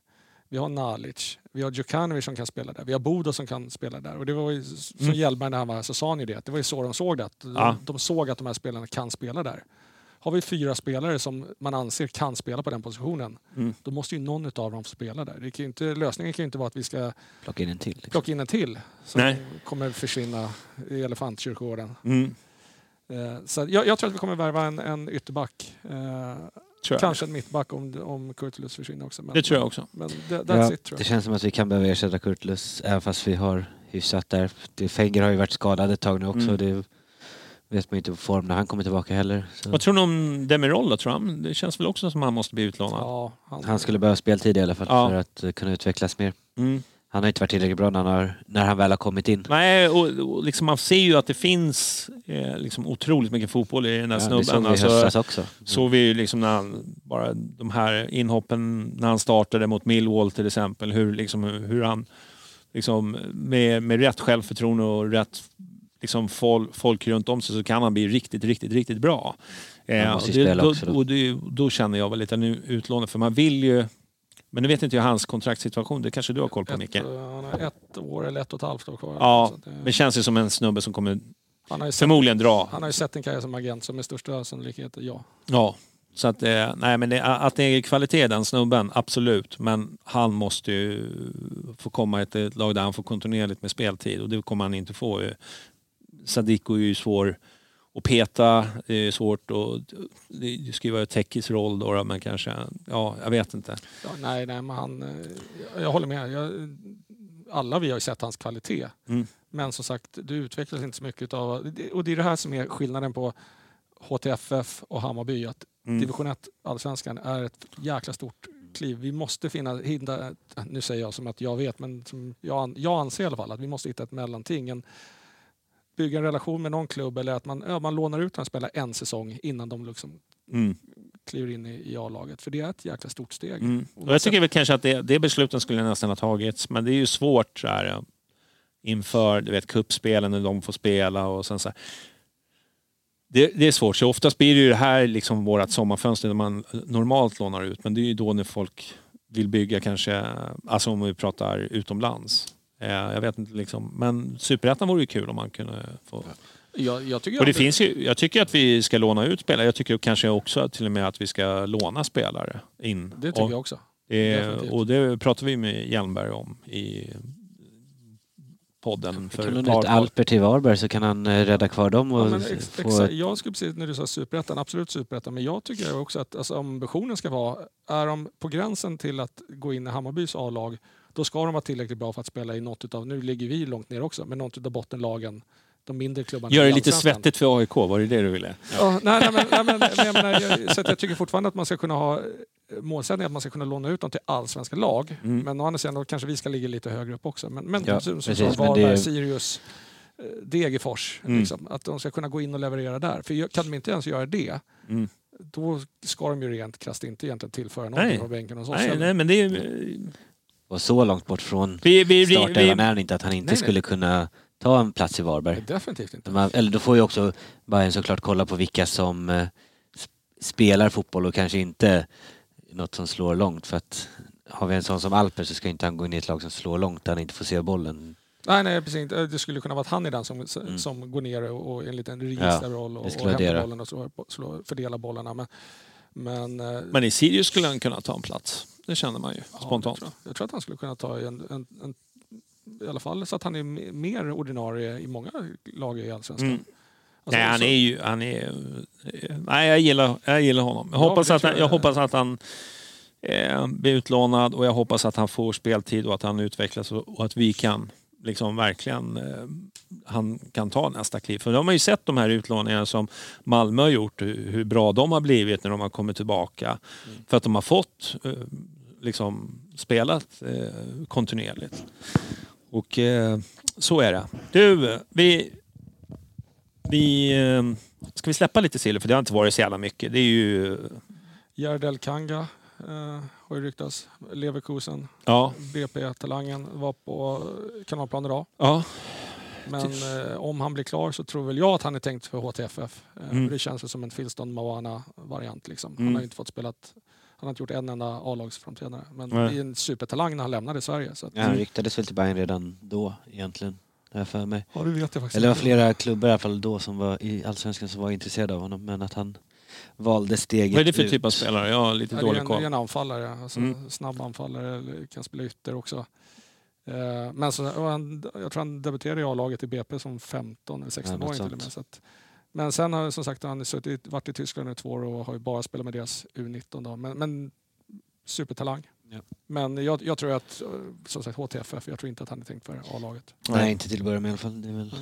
[SPEAKER 3] vi har Nalic, vi har Djukanovic som kan spela där, vi har Bodo som kan spela där. Och det var ju, som
[SPEAKER 1] Mm.
[SPEAKER 3] Hjelmberg när han var här så sa han ju det, att det var ju så de såg det. Att de,
[SPEAKER 1] Ja.
[SPEAKER 3] de såg att de här spelarna kan spela där. Har vi fyra spelare som man anser kan spela på den positionen,
[SPEAKER 1] Mm.
[SPEAKER 3] då måste ju någon av dem få spela där. Det kan ju inte, lösningen kan ju inte vara att vi ska
[SPEAKER 2] plocka in en till. Liksom.
[SPEAKER 3] plocka in en till som
[SPEAKER 1] Nej.
[SPEAKER 3] kommer försvinna i elefantkyrkogården.
[SPEAKER 1] Mm.
[SPEAKER 3] Eh, Så jag, jag tror att vi kommer värva en, en ytterback. Eh,
[SPEAKER 1] jag.
[SPEAKER 3] kanske en mittback om, om Kurtulus försvinner också. Men,
[SPEAKER 1] Det tror jag också.
[SPEAKER 3] Men det,
[SPEAKER 2] Ja,
[SPEAKER 3] it tror
[SPEAKER 2] det
[SPEAKER 3] jag.
[SPEAKER 2] känns som att vi kan behöva ersätta Kurtulus även fast vi har hyfsat där. Fenger har ju varit skadad ett tag nu också.
[SPEAKER 1] Mm.
[SPEAKER 2] Det vet man ju inte på form när han kommer tillbaka heller. Så.
[SPEAKER 1] Vad tror ni om Demirol då, tror han? Det känns väl också som han måste bli utlånad?
[SPEAKER 3] Ja, han,
[SPEAKER 2] Han skulle behöva speltid i alla fall
[SPEAKER 1] Ja.
[SPEAKER 2] för att eh, kunna utvecklas mer.
[SPEAKER 1] Mm.
[SPEAKER 2] Han har inte varit tillräckligt bra när han, har, när han väl har kommit in.
[SPEAKER 1] Nej, och, och liksom man ser ju att det finns eh, liksom otroligt mycket fotboll i den här
[SPEAKER 2] Ja, det såg
[SPEAKER 1] snubben.
[SPEAKER 2] vi
[SPEAKER 1] Alltså,
[SPEAKER 2] höstas också.
[SPEAKER 1] såg vi ju liksom när han, bara de här inhoppen när han startade mot Millwall till exempel, hur, liksom, hur han liksom, med, med rätt självförtroende och rätt liksom, fol, folk runt om sig så kan han bli riktigt, riktigt, riktigt bra. Eh, och det, då,
[SPEAKER 2] då.
[SPEAKER 1] och det, då känner jag väl lite nu utlånad, för man vill ju men nu vet inte jag hans kontraktssituation, det kanske du har koll på Micke?
[SPEAKER 3] ett, eh, han har ett år eller ett och ett halvt år kvar.
[SPEAKER 1] Ja,
[SPEAKER 3] eh,
[SPEAKER 1] det känns ju som en snubbe som kommer
[SPEAKER 3] han, har ju sett,
[SPEAKER 1] förmodligen dra.
[SPEAKER 3] han har ju sett en karriär som agent, så med största sannolikhet ja.
[SPEAKER 1] Ja, så att, eh, nej, men det, att det är kvalitet den snubben, absolut. Men han måste ju få komma till ett lag där han får kontinuerligt med speltid och det kommer han inte få. Sadiko är ju svår att peta, det är svårt och ju vara Tekis roll då, men kanske, ja jag vet inte.
[SPEAKER 3] ja nej, nej, men han, eh, jag, jag håller med. Jag, alla vi har ju sett hans kvalitet.
[SPEAKER 1] Mm.
[SPEAKER 3] Men som sagt, du utvecklas inte så mycket av... Och det är det här som är skillnaden på HTFF och Hammarby. Att
[SPEAKER 1] Mm.
[SPEAKER 3] division 1, allsvenskan, är ett jäkla stort kliv. Vi måste finna, hitta, nu säger jag som att jag vet, men som jag, jag anser i alla fall att vi måste hitta ett mellanting. En, bygga en relation med någon klubb eller att man, ja, man lånar ut och spelar en säsong innan de liksom
[SPEAKER 1] Mm.
[SPEAKER 3] kliver in i, i A-laget. För det är ett jäkla stort steg.
[SPEAKER 1] Mm. Och jag tycker väl kanske att det, det besluten skulle nästan ha tagits, men det är ju svårt så här, ja, inför du vet, kuppspelen när de får spela och sen så här. Det, det är svårt, så oftast blir det ju det här liksom vårt sommarfönster när man normalt lånar ut, men det är ju då när folk vill bygga kanske, alltså om vi pratar utomlands. Eh, Jag vet inte liksom, men superettan vore ju kul om man kunde få...
[SPEAKER 3] Jag, jag tycker
[SPEAKER 1] Och det
[SPEAKER 3] att-
[SPEAKER 1] finns ju, jag tycker att vi ska låna ut spelare, jag tycker kanske också till och med att vi ska låna spelare in.
[SPEAKER 3] Det tycker
[SPEAKER 1] Och-
[SPEAKER 3] jag också.
[SPEAKER 1] Eh, och det pratar vi med Hjelmberg om i podden för
[SPEAKER 2] Kan
[SPEAKER 1] ett
[SPEAKER 2] låna ut
[SPEAKER 1] par
[SPEAKER 2] Alper till Varberg så kan han eh, rädda kvar dem och
[SPEAKER 3] Ja, men
[SPEAKER 2] s-
[SPEAKER 3] ex,
[SPEAKER 2] få...
[SPEAKER 3] exakt, jag skulle precis när du sa superettan, absolut superettan, men jag tycker också att alltså, ambitionen ska vara, är de på gränsen till att gå in i Hammarbys A-lag, då ska de vara tillräckligt bra för att spela i något utav, nu ligger vi långt ner också, men något utav bottenlagen, de mindre klubbarna.
[SPEAKER 1] Gör det lite svettigt för AIK, var det det du ville?
[SPEAKER 3] Ja, nej, nej, men, nej, men, men jag, menar, jag, så att jag tycker fortfarande att man ska kunna ha målsättningen att man ska kunna låna ut dem till allsvenska lag.
[SPEAKER 1] Mm.
[SPEAKER 3] Men å andra sidan kanske vi ska ligga lite högre upp också. Men, men
[SPEAKER 2] Ja,
[SPEAKER 3] som, som
[SPEAKER 2] precis,
[SPEAKER 3] Varberg,
[SPEAKER 2] det-
[SPEAKER 3] Sirius, eh, Degerfors.
[SPEAKER 1] Mm.
[SPEAKER 3] Liksom, att de ska kunna gå in och leverera där. För kan de inte ens göra det,
[SPEAKER 1] Mm.
[SPEAKER 3] då ska de ju rent krasst inte egentligen tillföra någonting
[SPEAKER 1] Nej.
[SPEAKER 3] på bänken hos oss.
[SPEAKER 1] Nej, nej, men det är...
[SPEAKER 2] Och så långt bort från
[SPEAKER 1] Vi, vi, vi,
[SPEAKER 2] startelvan är han inte att han inte
[SPEAKER 3] Nej, nej.
[SPEAKER 2] skulle kunna ta en plats i
[SPEAKER 3] Nej,
[SPEAKER 2] Varberg.
[SPEAKER 3] definitivt inte.
[SPEAKER 2] Man, eller då får ju också Bayern såklart kolla på vilka som eh, sp- spelar fotboll och kanske inte något som slår långt för att har vi en sån som Alper så ska inte han gå in i ett lag som slår långt där han inte får se bollen.
[SPEAKER 3] Nej, nej, precis inte. Det skulle kunna vara att han är den som,
[SPEAKER 2] Mm.
[SPEAKER 3] som går ner och, och en liten registerroll och, och
[SPEAKER 2] skulle
[SPEAKER 3] hämtar bollen och slår, slår, fördelar bollarna. Men, men, eh,
[SPEAKER 1] men i Sirius skulle han kunna ta en plats. Det känner man ju
[SPEAKER 3] Ja,
[SPEAKER 1] spontant.
[SPEAKER 3] det tror jag. jag tror att han skulle kunna ta en, en, en i alla fall så att han är me- mer ordinarie i många lag i Allsvenskan.
[SPEAKER 1] Mm.
[SPEAKER 3] Alltså,
[SPEAKER 1] nej, han
[SPEAKER 3] så-
[SPEAKER 1] är ju... Han är, eh, nej, jag gillar, jag gillar honom. Jag
[SPEAKER 3] Ja,
[SPEAKER 1] hoppas, att, han,
[SPEAKER 3] jag.
[SPEAKER 1] jag hoppas att han eh, blir utlånad och jag hoppas att han får speltid och att han utvecklas och, och att vi kan liksom verkligen eh, han kan ta nästa kliv. För de har ju sett de här utlåningarna som Malmö har gjort, hur, bra de har blivit när de har kommit tillbaka. För att de har fått eh, liksom spelat eh, kontinuerligt. Och eh, så är det. Du, vi... vi eh, ska vi släppa lite silver? För det har inte varit så jävla mycket. Det är ju...
[SPEAKER 3] Gerdel Kanga eh, har ju ryktats. Leverkusen,
[SPEAKER 1] Ja.
[SPEAKER 3] BP-talangen, var på kanalplan idag.
[SPEAKER 1] ja.
[SPEAKER 3] Men eh, om han blir klar så tror väl jag att han är tänkt för HTFF. Eh,
[SPEAKER 1] Mm.
[SPEAKER 3] Det känns som en Filston Moana-variant. Liksom.
[SPEAKER 1] Mm.
[SPEAKER 3] Han har inte fått spelat han har inte gjort en enda A-lagsframträdande. Men det är en supertalang när han lämnade Sverige. Så att,
[SPEAKER 2] Ja, han ryktades väl till Bayern redan då egentligen. För mig.
[SPEAKER 3] Ja, det vet jag faktiskt
[SPEAKER 2] Eller det var flera klubbar i alla fall då som var i Allsvenskan som var intresserade av honom men att han valde steget
[SPEAKER 1] Vad är det för
[SPEAKER 2] ut.
[SPEAKER 1] typ av spelare? Jag har lite
[SPEAKER 3] Ja,
[SPEAKER 1] dålig
[SPEAKER 3] en, det är
[SPEAKER 1] koll.
[SPEAKER 3] en anfallare, alltså
[SPEAKER 1] Mm.
[SPEAKER 3] snabb anfallare, eller kan spela ytter också. Eh, men så, han, jag tror han debuterade i A-laget i BP som 15 eller 16
[SPEAKER 2] Ja,
[SPEAKER 3] år
[SPEAKER 2] något
[SPEAKER 3] till och med. Så att, men sen har som sagt han suttit, varit i Tyskland i två år och har bara spelat med deras U19. Då. Men, men supertalang.
[SPEAKER 2] Ja.
[SPEAKER 3] Men jag, jag tror att, eh, som sagt HTFF, jag tror inte att han är tänkt för A-laget.
[SPEAKER 2] Nej, inte till att börja med i alla fall. Det är väl...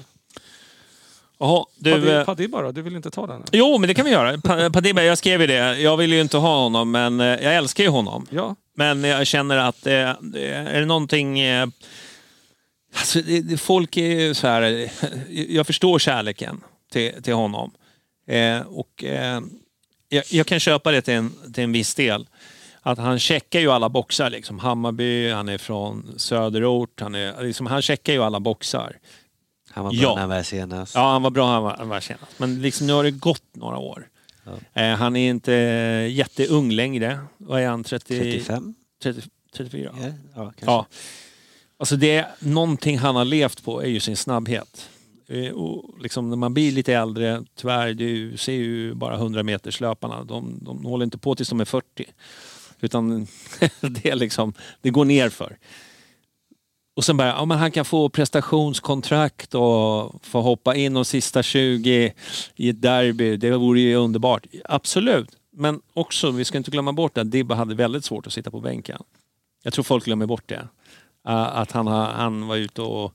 [SPEAKER 1] Jaha, du...
[SPEAKER 3] Padibba
[SPEAKER 1] eh,
[SPEAKER 3] då, du vill inte ta den?
[SPEAKER 1] Jo, men det kan vi göra. Pa- Padibba, jag skrev ju det. Jag vill ju inte ha honom, men eh, jag älskar ju honom.
[SPEAKER 3] Ja,
[SPEAKER 1] Men jag känner att eh, är det någonting... Eh, alltså, det, folk är ju så här... eh, Jag förstår kärleken till, till honom. Eh, och eh, jag, jag kan köpa det till en, till en viss del. Att han checkar ju alla boxar. Liksom. Hammarby, han är från söderort. Han, är, liksom, han checkar ju alla boxar.
[SPEAKER 2] Han var bra
[SPEAKER 1] Ja.
[SPEAKER 2] när han var senast.
[SPEAKER 1] Ja, han var bra han var, han var senast. Men liksom, nu har det gått några år. Eh, han är inte jätteung längre. Vad är han? 30,
[SPEAKER 2] 35?
[SPEAKER 1] 30, 34?
[SPEAKER 2] Ja, ja kanske.
[SPEAKER 1] Ja. Alltså det är någonting han har levt på är ju sin snabbhet. Eh, Och liksom när man blir lite äldre, tyvärr, du ser ju bara 100 meters löparna. De, de håller inte på tills de är 40. Utan <laughs> det är liksom, det går ner för. Och sen bara, ja men han kan få prestationskontrakt och få hoppa in de sista 20 i ett derby. Det vore ju underbart. Absolut. Men också, vi ska inte glömma bort att Dibba hade väldigt svårt att sitta på bänken. Jag tror folk glömmer bort det. Att han, han var ute och...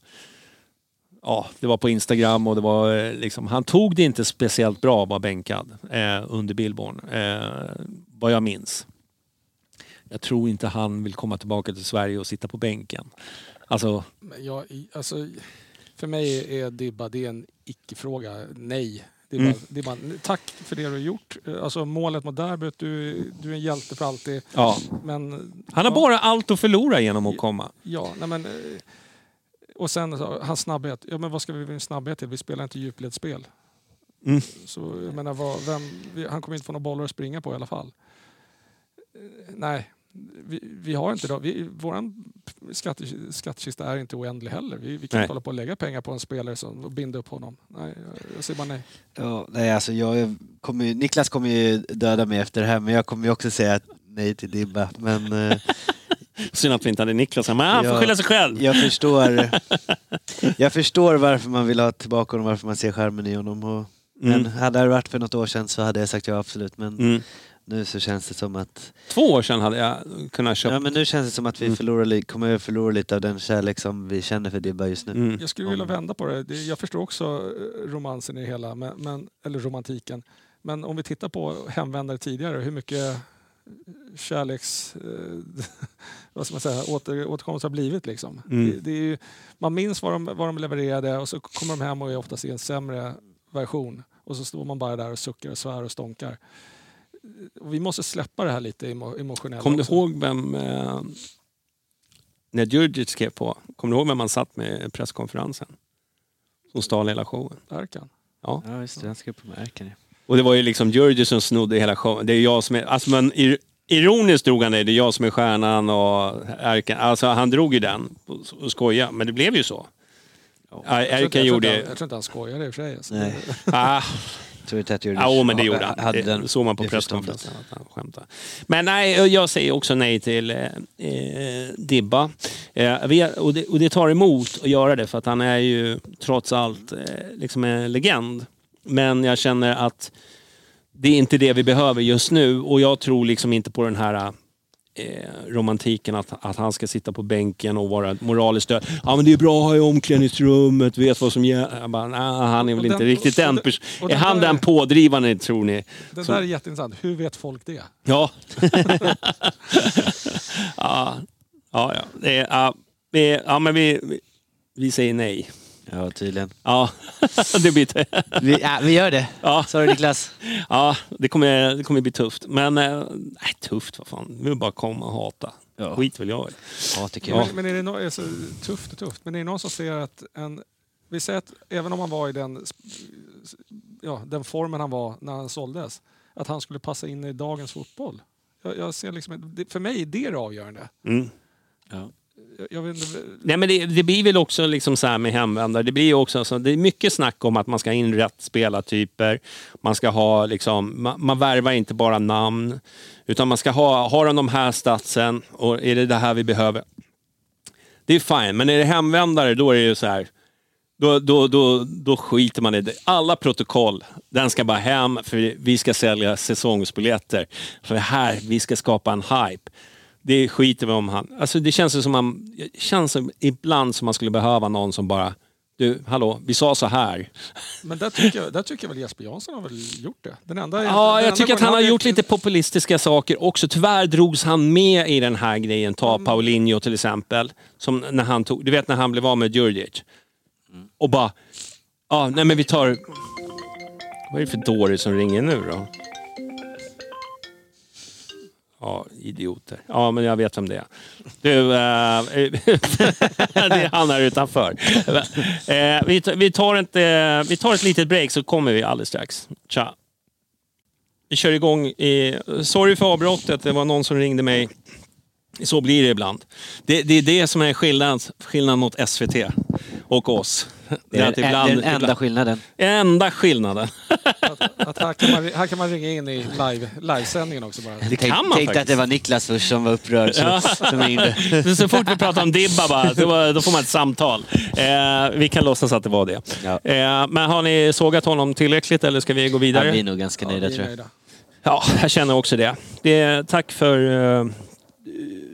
[SPEAKER 1] Ja, det var på Instagram och det var eh, liksom... Han tog det inte speciellt bra att vara bänkad eh, under Billborn. Eh, vad jag minns. Jag tror inte han vill komma tillbaka till Sverige och sitta på bänken. Alltså,
[SPEAKER 3] jag, alltså, för mig är Dibba det är en icke-fråga. Nej. Det är
[SPEAKER 1] Mm.
[SPEAKER 3] bara, det är bara, tack för det du har gjort. Alltså, målet mot derbyt, du, du är en hjälte för alltid.
[SPEAKER 1] ja.
[SPEAKER 3] Men,
[SPEAKER 1] Han har
[SPEAKER 3] ja,
[SPEAKER 1] bara allt att förlora genom att komma.
[SPEAKER 3] Ja, nej men, eh, och sen hans snabbhet. Ja, men vad ska vi med snabbhet till? Vi spelar inte djupledsspel.
[SPEAKER 1] Mm.
[SPEAKER 3] Så jag menar, vad, vem, han kommer inte få några bollar att springa på i alla fall. Eh, Nej, vi, vi har inte det. Vi, våran skatte- skattkista är inte oändlig heller. Vi, vi kan
[SPEAKER 1] Nej.
[SPEAKER 3] inte hålla på och lägga pengar på en spelare som, och binda upp honom. Nej, jag, jag säger bara nej.
[SPEAKER 2] Ja, nej, alltså jag kommer, ju- Niklas kommer ju döda mig efter det här men jag kommer ju också säga nej till Dibba. Men eh, <laughs>
[SPEAKER 1] Synd att vi inte hade Niklas här, men han får skylla sig själv.
[SPEAKER 2] Jag förstår, <laughs> jag förstår varför man vill ha tillbaka honom, varför man ser skärmen i honom. Och, Men
[SPEAKER 1] Mm.
[SPEAKER 2] hade det varit för något år sedan så hade jag sagt ja absolut. Men
[SPEAKER 1] Mm.
[SPEAKER 2] Nu så känns det som att
[SPEAKER 1] Två år sedan hade jag kunnat köpa...
[SPEAKER 2] ja, men nu känns det som att vi
[SPEAKER 1] Mm.
[SPEAKER 2] förlorar, li- kommer att förlora lite av den kärlek som vi känner för Dibba just nu.
[SPEAKER 1] Mm.
[SPEAKER 3] Jag skulle vilja vända på det. Jag förstår också eh, romansen i det hela, men, men, eller romantiken. Men om vi tittar på hemvändare tidigare, hur mycket kärleks... Eh, <laughs> vad ska man säga? Åter, återkomst har blivit liksom.
[SPEAKER 1] Mm.
[SPEAKER 3] Det, det är ju, man minns vad de, vad de levererade och så kommer de hem och är oftast i en sämre version. Och så står man bara där och suckar och svär och stånkar. Och vi måste släppa det här lite emo, emotionellt.
[SPEAKER 1] Kom du ihåg vem... Eh, när Djurdjic skrev på, kommer du ihåg vem man satt med i presskonferensen? Som stal hela showen.
[SPEAKER 3] Verkan.
[SPEAKER 1] Ja.
[SPEAKER 2] Ja just det, han skrev på märken.
[SPEAKER 1] Och det var ju liksom Djurdjic som snodde hela showen. Det är jag som är... Alltså men ir, ironiskt drog han det. Det är jag som är stjärnan och Erkan. Alltså han drog ju den och, och skoja. Men det blev ju så. Ja,
[SPEAKER 3] Jag tror inte-
[SPEAKER 1] Erkan
[SPEAKER 3] jag tror inte
[SPEAKER 1] gjorde...
[SPEAKER 3] han- Jag tror inte han skojade i och för sig. Alltså.
[SPEAKER 2] Nej. <laughs>
[SPEAKER 1] Ah,
[SPEAKER 2] Tror inte att
[SPEAKER 1] Ja, men det gjorde han.
[SPEAKER 2] hade
[SPEAKER 1] Det såg man på presskonferensen att han skämtade. Men nej, jag säger också nej till eh, eh, Dibba. Eh, vi, och, det, och det tar emot att göra det för att han är ju trots allt eh, liksom en legend. Men jag känner att det är inte det vi behöver just nu och jag tror liksom inte på den här eh, romantiken att, att han ska sitta på bänken och vara moraliskt stöd. Ja men det är bra att ha i omklädningsrummet, vet vad som gäller. Nej, han är väl
[SPEAKER 3] Och
[SPEAKER 1] inte
[SPEAKER 3] den-
[SPEAKER 1] riktigt den personen. Är han den pådrivande tror ni?
[SPEAKER 3] Det där är jätteintressant. Hur vet folk det?
[SPEAKER 1] Ja. <laughs> ja. Ja, ja. Det är, ja, men vi, vi säger nej.
[SPEAKER 2] Ja tydligen.
[SPEAKER 1] Ja, <laughs> det blir, t-
[SPEAKER 2] Vi, ja, vi gör det.
[SPEAKER 1] ja,
[SPEAKER 2] Sorry Niklas.
[SPEAKER 1] ja det, kommer, det kommer bli tufft. Men, nej, tufft, vad fan. Vi vill bara komma och hata.
[SPEAKER 2] Ja.
[SPEAKER 1] Skit väl jag.
[SPEAKER 2] Ja, tycker jag.
[SPEAKER 3] Men, men är det no, alltså, tufft och tufft, men är det någon som ser att en... Vi säger att även om han var i den, ja, den formen han var när han såldes, att han skulle passa in i dagens fotboll. Jag, jag ser liksom, det- för mig är det det avgörande.
[SPEAKER 1] Mm.
[SPEAKER 2] Ja.
[SPEAKER 3] Jag, vet inte,
[SPEAKER 1] Nej, men det, det blir väl också liksom så här med hemvändare. Det blir också så, det är mycket snack om att man ska ha in rätt spelartyper. Man ska ha liksom, man, man värvar inte bara namn. Utan man ska ha, har de de här statsen och är det det här vi behöver? Det är fine, men är det hemvändare då är det ju så här. Då, då, då, då skiter man i det. Alla protokoll, den ska bara hem för vi ska sälja säsongsbiljetter. För här, vi ska skapa en hype. Det skiter vi om han. Alltså det känns som man, känns som, ibland som man skulle behöva någon som bara, du, hallå, vi sa så här.
[SPEAKER 3] men där tycker, jag, där tycker jag väl Jesper Jansson har väl gjort det. Den enda, den
[SPEAKER 1] Ja, jag
[SPEAKER 3] enda
[SPEAKER 1] tycker att han har gjort lite populistiska saker också. Tyvärr drogs han med i den här grejen. Ta Paulinho till exempel. Som när han tog, du vet när han blev av med Djurdjic. Och bara, ja, nej men vi tar... Vad är det för dåre som ringer nu då? Ja, idioter. Ja, men jag vet vem det är. Du, eh, <laughs> det är han här utanför. Eh, vi, tar- vi, tar ett, eh, vi tar ett litet break så kommer vi alldeles strax. Tja! Vi kör igång. I, sorry för avbrottet, det var någon som ringde mig. Så blir det ibland. Det, det är det som är skillnaden, skillnaden mot SVT och oss. <laughs>
[SPEAKER 2] Det är
[SPEAKER 1] att
[SPEAKER 2] den, den enda
[SPEAKER 1] ibland-
[SPEAKER 2] skillnaden.
[SPEAKER 1] enda skillnaden.
[SPEAKER 3] Att här, kan man, här kan man ringa in i live, livesändningen också bara.
[SPEAKER 1] Det kan man
[SPEAKER 2] tänkte att det var Niklas först som var upprörd. Så,
[SPEAKER 1] Ja.
[SPEAKER 2] som ringde. <laughs>
[SPEAKER 1] Så fort vi pratar om Dibba bara, då, då får man ett samtal. Eh, vi kan låtsas att det var det.
[SPEAKER 2] Ja.
[SPEAKER 1] Eh, men har ni sågat honom tillräckligt eller ska vi gå
[SPEAKER 2] Ja,
[SPEAKER 1] vidare?
[SPEAKER 2] vi är nog ganska nöjda
[SPEAKER 3] vi är
[SPEAKER 2] tror jag.
[SPEAKER 3] nöjda.
[SPEAKER 1] Ja, jag känner också det. det tack för eh,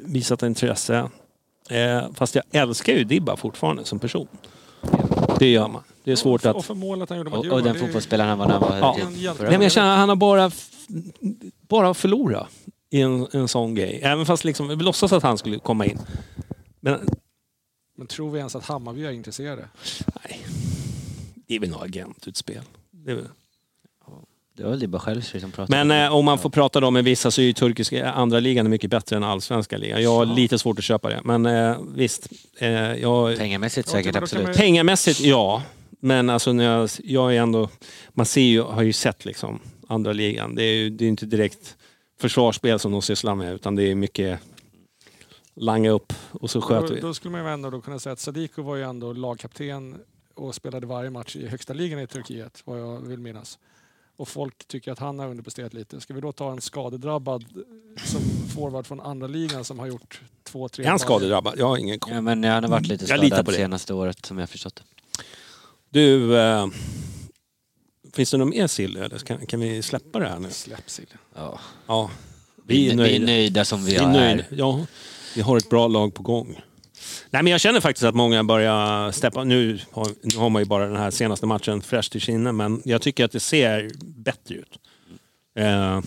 [SPEAKER 1] visat intresse. Eh, fast jag älskar ju Dibba fortfarande som person. Det gör man. Det är svårt
[SPEAKER 3] Och
[SPEAKER 1] att...
[SPEAKER 3] för målet han gjorde mot
[SPEAKER 2] Och, och
[SPEAKER 3] Djurgården,
[SPEAKER 2] den
[SPEAKER 3] det är ju-
[SPEAKER 2] fotbollsspelaren han var när han var
[SPEAKER 1] Ja.
[SPEAKER 2] typ förra
[SPEAKER 1] Nej, men jag känner att han har bara, f- bara förlorat i en, en sån grej. Även fast liksom, vi låtsas att han skulle komma in. Men
[SPEAKER 3] Men tror vi ens att Hammarby är intresserade?
[SPEAKER 1] nej, det är väl något agentutspel. Det är väl.
[SPEAKER 2] Det var väl bara själv som pratade.
[SPEAKER 1] Men eh, om man får prata då med vissa så är ju turkiska andra ligan mycket bättre än allsvenska ligan. Jag har lite svårt att köpa det. Men eh, visst, eh, jag,
[SPEAKER 2] Pengamässigt säkert
[SPEAKER 3] kan
[SPEAKER 2] absolut.
[SPEAKER 3] man-
[SPEAKER 1] pengamässigt ja. Men alltså när jag, jag är ändå, man ser ju, har ju sett liksom andra ligan. Det är ju det är inte direkt försvarsspel som de sysslar med utan det är mycket langa upp och så sköter
[SPEAKER 3] Då,
[SPEAKER 1] vi.
[SPEAKER 3] då skulle man ju ändå då kunna säga att Sadiko var ju ändå lagkapten och spelade varje match i högsta ligan i Turkiet, vad jag vill minnas. Och folk tycker att han har underpresterat lite. Ska vi då ta en skadedrabbad som forward från andra ligan som har gjort två, tre
[SPEAKER 1] Är han skadedrabbad? Jag har ingen koll.
[SPEAKER 2] Ja, men han har varit lite skadad
[SPEAKER 1] på det.
[SPEAKER 2] senaste året som jag förstått det.
[SPEAKER 1] Du, eh, finns det någon mer sill eller kan, kan vi släppa det här nu?
[SPEAKER 3] Släpp Silja.
[SPEAKER 2] Ja.
[SPEAKER 1] Ja,
[SPEAKER 2] Vi, är vi är nöjda som vi
[SPEAKER 1] Vi är
[SPEAKER 2] är.
[SPEAKER 1] nöjda. Ja, vi har ett bra lag på gång. Nej, men jag känner faktiskt att många börjar steppa... Nu har, nu har man ju bara den här senaste matchen fräscht i kinne, men jag tycker att det ser bättre ut. Eh,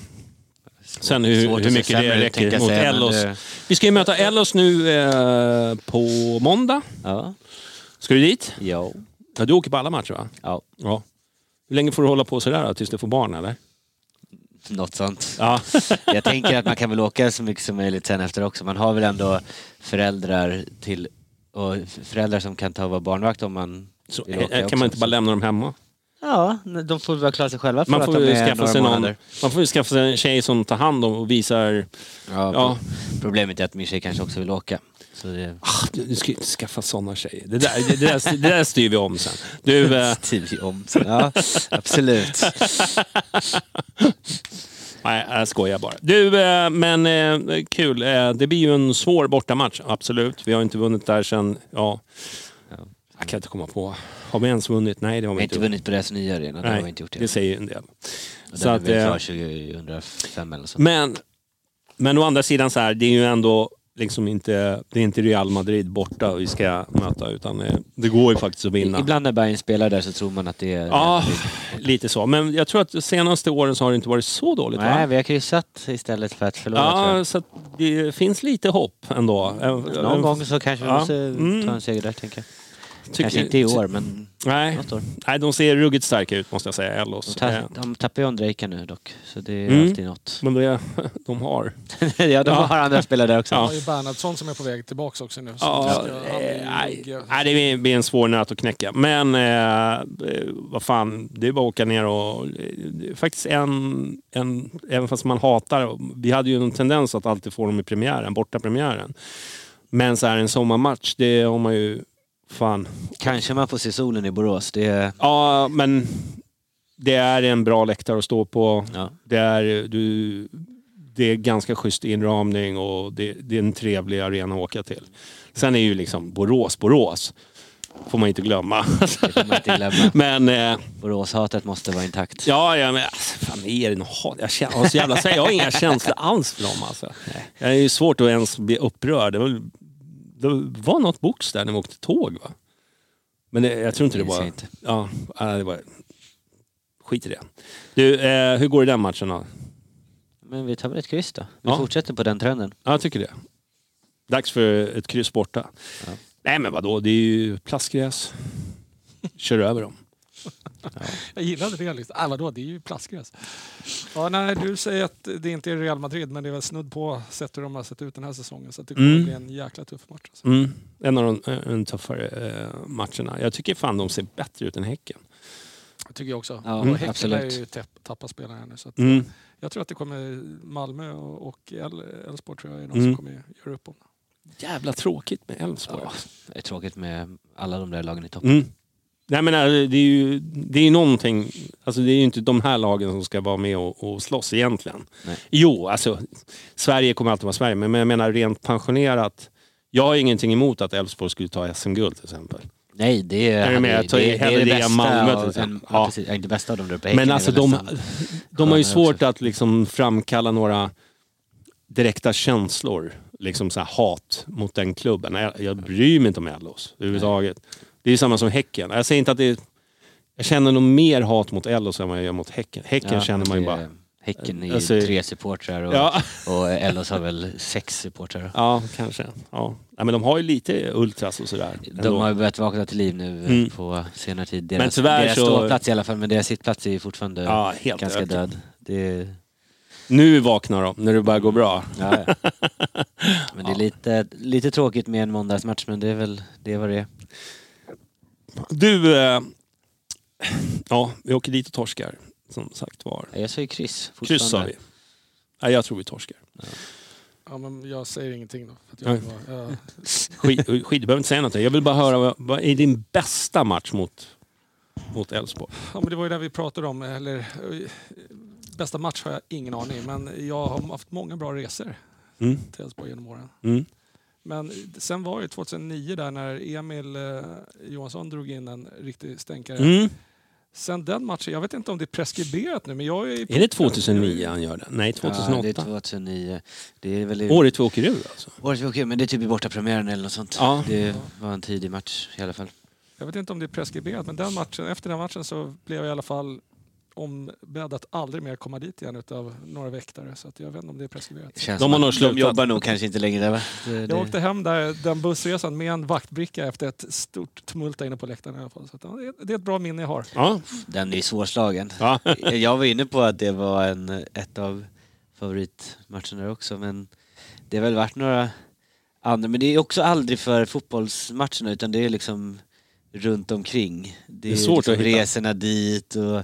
[SPEAKER 1] sen hur, hur mycket det räcker mot Ellos.
[SPEAKER 2] det-
[SPEAKER 1] Vi ska ju möta Ellos nu eh, på måndag.
[SPEAKER 2] Ja.
[SPEAKER 1] Ska du dit?
[SPEAKER 2] Ja.
[SPEAKER 1] Ja, du åker på alla matcher va?
[SPEAKER 2] ja,
[SPEAKER 1] Ja. Hur länge får du hålla på sådär då, tills du får barn eller?
[SPEAKER 2] något sånt.
[SPEAKER 1] Ja. <laughs>
[SPEAKER 2] Jag tänker att man kan väl åka så mycket som möjligt sen efter också. Man har väl ändå föräldrar till och föräldrar som kan ta och vara barnvakt om man
[SPEAKER 1] Så,
[SPEAKER 2] vill
[SPEAKER 1] eh,
[SPEAKER 2] åka
[SPEAKER 1] kan
[SPEAKER 2] också.
[SPEAKER 1] man inte bara lämna dem hemma?
[SPEAKER 2] Ja, de får väl klara sig själva för
[SPEAKER 1] Man
[SPEAKER 2] att
[SPEAKER 1] får,
[SPEAKER 2] de
[SPEAKER 1] ju
[SPEAKER 2] är
[SPEAKER 1] skaffa
[SPEAKER 2] några
[SPEAKER 1] sig någon,
[SPEAKER 2] månader.
[SPEAKER 1] man får ju skaffa sig en tjej som tar hand om och visar...
[SPEAKER 2] Ja,
[SPEAKER 1] Ja.
[SPEAKER 2] Problemet är att min tjej kanske också vill åka. Så det
[SPEAKER 1] Ah, du, du ska ju inte skaffa sådana tjejer. Det där, det, det, där, det där styr vi om sen. Du, <laughs> eh,
[SPEAKER 2] styr vi om. Så, ja, absolut. <laughs>
[SPEAKER 1] nej, jag skojar bara. Du, eh, men eh, kul. Eh, det blir ju en svår bortamatch, absolut. Vi har inte vunnit där sen, ja... Jag kan inte komma på. Har vi ens vunnit? Nej, det har
[SPEAKER 2] Vi
[SPEAKER 1] vi
[SPEAKER 2] har
[SPEAKER 1] inte.
[SPEAKER 2] inte vunnit på deras nya arena, det har vi inte gjort
[SPEAKER 1] det
[SPEAKER 2] än.
[SPEAKER 1] säger ju en del.
[SPEAKER 2] Och
[SPEAKER 1] Så
[SPEAKER 2] Den är
[SPEAKER 1] att,
[SPEAKER 2] väl
[SPEAKER 1] eh,
[SPEAKER 2] klar 2005 eller så.
[SPEAKER 1] Men, men å andra sidan så här, det är ju ändå liksom inte, det är inte Real Madrid borta vi ska möta utan eh, det går ju faktiskt att vinna.
[SPEAKER 2] Ibland när Bayern spelar där så tror man att det är...
[SPEAKER 1] Ja, lite så. Men jag tror att de senaste åren så har det inte varit så dåligt
[SPEAKER 2] Nej,
[SPEAKER 1] va?
[SPEAKER 2] vi har kryssat istället för att förlora
[SPEAKER 1] Ja, så det finns lite hopp ändå.
[SPEAKER 2] Någon gång så kanske vi
[SPEAKER 1] Ja,
[SPEAKER 2] måste
[SPEAKER 1] mm.
[SPEAKER 2] ta en seger där tänker jag.
[SPEAKER 1] Tycker-
[SPEAKER 2] Kanske inte i år men
[SPEAKER 1] Nej.
[SPEAKER 2] något år.
[SPEAKER 1] Nej, de ser ruggigt starka ut måste jag säga,
[SPEAKER 2] De,
[SPEAKER 1] Ellos.
[SPEAKER 2] ta,
[SPEAKER 1] Eh,
[SPEAKER 2] de tappar ju Ondrejka nu dock, så det är
[SPEAKER 1] Mm.
[SPEAKER 2] alltid något.
[SPEAKER 1] Men det <laughs> de har. <laughs>
[SPEAKER 2] ja, de
[SPEAKER 1] Ja.
[SPEAKER 2] har andra spelare där också.
[SPEAKER 3] Ja. har ju Bernhardsson som är på väg tillbaks också nu. så
[SPEAKER 1] Ja,
[SPEAKER 3] han är ju-
[SPEAKER 1] eh, nej, nej, det blir en svår nöt att knäcka. Men eh, eh, vad fan, det är bara att åka ner och... eh, Faktiskt en, en... Även fast man hatar... Vi hade ju en tendens att alltid få dem i premiären, borta premiären. Men så här en sommarmatch, det har man ju... Fan.
[SPEAKER 2] Kanske man får se solen i Borås. Det är,
[SPEAKER 1] Ja, men det är en bra läktare att stå på.
[SPEAKER 2] ja.
[SPEAKER 1] Det är, du, det är ganska schysst inramning och det, det är en trevlig arena att åka till. Sen är ju liksom Borås, Borås. Får man inte glömma.
[SPEAKER 2] Det får man inte glömma. <laughs>
[SPEAKER 1] men eh,
[SPEAKER 2] Boråshatet måste vara intakt.
[SPEAKER 1] ja, ja, men alltså, fan är det något? Jag, känner, har så jävla, jag har inga känslor alls för dem alltså. Jag är ju svårt att ens bli upprörd. Det var, det var något box där när vi åkte tåg va? Men det, jag tror inte det var...
[SPEAKER 2] inte.
[SPEAKER 1] Ja, det var... Skit i det. Du, eh, hur går det i den matchen då?
[SPEAKER 2] Men vi tar väl ett kryss då. Vi
[SPEAKER 1] Ja.
[SPEAKER 2] fortsätter på den trenden.
[SPEAKER 1] Ja, jag tycker det. Dags för ett kryss borta.
[SPEAKER 2] Ja.
[SPEAKER 1] Nej men vadå, det är ju plastgräs. Kör över dem.
[SPEAKER 3] Jag gillade det. Liksom. Äh, vadå, det är ju plastgräs. Ja, nej, du säger att det inte är Real Madrid, men det är väl snudd på sett hur de har sett ut den här säsongen. Så att det kommer
[SPEAKER 1] Mm.
[SPEAKER 3] bli en jäkla tuff match. Alltså.
[SPEAKER 1] Mm. En av de eh, en tuffare eh, matcherna. Jag tycker fan de ser bättre ut än Häcken.
[SPEAKER 3] Jag tycker jag också.
[SPEAKER 2] Ja,
[SPEAKER 3] och Häcken
[SPEAKER 2] absolut.
[SPEAKER 3] är ju tapp, tappat spelare här nu. Så att
[SPEAKER 1] Mm.
[SPEAKER 3] Jag tror att det kommer Malmö och och El- Elfsborg tror jag är de
[SPEAKER 1] Mm.
[SPEAKER 3] som kommer göra upp om det.
[SPEAKER 1] Jävla tråkigt med Elfsborg.
[SPEAKER 2] Ja, det är tråkigt med alla de där lagen i toppen.
[SPEAKER 1] Nej, men eh, det är ju det är någonting, alltså det är ju inte de här lagen som ska vara med och, och slåss egentligen.
[SPEAKER 2] Nej.
[SPEAKER 1] Jo, alltså Sverige kommer alltid vara Sverige, men jag menar rent pensionerat. Jag har ingenting emot att Elfsborg skulle ta SM-guld till exempel.
[SPEAKER 2] Nej, det är,
[SPEAKER 1] Är med?
[SPEAKER 2] det, det, det är det
[SPEAKER 1] det
[SPEAKER 2] bästa
[SPEAKER 1] Malmö
[SPEAKER 2] av, en,
[SPEAKER 1] Ja.
[SPEAKER 2] precis, inte bästa av de där uppe.
[SPEAKER 1] Men alltså de, de har ju svårt att liksom framkalla några direkta känslor. Liksom så hat mot den klubben. Jag, jag bryr mig inte om Ellos överhuvudtaget. Det är ju samma som Häcken. Jag säger inte att det är, Jag känner nog mer hat mot Ellos än vad jag gör mot Häcken. Häcken
[SPEAKER 2] Ja,
[SPEAKER 1] känner man ju bara...
[SPEAKER 2] Häcken är ju
[SPEAKER 1] Alltså-
[SPEAKER 2] tre supportrar och,
[SPEAKER 1] Ja.
[SPEAKER 2] och Ellos har väl sex supportrar.
[SPEAKER 1] Ja, kanske. Ja. Ja, men de har ju lite ultras och sådär.
[SPEAKER 2] De
[SPEAKER 1] ändå.
[SPEAKER 2] har ju börjat vakna till liv nu
[SPEAKER 1] Mm.
[SPEAKER 2] på senare tid.
[SPEAKER 1] Men
[SPEAKER 2] Deras,
[SPEAKER 1] tyvärr
[SPEAKER 2] deras
[SPEAKER 1] så-
[SPEAKER 2] ståplats i alla fall, men deras sittplats är ju fortfarande
[SPEAKER 1] Ja, helt
[SPEAKER 2] ganska
[SPEAKER 1] öken.
[SPEAKER 2] död. Det
[SPEAKER 1] Nu vaknar de, när det börjar gå bra.
[SPEAKER 2] ja, ja. <laughs> Men det är lite, lite tråkigt med en måndagsmatch, men det är väl det är vad det är.
[SPEAKER 1] Du, eh, ja, vi åker dit och torskar. Som sagt var.
[SPEAKER 2] Jag ju kryss.
[SPEAKER 1] Kryss sa
[SPEAKER 2] fortfarande.
[SPEAKER 1] vi. Nej, jag tror vi torskar.
[SPEAKER 3] Ja, men jag säger ingenting då. För att
[SPEAKER 1] Nej.
[SPEAKER 3] jag, jag, <laughs>
[SPEAKER 1] Skit, skit, du behöver inte säga något. Jag vill bara höra, vad, vad är din bästa match mot mot Elfsborg?
[SPEAKER 3] ja, men det var ju det vi pratade om. Eller, eh, bästa match har jag ingen aning men jag har haft många bra resor
[SPEAKER 1] Mm.
[SPEAKER 3] till Elfsborg genom åren.
[SPEAKER 1] Mm.
[SPEAKER 3] Men sen var det 2009 där när Emil eh, Johansson drog in en riktig stänkare.
[SPEAKER 1] Mm.
[SPEAKER 3] Sen den matchen, jag vet inte om det är preskriberat nu men jag är...
[SPEAKER 1] Är det 2009 han gör det? Nej,
[SPEAKER 2] Ja,
[SPEAKER 1] 2008.
[SPEAKER 2] det är 2009. Det är väl i...
[SPEAKER 1] Året vi åker ur alltså.
[SPEAKER 2] Året vi åker, men det är typ i bortapremiären eller något sånt.
[SPEAKER 1] Ja.
[SPEAKER 2] Det var en tidig match i alla fall.
[SPEAKER 3] Jag vet inte om det är preskriberat men den matchen, efter den matchen så blev jag i alla fall ombedd att aldrig mer komma dit igen utav några väktare. Så att jag vet inte om det är preskriberat.
[SPEAKER 2] Känns
[SPEAKER 1] De har nog slutat.
[SPEAKER 2] De jobbar nog kanske inte längre va? Det,
[SPEAKER 3] Jag
[SPEAKER 2] det...
[SPEAKER 3] åkte hem där, den bussresan med en vaktbricka efter ett stort tumult där inne på läktaren i alla fall. Så att, ja, det är- ett bra minne jag har.
[SPEAKER 1] Ja.
[SPEAKER 2] Den är ju svårslagen.
[SPEAKER 1] Ja.
[SPEAKER 2] Jag var inne på att det var en, ett av favoritmatcherna där också men det har väl varit några andra, men det är också aldrig för fotbollsmatcherna utan det är liksom runt omkring. Det är,
[SPEAKER 1] Det är svårt
[SPEAKER 2] liksom
[SPEAKER 1] att hitta.
[SPEAKER 2] resorna dit och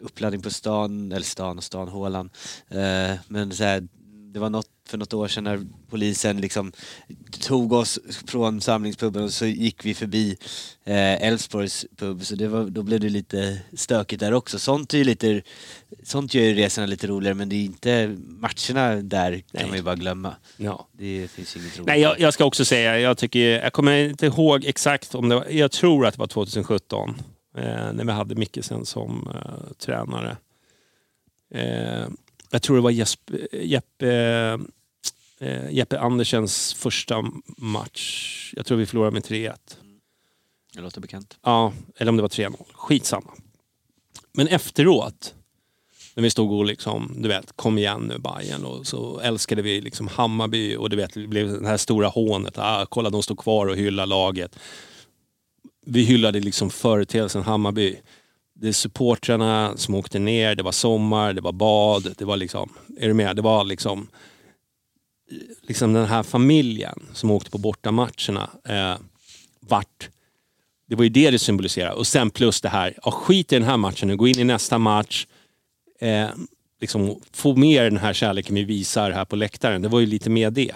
[SPEAKER 2] uppladdning på stan, eller stan och stan, Håland. Eh, men så här, det var något för något år sedan när polisen liksom tog oss från samlingspuben och så gick vi förbi eh, Elfsborgs pub så det var, då blev det lite stökigt där också. Sånt, är ju lite, sånt gör ju resorna lite roligare men det är inte matcherna där kan
[SPEAKER 1] Nej.
[SPEAKER 2] man ju bara glömma.
[SPEAKER 1] ja.
[SPEAKER 2] Det finns inget roligt.
[SPEAKER 1] Nej, jag, jag ska också säga, jag, tycker, jag kommer inte ihåg exakt om det var, jag tror att det var 2017 eh, när vi hade Mickelsen som eh, tränare. Eh, jag tror det var Jesper, Jeppe, eh, Jeppe Andersens första match. Jag tror vi förlorade med 3-1.
[SPEAKER 2] Det låter bekant.
[SPEAKER 1] Ja, eller om det var 3-0. Skitsamma. Men efteråt, när vi stod och liksom, du vet, kom igen nu Bayern och så älskade vi liksom Hammarby och du vet, det blev det här stora hånet. Ah, kolla, de står kvar och hyllar laget. Vi hyllade liksom företeelsen Hammarby. Det är supportrarna som åkte ner, det var sommar, det var bad, det var liksom, är du med? Det var liksom, liksom den här familjen som åkte på bortamatcherna eh, vart det var ju det det symboliserade. Och sen plus det här, ja, skit i den här matchen nu, gå in i nästa match. Eh, liksom, få med den här kärleken vi visar här på läktaren. Det var ju lite med det.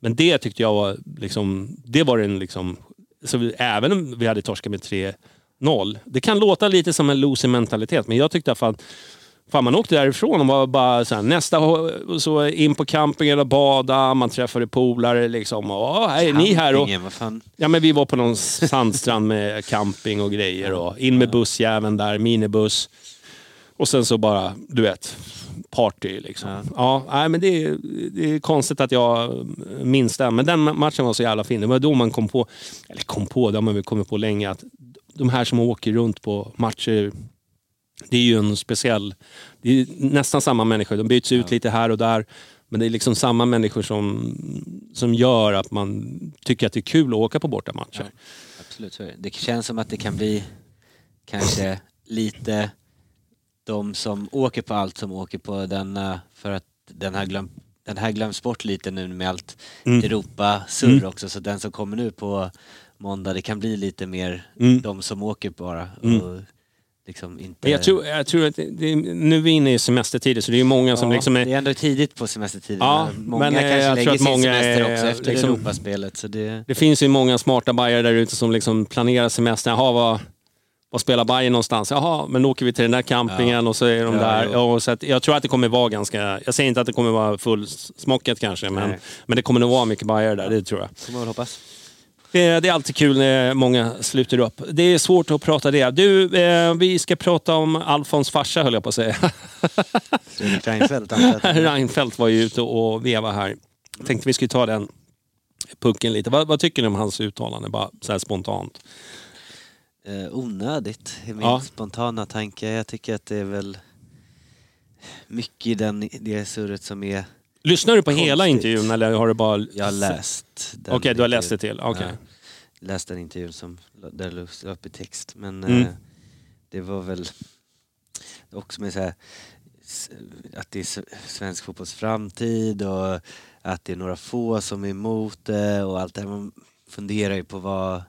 [SPEAKER 1] Men det tyckte jag var, liksom, det var den liksom, så vi, även om vi hade torskat med 3-0. Det kan låta lite som en loser mentalitet, men jag tyckte att Fan, man åkte därifrån och var bara så här, nästa så in på campingen och bada, man träffade polare liksom. Och, är ni här? Och,
[SPEAKER 2] fan.
[SPEAKER 1] Ja men vi var på någon sandstrand med camping och grejer och in med bussjäveln där, minibuss. Och sen så bara, du vet, party liksom.
[SPEAKER 2] Ja.
[SPEAKER 1] Ja, nej, men det, är, det är konstigt att jag minns den. Men den matchen var så jävla fin. Det var då man kom på, eller kom på, det har man väl kommit på länge, att de här som åker runt på matcher, det är ju en speciell, det är nästan samma människor. De byts ut lite här och där. Men det är liksom samma människor som, som gör att man tycker att det är kul att åka på bortamatcher.
[SPEAKER 2] Absolut, så är det. Det känns som att det kan bli kanske lite de som åker på allt som åker på denna för att den här, glöm, den här glöms bort lite nu med allt
[SPEAKER 1] Mm.
[SPEAKER 2] Europa-surr
[SPEAKER 1] Mm.
[SPEAKER 2] också så den som kommer nu på måndag det kan bli lite mer
[SPEAKER 1] Mm.
[SPEAKER 2] de som åker bara
[SPEAKER 1] Mm.
[SPEAKER 2] och liksom inte...
[SPEAKER 1] Jag tror, jag tror att det, det, nu är vi inne i semestertider så det är många som
[SPEAKER 2] ja,
[SPEAKER 1] liksom är...
[SPEAKER 2] Det är ändå tidigt på semestertiden.
[SPEAKER 1] Ja,
[SPEAKER 2] många
[SPEAKER 1] men, eh,
[SPEAKER 2] kanske
[SPEAKER 1] jag
[SPEAKER 2] lägger
[SPEAKER 1] tror att
[SPEAKER 2] sin
[SPEAKER 1] många
[SPEAKER 2] semester
[SPEAKER 1] är
[SPEAKER 2] också efter
[SPEAKER 1] liksom-
[SPEAKER 2] Europaspelet så det...
[SPEAKER 1] Det finns ju många smarta bajare där ute som liksom planerar semestern. Jaha, vad, vad spelar Bayern någonstans? Jaha, men då åker vi till den där campingen och så är de
[SPEAKER 2] Ja,
[SPEAKER 1] där. Ja, och så att, jag tror att det kommer vara ganska... Jag säger inte att det kommer vara fullsmockat kanske, men,
[SPEAKER 2] Nej.
[SPEAKER 1] men det kommer nog vara mycket bajare där, det tror jag.
[SPEAKER 2] Får man väl hoppas.
[SPEAKER 1] Det, det är alltid kul när många sluter upp. Det är svårt att prata det. Du, eh, vi ska prata om Alfons farsa höll jag på att säga.
[SPEAKER 2] Fredrik <laughs> Reinfeldt <laughs>
[SPEAKER 1] Reinfeldt var ju ute och veva här. Tänkte vi skulle ta den pucken lite. Vad, vad tycker ni om hans uttalande, bara så spontant?
[SPEAKER 2] Eh, onödigt är min
[SPEAKER 1] Ja.
[SPEAKER 2] spontana tanke. Jag tycker att det är väl mycket i den, det surret som är...
[SPEAKER 1] Lyssnar du på hela
[SPEAKER 2] Konstigt.
[SPEAKER 1] intervjun eller har du bara...
[SPEAKER 2] Jag har läst
[SPEAKER 1] Okej, du har läst det till. Okej.
[SPEAKER 2] Ja, läst den intervjun som där det upp i text. Men
[SPEAKER 1] Mm.
[SPEAKER 2] eh, det var väl också med så här, att det är svensk fotbolls framtid och att det är några få som är emot det och allt det här. Man funderar ju på vad,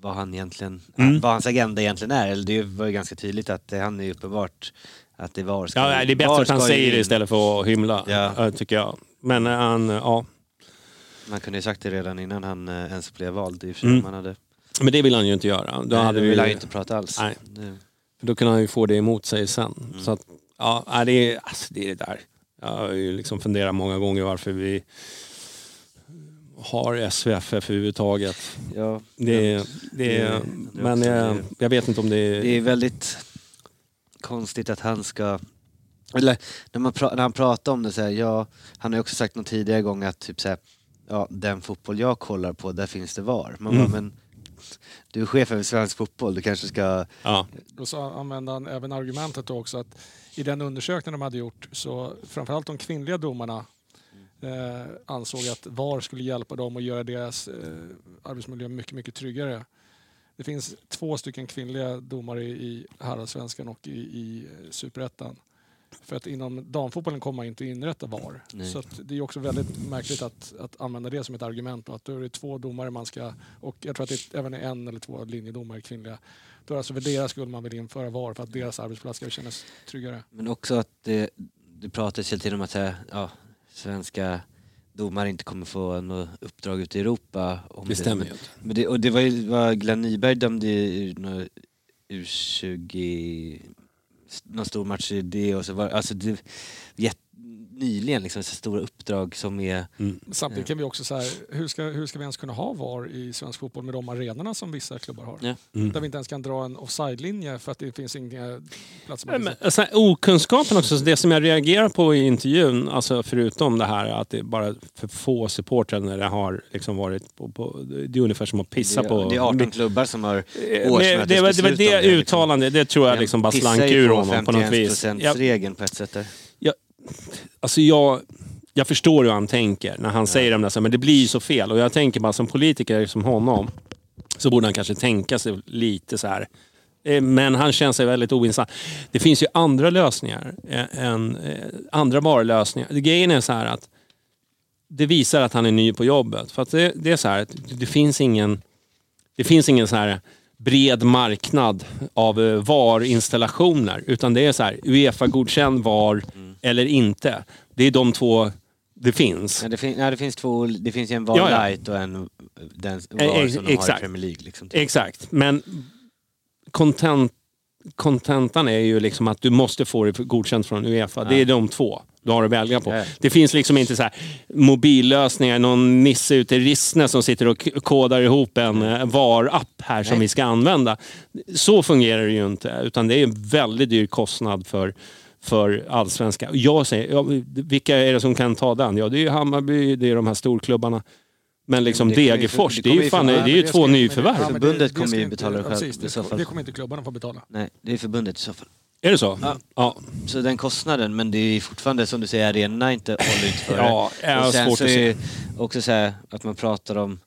[SPEAKER 2] vad han egentligen,
[SPEAKER 1] Mm.
[SPEAKER 2] vad hans agenda egentligen är. Eller det var ju ganska tydligt att det, han är uppenbart att det var ska
[SPEAKER 1] Ja, det är bättre att han säger det istället för att hymla,
[SPEAKER 2] Ja.
[SPEAKER 1] eh, tycker jag. Men eh, han, ja.
[SPEAKER 2] Man kunde ju sagt det redan innan han eh, ens blev vald i och för.
[SPEAKER 1] Mm.
[SPEAKER 2] om Han hade,
[SPEAKER 1] Men det vill han ju inte göra. Då,
[SPEAKER 2] Nej,
[SPEAKER 1] hade
[SPEAKER 2] då
[SPEAKER 1] vi,
[SPEAKER 2] vill han ju inte prata alls.
[SPEAKER 1] Nej.
[SPEAKER 2] Det,
[SPEAKER 1] då kunde han ju få det emot sig sen.
[SPEAKER 2] Mm.
[SPEAKER 1] Så att, ja, det, är, alltså, det är det där. Jag har ju liksom funderat många gånger varför vi har SVFF överhuvudtaget.
[SPEAKER 2] Ja,
[SPEAKER 1] Det, är- det, är-
[SPEAKER 2] det-
[SPEAKER 1] men
[SPEAKER 2] det.
[SPEAKER 1] jag vet inte om det är...
[SPEAKER 2] Det är väldigt konstigt att han ska... Eller när, man pra, när han pratar om det så här, ja, han har ju också sagt någon tidigare gång att typ så här, ja, den fotboll jag kollar på, där finns det VAR. Man
[SPEAKER 1] Mm.
[SPEAKER 2] bara, men du är chef över svensk fotboll, du kanske ska...
[SPEAKER 1] Ja.
[SPEAKER 3] Och så använde han även argumentet också att i den undersökning de hade gjort så framförallt de kvinnliga domarna eh, ansåg att VAR skulle hjälpa dem att göra deras eh, arbetsmiljö mycket, mycket tryggare. Det finns två stycken kvinnliga domare i herrallsvenskan och i, i eh, superettan. För att inom damfotbollen kommer man inte inrätta VAR.
[SPEAKER 2] Nej.
[SPEAKER 3] Så det är också väldigt märkligt att, att använda det som ett argument. Och att då är det två domare man ska, och jag tror att det även är en eller två linjedomare kvinnliga. Då är det alltså för deras skull man vill införa VAR för att deras arbetsplats ska kännas tryggare.
[SPEAKER 2] Men också att det, det pratas hela tiden om att här, ja, svenska domare inte kommer få något uppdrag ute i Europa. Om
[SPEAKER 1] Det stämmer ju inte.
[SPEAKER 2] Det, och det var ju vad Glenn Nyberg dömde i någon U20, någon stor match i det och så var alltså det nyligen liksom så stora uppdrag som är...
[SPEAKER 3] Samtidigt kan vi också säga, hur ska, hur ska vi ens kunna ha VAR i svensk fotboll med de arenorna som vissa klubbar har?
[SPEAKER 2] Ja.
[SPEAKER 1] Mm.
[SPEAKER 3] Där vi inte ens kan dra en offside-linje för att det finns inga platser
[SPEAKER 1] men, alltså, okunskapen också, det som jag reagerar på i intervjun, alltså förutom det här att det är bara för få supportrar när det har liksom varit på, på, det är ungefär som att pissa
[SPEAKER 2] det,
[SPEAKER 1] på...
[SPEAKER 2] det är 18 klubbar som har
[SPEAKER 1] Eh, men det, var- det, var
[SPEAKER 2] årsmötesbeslut
[SPEAKER 1] det
[SPEAKER 2] om liksom.
[SPEAKER 1] uttalande, det tror jag liksom bara slank ur honom på något vis. Jag,
[SPEAKER 2] regeln på ett sätt där.
[SPEAKER 1] Alltså jag, jag förstår hur han tänker när han säger de där, så men det blir ju så fel. Och jag tänker bara som politiker som honom, så borde han kanske tänka sig lite så här. Eh, Men han känns sig väldigt oinsatt. Det finns ju andra lösningar, eh, än, eh, andra varulösningar. Grejen är så här att det visar att han är ny på jobbet. För att det, det är så här att det finns ingen, det finns ingen så här bred marknad av VAR-installationer. Utan det är så här, Uefa-godkänd VAR eller inte. Det är de två det finns.
[SPEAKER 2] Ja, det, fin- ja, det finns två, det finns ju en VAR
[SPEAKER 1] Ja,
[SPEAKER 2] light och en den
[SPEAKER 1] Eh,
[SPEAKER 2] VAR
[SPEAKER 1] ex-
[SPEAKER 2] som de har i. Premier League. Liksom, typ.
[SPEAKER 1] Exakt, men content, kontentan är ju liksom att du måste få det godkänt från Uefa. Det är de två du har att välja på. Det finns liksom inte så här mobillösningar, någon nisse ute i Rissne som sitter och kodar ihop en eh, VAR-app här som
[SPEAKER 2] Nej.
[SPEAKER 1] vi ska använda. Så fungerar det ju inte, utan det är en väldigt dyr kostnad för för allsvenska. Och Jag säger, ja, vilka är det som kan ta den? Ja, det är ju Hammarby, det är de här storklubbarna. Men liksom
[SPEAKER 2] det
[SPEAKER 1] Degerfors,
[SPEAKER 2] det
[SPEAKER 1] det är
[SPEAKER 2] kommer
[SPEAKER 1] ju, fan, det är ju två nyförvärv.
[SPEAKER 3] det-
[SPEAKER 2] Förbundet
[SPEAKER 3] det
[SPEAKER 2] kommer ju betala det
[SPEAKER 3] ja,
[SPEAKER 2] själv
[SPEAKER 3] precis,
[SPEAKER 2] i så
[SPEAKER 3] det,
[SPEAKER 2] fall.
[SPEAKER 3] det kommer inte klubbarna få betala.
[SPEAKER 2] Nej, det är förbundet i så fall.
[SPEAKER 1] Är det så?
[SPEAKER 2] Ja.
[SPEAKER 1] ja.
[SPEAKER 2] Så den kostnaden, men det är fortfarande som du säger, arenorna inte håller inte för det.
[SPEAKER 1] Ja,
[SPEAKER 2] Och sen
[SPEAKER 1] svårt
[SPEAKER 2] så
[SPEAKER 1] att
[SPEAKER 2] är
[SPEAKER 1] se.
[SPEAKER 2] det också så här att man pratar om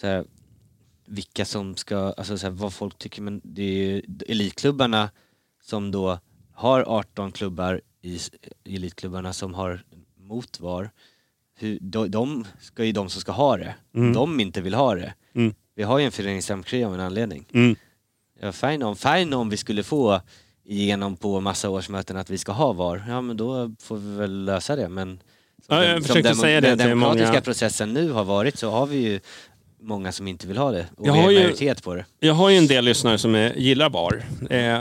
[SPEAKER 2] så här, vilka som ska, alltså så här, vad folk tycker, men det är ju elitklubbarna som då har 18 klubbar i elitklubbarna som har mot VAR. Hur, de, de ska ju de som ska ha det.
[SPEAKER 1] Mm.
[SPEAKER 2] De inte vill ha det.
[SPEAKER 1] Mm.
[SPEAKER 2] Vi har ju en föreningsdemokrati av en anledning.
[SPEAKER 1] Mm.
[SPEAKER 2] Ja, fine, om, fine om vi skulle få igenom på massa årsmöten att vi ska ha VAR, ja men då får vi väl lösa det. Men som
[SPEAKER 1] Ja, jag
[SPEAKER 2] den- som demo-
[SPEAKER 1] säga det
[SPEAKER 2] den demokratiska
[SPEAKER 1] många.
[SPEAKER 2] processen nu har varit så har vi ju många som inte vill ha det. Och
[SPEAKER 1] Jag har ju-
[SPEAKER 2] majoritet på det.
[SPEAKER 1] Jag har ju en del lyssnare som är, gillar VAR. Eh,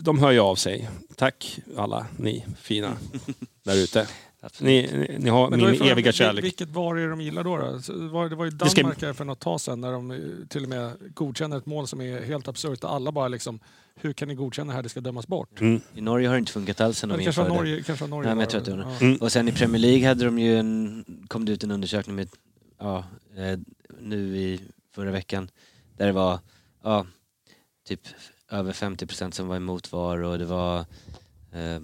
[SPEAKER 1] de hör ju av sig. Tack alla ni fina <laughs> där ute. Ni, ni, ni har min
[SPEAKER 3] frågan,
[SPEAKER 1] eviga kärlek.
[SPEAKER 3] Vilket VAR är de gillar då? då? Var, det var ju
[SPEAKER 1] Det ska-
[SPEAKER 3] Danmark för något tag sedan när de eh, till och med godkänner ett mål som är helt absurt. Alla bara liksom, hur kan ni godkänna det här? Det ska dömas bort.
[SPEAKER 1] Mm.
[SPEAKER 2] I Norge har det inte funkat alls sen de
[SPEAKER 3] det
[SPEAKER 2] införde
[SPEAKER 3] Norge, kanske var Norge
[SPEAKER 2] Nej, men jag
[SPEAKER 3] var
[SPEAKER 2] tror att det var
[SPEAKER 3] ja.
[SPEAKER 1] Mm.
[SPEAKER 2] Och sen i Premier League hade de ju en, kom det ut en undersökning med, ja, eh, nu i förra veckan, där det var, ja, typ över 50% som var emot VAR och det var eh,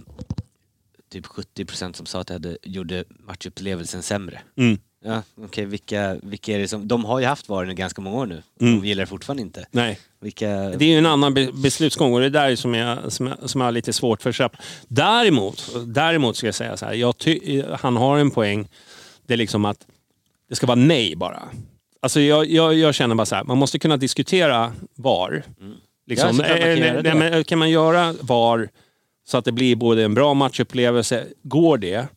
[SPEAKER 2] typ 70% som sa att det hade, gjorde matchupplevelsen sämre.
[SPEAKER 1] Mm.
[SPEAKER 2] Ja, okej, vilka, vilka är det som, de har ju haft VAR i ganska många år nu,
[SPEAKER 1] Mm.
[SPEAKER 2] de gillar det fortfarande inte.
[SPEAKER 1] Nej,
[SPEAKER 2] Vilka,
[SPEAKER 1] det är ju en annan be- beslutsgång och det är där som jag, som jag, som jag har lite svårt för köpa. Däremot, däremot ska jag säga så här, jag han har en poäng. Det är liksom att det ska vara nej bara. Alltså jag, jag, jag känner bara så här, man måste kunna diskutera VAR. Liksom,
[SPEAKER 2] Ja,
[SPEAKER 1] eh,
[SPEAKER 2] det.
[SPEAKER 1] nej, men kan man göra VAR så att det blir både en bra matchupplevelse, går det,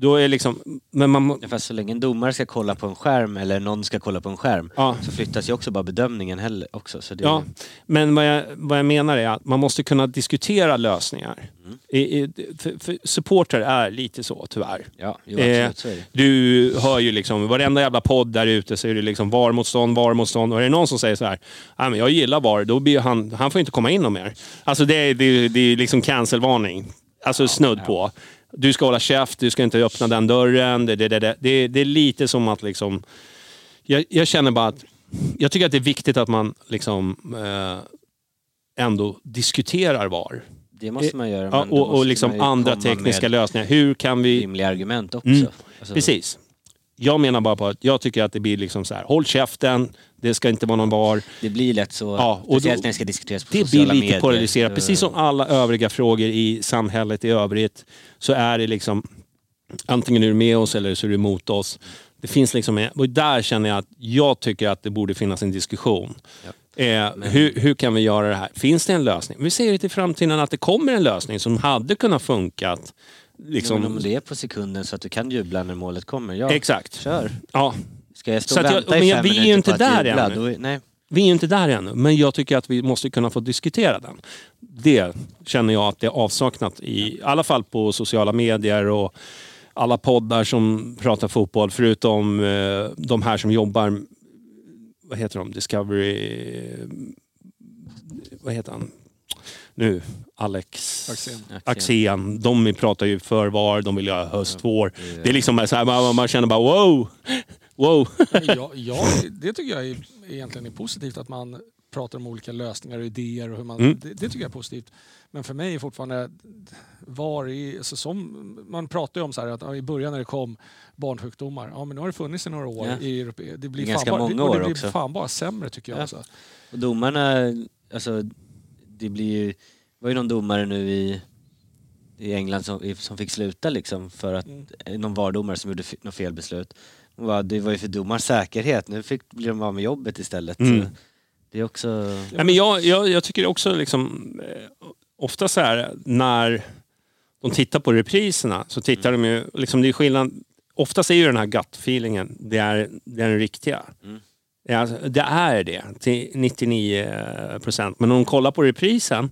[SPEAKER 1] då är liksom, men man, må-
[SPEAKER 2] fast så länge en domare ska kolla på en skärm eller någon ska kolla på en skärm
[SPEAKER 1] ja,
[SPEAKER 2] så flyttas ju också bara bedömningen heller också. Så det,
[SPEAKER 1] Ja, men vad jag, vad jag menar är att man måste kunna diskutera lösningar.
[SPEAKER 2] Mm.
[SPEAKER 1] I, i, för, för supporter är lite så tyvärr.
[SPEAKER 2] ja jo,
[SPEAKER 1] Eh,
[SPEAKER 2] absolut så är det.
[SPEAKER 1] Du hör ju liksom, varenda jävla podd där ute så är det liksom VAR-motstånd, VAR-motstånd. Och är det någon som säger så här, "Nej, men jag gillar VAR, då blir han, han får inte komma in någon mer. Alltså det, är- det, är- det är liksom cancelvarning. Alltså snudd på. Du ska hålla käft, du ska inte öppna den dörren. Det, det, det, det. Det, är lite som att liksom... Jag, jag känner bara att... Jag tycker att det är viktigt att man liksom eh, ändå diskuterar VAR.
[SPEAKER 2] Det måste man göra.
[SPEAKER 1] Ja, och, och liksom andra tekniska lösningar. Hur kan vi...
[SPEAKER 2] rimliga argument också.
[SPEAKER 1] Mm.
[SPEAKER 2] Alltså,
[SPEAKER 1] Precis. Jag menar bara på att jag tycker att det blir liksom så här, håll käften, det ska inte vara någon VAR.
[SPEAKER 2] Det blir lätt så,
[SPEAKER 1] Ja, och
[SPEAKER 2] speciellt
[SPEAKER 1] då-
[SPEAKER 2] när det ska diskuteras på
[SPEAKER 1] Det blir lite
[SPEAKER 2] medier.
[SPEAKER 1] polariserat. Precis som alla övriga frågor i samhället i övrigt så är det liksom antingen är du med oss eller så är du emot oss. Det finns liksom, och där känner jag att jag tycker att det borde finnas en diskussion. Eh, hur, hur kan vi göra det här? Finns det en lösning? Vi ser det till framtiden att det kommer en lösning som hade kunnat funkat. Liksom,
[SPEAKER 2] Men om det är på sekunden så att du kan jubla när målet kommer, ja,
[SPEAKER 1] Exakt.
[SPEAKER 2] kör.
[SPEAKER 1] Ja,
[SPEAKER 2] Ska jag stå
[SPEAKER 1] Så
[SPEAKER 2] och
[SPEAKER 1] jag-
[SPEAKER 2] vänta
[SPEAKER 1] men
[SPEAKER 2] i
[SPEAKER 1] jag-
[SPEAKER 2] fem
[SPEAKER 1] vi är
[SPEAKER 2] minuter
[SPEAKER 1] inte där
[SPEAKER 2] jubla,
[SPEAKER 1] ännu.
[SPEAKER 2] då, är- nej.
[SPEAKER 1] Vi är inte där ännu, men jag tycker att vi måste kunna få diskutera den. Det känner jag att det är avsaknat i, i alla fall på sociala medier och alla poddar som pratar fotboll, förutom eh, de här som jobbar, vad heter de, Discovery, vad heter han? Nu, Alex
[SPEAKER 3] Axén.
[SPEAKER 1] Axén. De pratar ju för VAR, de vill ha höstvår. Det är liksom så här, man, man känner bara wow, wow.
[SPEAKER 3] Ja, ja, det tycker jag är, egentligen är positivt att man pratar om olika lösningar och idéer. Och hur man,
[SPEAKER 1] Mm.
[SPEAKER 3] det, det tycker jag är positivt. Men för mig är fortfarande var i, alltså som, man pratar ju om så här att ja, i början när det kom barnsjukdomar, ja men nu har det funnits i några år
[SPEAKER 2] Ja.
[SPEAKER 3] i Europe. Det blir,
[SPEAKER 2] Ganska
[SPEAKER 3] fan bara,
[SPEAKER 2] många
[SPEAKER 3] och det
[SPEAKER 2] år
[SPEAKER 3] blir
[SPEAKER 2] också.
[SPEAKER 3] fan bara sämre tycker jag.
[SPEAKER 2] Ja.
[SPEAKER 3] Alltså.
[SPEAKER 2] Och domarna, alltså det blir ju, det var ju någon domare nu i, i England som, som fick sluta liksom för att,
[SPEAKER 3] Mm.
[SPEAKER 2] någon VAR-domare som gjorde f- något felbeslut. Det var ju för domarens säkerhet, nu fick, blir de av med jobbet istället.
[SPEAKER 1] Mm.
[SPEAKER 2] Så det är också...
[SPEAKER 1] Nej, men jag, jag, jag tycker också liksom, eh, ofta så här när de tittar på repriserna så tittar de ju, liksom det är skillnad, oftast är ju den här gut-feelingen, det är, det är den riktiga.
[SPEAKER 2] Mm.
[SPEAKER 1] Det, är, alltså- det är det till 99 procent. Men om de kollar på reprisen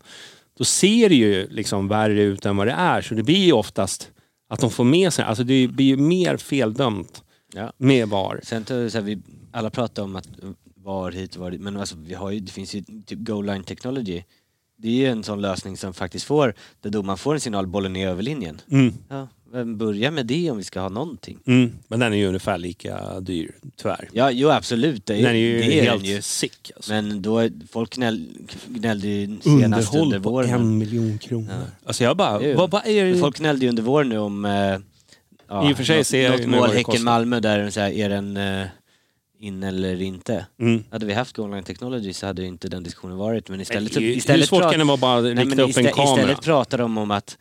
[SPEAKER 1] då ser det ju liksom värre ut än vad det är. Så det blir ju oftast att de får med sig, alltså det blir ju mer feldömt
[SPEAKER 2] Ja.
[SPEAKER 1] med VAR.
[SPEAKER 2] Sen så här, vi alla pratar om att var hit och var dit, men alltså, vi har ju, det finns ju typ goal line technology. Det är ju en sån lösning som faktiskt får, där domaren får en signal, bollen är över linjen.
[SPEAKER 1] Mm.
[SPEAKER 2] Ja, vem börjar med det om vi ska ha någonting?
[SPEAKER 1] Mm. Men den är ju ungefär lika dyr, tyvärr.
[SPEAKER 2] Ja, jo absolut, det är,
[SPEAKER 1] Den är ju
[SPEAKER 2] det är
[SPEAKER 1] helt
[SPEAKER 2] ju.
[SPEAKER 1] sick. Alltså.
[SPEAKER 2] Men då, är- folk gnäll, gnällde ju senast under
[SPEAKER 1] Underhåll på
[SPEAKER 2] våren.
[SPEAKER 1] en miljon kronor.
[SPEAKER 2] Ja.
[SPEAKER 1] Alltså jag bara, vad, vad är
[SPEAKER 2] Men
[SPEAKER 1] det?
[SPEAKER 2] folk gnällde ju under våren nu om... Eh, ja,
[SPEAKER 1] I och för sig
[SPEAKER 2] något,
[SPEAKER 1] ser jag
[SPEAKER 2] något mål. Häcken-Malmö där de säger, är den eh, in eller inte?
[SPEAKER 1] Mm.
[SPEAKER 2] Hade vi haft goal line technology så hade ju inte den diskussionen varit. Men istället,
[SPEAKER 1] Men
[SPEAKER 2] istället,
[SPEAKER 1] hur svårt
[SPEAKER 2] prat-
[SPEAKER 1] kan det vara bara att
[SPEAKER 2] Nej,
[SPEAKER 1] rikta
[SPEAKER 2] men
[SPEAKER 1] upp en kamera?
[SPEAKER 2] Istället pratar de om att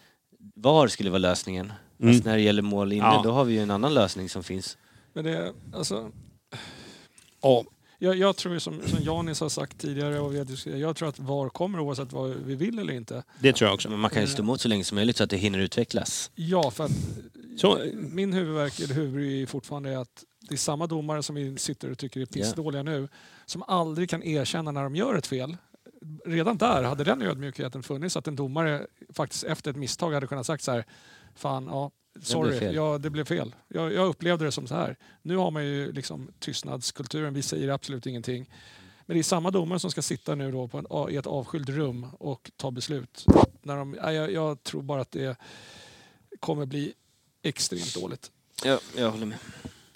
[SPEAKER 2] VAR skulle vara lösningen.
[SPEAKER 1] Mm.
[SPEAKER 2] Fast när det gäller mål inne,
[SPEAKER 1] Ja.
[SPEAKER 2] då har vi ju en annan lösning som finns.
[SPEAKER 3] Men det, alltså,
[SPEAKER 1] Ja.
[SPEAKER 3] jag, jag tror som, som Janis har sagt tidigare och vi har diskuterat, jag tror att VAR kommer oavsett vad vi vill eller inte.
[SPEAKER 1] Det tror jag också.
[SPEAKER 2] Men man kan ju stå emot så länge som möjligt så att det hinner utvecklas.
[SPEAKER 3] Ja, för att
[SPEAKER 1] Så,
[SPEAKER 3] min huvudvärk eller huvudbry är fortfarande att det är samma domare som vi sitter och tycker är pissdåliga nu som aldrig kan erkänna när de gör ett fel. Redan där hade den ödmjukheten funnits att en domare faktiskt efter ett misstag hade kunnat sagt så här Fan, ja, sorry,
[SPEAKER 2] fel."
[SPEAKER 3] ja, det blev fel. Jag, jag upplevde det som så här. Nu har man ju liksom tystnadskulturen, vi säger absolut ingenting. Men det är samma domare som ska sitta nu då på en, i ett avskilt rum och ta beslut. När de, ja, jag, jag tror bara att det kommer bli extremt dåligt.
[SPEAKER 2] Ja, jag håller med.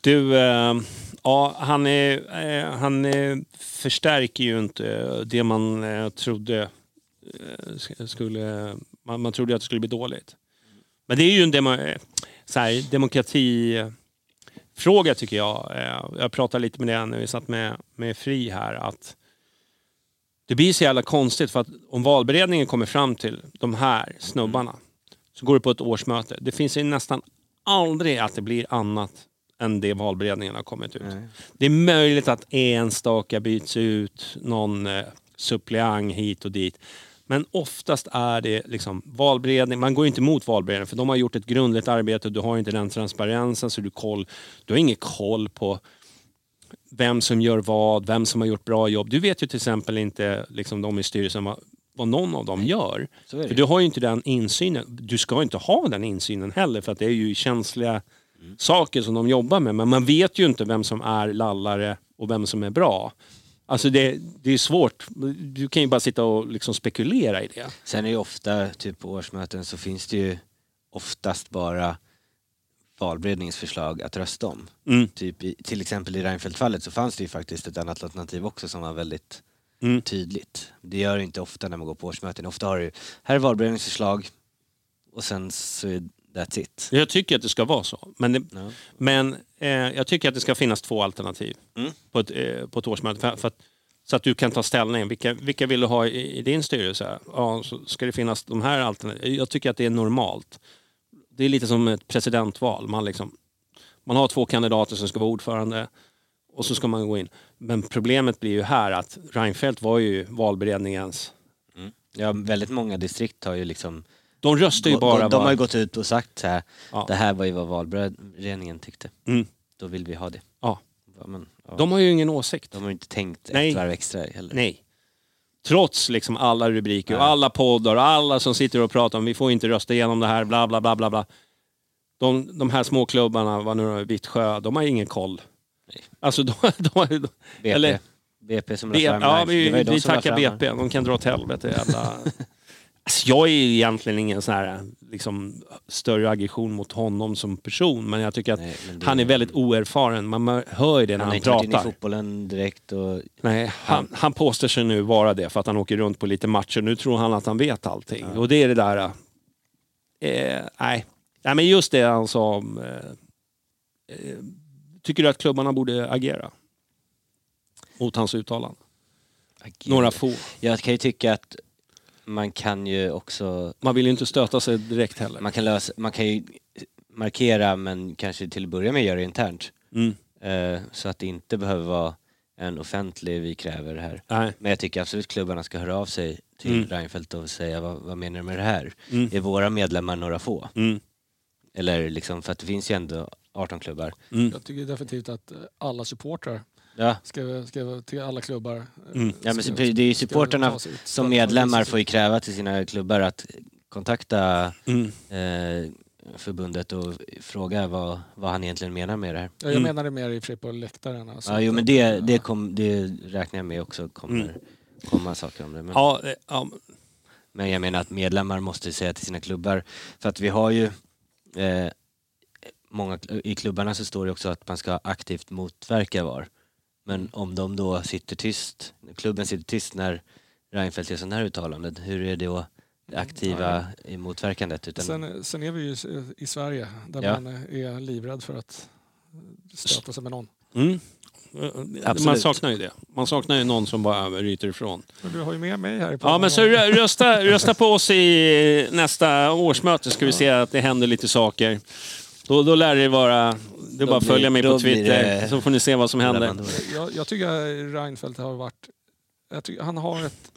[SPEAKER 1] du, eh, ja, han, är, eh, han eh, förstärker ju inte det man eh, trodde sk- skulle... Man, man trodde att det skulle bli dåligt. Men det är ju en demo, så här, demokratifråga tycker jag. Eh, Jag pratade lite med det när vi satt med, med Fri här. att Det blir så jävla konstigt för att om valberedningen kommer fram till de här snubbarna så går det på ett årsmöte. Det finns ju nästan aldrig att det blir annat än det valberedningen har kommit ut.
[SPEAKER 2] Nej.
[SPEAKER 1] Det är möjligt att enstaka byts ut, någon eh, suppleant hit och dit. Men oftast är det liksom valberedning. Man går inte emot valberedningen för de har gjort ett grundligt arbete. Du har inte den transparensen så du, koll, du har ingen koll på vem som gör vad, vem som har gjort bra jobb. Du vet ju till exempel inte liksom, de i styrelsen vad, vad någon av dem gör. För du har ju inte den insynen. Du ska inte ha den insynen heller för att det är ju känsliga saker som de jobbar med. Men man vet ju inte vem som är lallare och vem som är bra. Alltså det, det är svårt. Du kan ju bara sitta och liksom spekulera i det.
[SPEAKER 2] Sen är ju ofta, typ på årsmöten så finns det ju oftast bara valberedningens förslag att rösta om.
[SPEAKER 1] Mm.
[SPEAKER 2] Typ i, till exempel i Reinfeldt-fallet så fanns det ju faktiskt ett annat alternativ också som var väldigt
[SPEAKER 1] Mm.
[SPEAKER 2] tydligt. Det gör det inte ofta när man går på årsmöten. Ofta har du, här är valberedningens förslag och sen så är that's it.
[SPEAKER 1] Jag tycker att det ska vara så. Men, det,
[SPEAKER 2] Ja.
[SPEAKER 1] men eh, jag tycker att det ska finnas två alternativ
[SPEAKER 2] Mm.
[SPEAKER 1] på, ett, eh, på ett årsmöte. För, för att, så att du kan ta ställning. Vilka, vilka vill du ha i, i din styrelse? Ja, så ska det finnas de här alternativen. Jag tycker att det är normalt. Det är lite som ett presidentval. Man, liksom, man har två kandidater som ska vara ordförande och så ska man gå in. Men problemet blir ju här att Reinfeldt var ju valberedningens...
[SPEAKER 2] Ja, väldigt många distrikt har ju liksom
[SPEAKER 1] De röstar ju bara...
[SPEAKER 2] de, de har ju gått ut och sagt så här,
[SPEAKER 1] Ja.
[SPEAKER 2] det här var ju vad valberedningen tyckte.
[SPEAKER 1] Mm.
[SPEAKER 2] Då vill vi ha det.
[SPEAKER 1] Ja.
[SPEAKER 2] Men, ja.
[SPEAKER 1] De har ju ingen åsikt.
[SPEAKER 2] de har ju inte tänkt
[SPEAKER 1] Nej.
[SPEAKER 2] ett varv extra heller.
[SPEAKER 1] Nej. Trots liksom alla rubriker och alla poddar och alla som sitter och pratar om vi får inte rösta igenom det här, bla bla bla bla. bla. De, de här små klubbarna, vad nu är, Vittsjö, de har ingen koll.
[SPEAKER 2] Nej.
[SPEAKER 1] Alltså de, <laughs> de, de,
[SPEAKER 2] BP,
[SPEAKER 1] Eller-
[SPEAKER 2] BP som la fram
[SPEAKER 1] ja, vi, vi tackar BP, de kan dra åt helvete jävla... <laughs> Alltså, jag är egentligen ingen sån här liksom, större aggression mot honom som person men jag tycker att
[SPEAKER 2] Nej, det-
[SPEAKER 1] han är väldigt oerfaren. Man hör ju det när
[SPEAKER 2] Han
[SPEAKER 1] han,
[SPEAKER 2] har inte varit inne i
[SPEAKER 1] pratar.
[SPEAKER 2] fotbollen direkt och
[SPEAKER 1] Nej, han, han påstår sig nu vara det för att han åker runt på lite matcher. Nu tror han att han vet allting. Och det är det där... Eh, nej. nej, men just det han sa om... Eh, eh, tycker du att klubbarna borde agera? Mot hans uttalande. Några få.
[SPEAKER 2] Jag kan ju tycka att man kan ju också,
[SPEAKER 1] Man vill ju inte stöta sig direkt heller.
[SPEAKER 2] man kan, lösa, man kan ju markera men kanske till att börja med göra det internt.
[SPEAKER 1] Mm.
[SPEAKER 2] Eh, så att det inte behöver vara en offentlig vi kräver det här.
[SPEAKER 1] Nej.
[SPEAKER 2] Men jag tycker absolut klubbarna ska höra av sig till
[SPEAKER 1] Mm.
[SPEAKER 2] Reinfeldt och säga vad, vad menar du med det här?
[SPEAKER 1] Mm.
[SPEAKER 2] Är våra medlemmar några få?
[SPEAKER 1] Mm.
[SPEAKER 2] Eller liksom, för att det finns ju ändå 18 klubbar.
[SPEAKER 1] Mm.
[SPEAKER 3] Jag tycker definitivt att eh, alla supportrar
[SPEAKER 2] Ja,
[SPEAKER 3] ska, ska till alla klubbar. eh,
[SPEAKER 1] Mm.
[SPEAKER 2] ja men så, det är ju supporterna som medlemmar får ju kräva till sina klubbar att kontakta
[SPEAKER 1] Mm.
[SPEAKER 2] eh, förbundet och fråga vad, vad han egentligen menar med det här.
[SPEAKER 3] Ja, jag
[SPEAKER 1] Mm.
[SPEAKER 3] menade mer i och för sig på läktaren. Alltså.
[SPEAKER 2] Ja, jo men det, det, kom, det räknar jag med också kommer
[SPEAKER 1] Mm.
[SPEAKER 2] komma saker om det. Men,
[SPEAKER 1] Ja, eh, ja,
[SPEAKER 2] men jag menar att medlemmar måste säga till sina klubbar, för att vi har ju eh, många, i klubbarna så står det också att man ska aktivt motverka VAR. Men om de då sitter tyst, klubben sitter tyst när Reinfeldt gör sådana här uttalanden, hur är det då det aktiva i motverkandet? Utan,
[SPEAKER 3] Sen, sen är vi ju i- Sverige där
[SPEAKER 2] Ja.
[SPEAKER 3] man är livrädd för att stöta sig med någon.
[SPEAKER 1] mm. Eh, Man
[SPEAKER 2] Absolut.
[SPEAKER 1] saknar ju det. Man saknar ju någon som bara ryter ifrån.
[SPEAKER 3] Men du har ju med mig här i
[SPEAKER 1] Ja, men så rö- rösta, rösta på oss i nästa årsmöte ska vi se att det händer lite saker. Då, då lär det vara... Det är bara att följa mig på Twitter så får ni se vad som händer.
[SPEAKER 3] Jag, jag tycker att Reinfeldt har varit... Jag tycker, han har ett,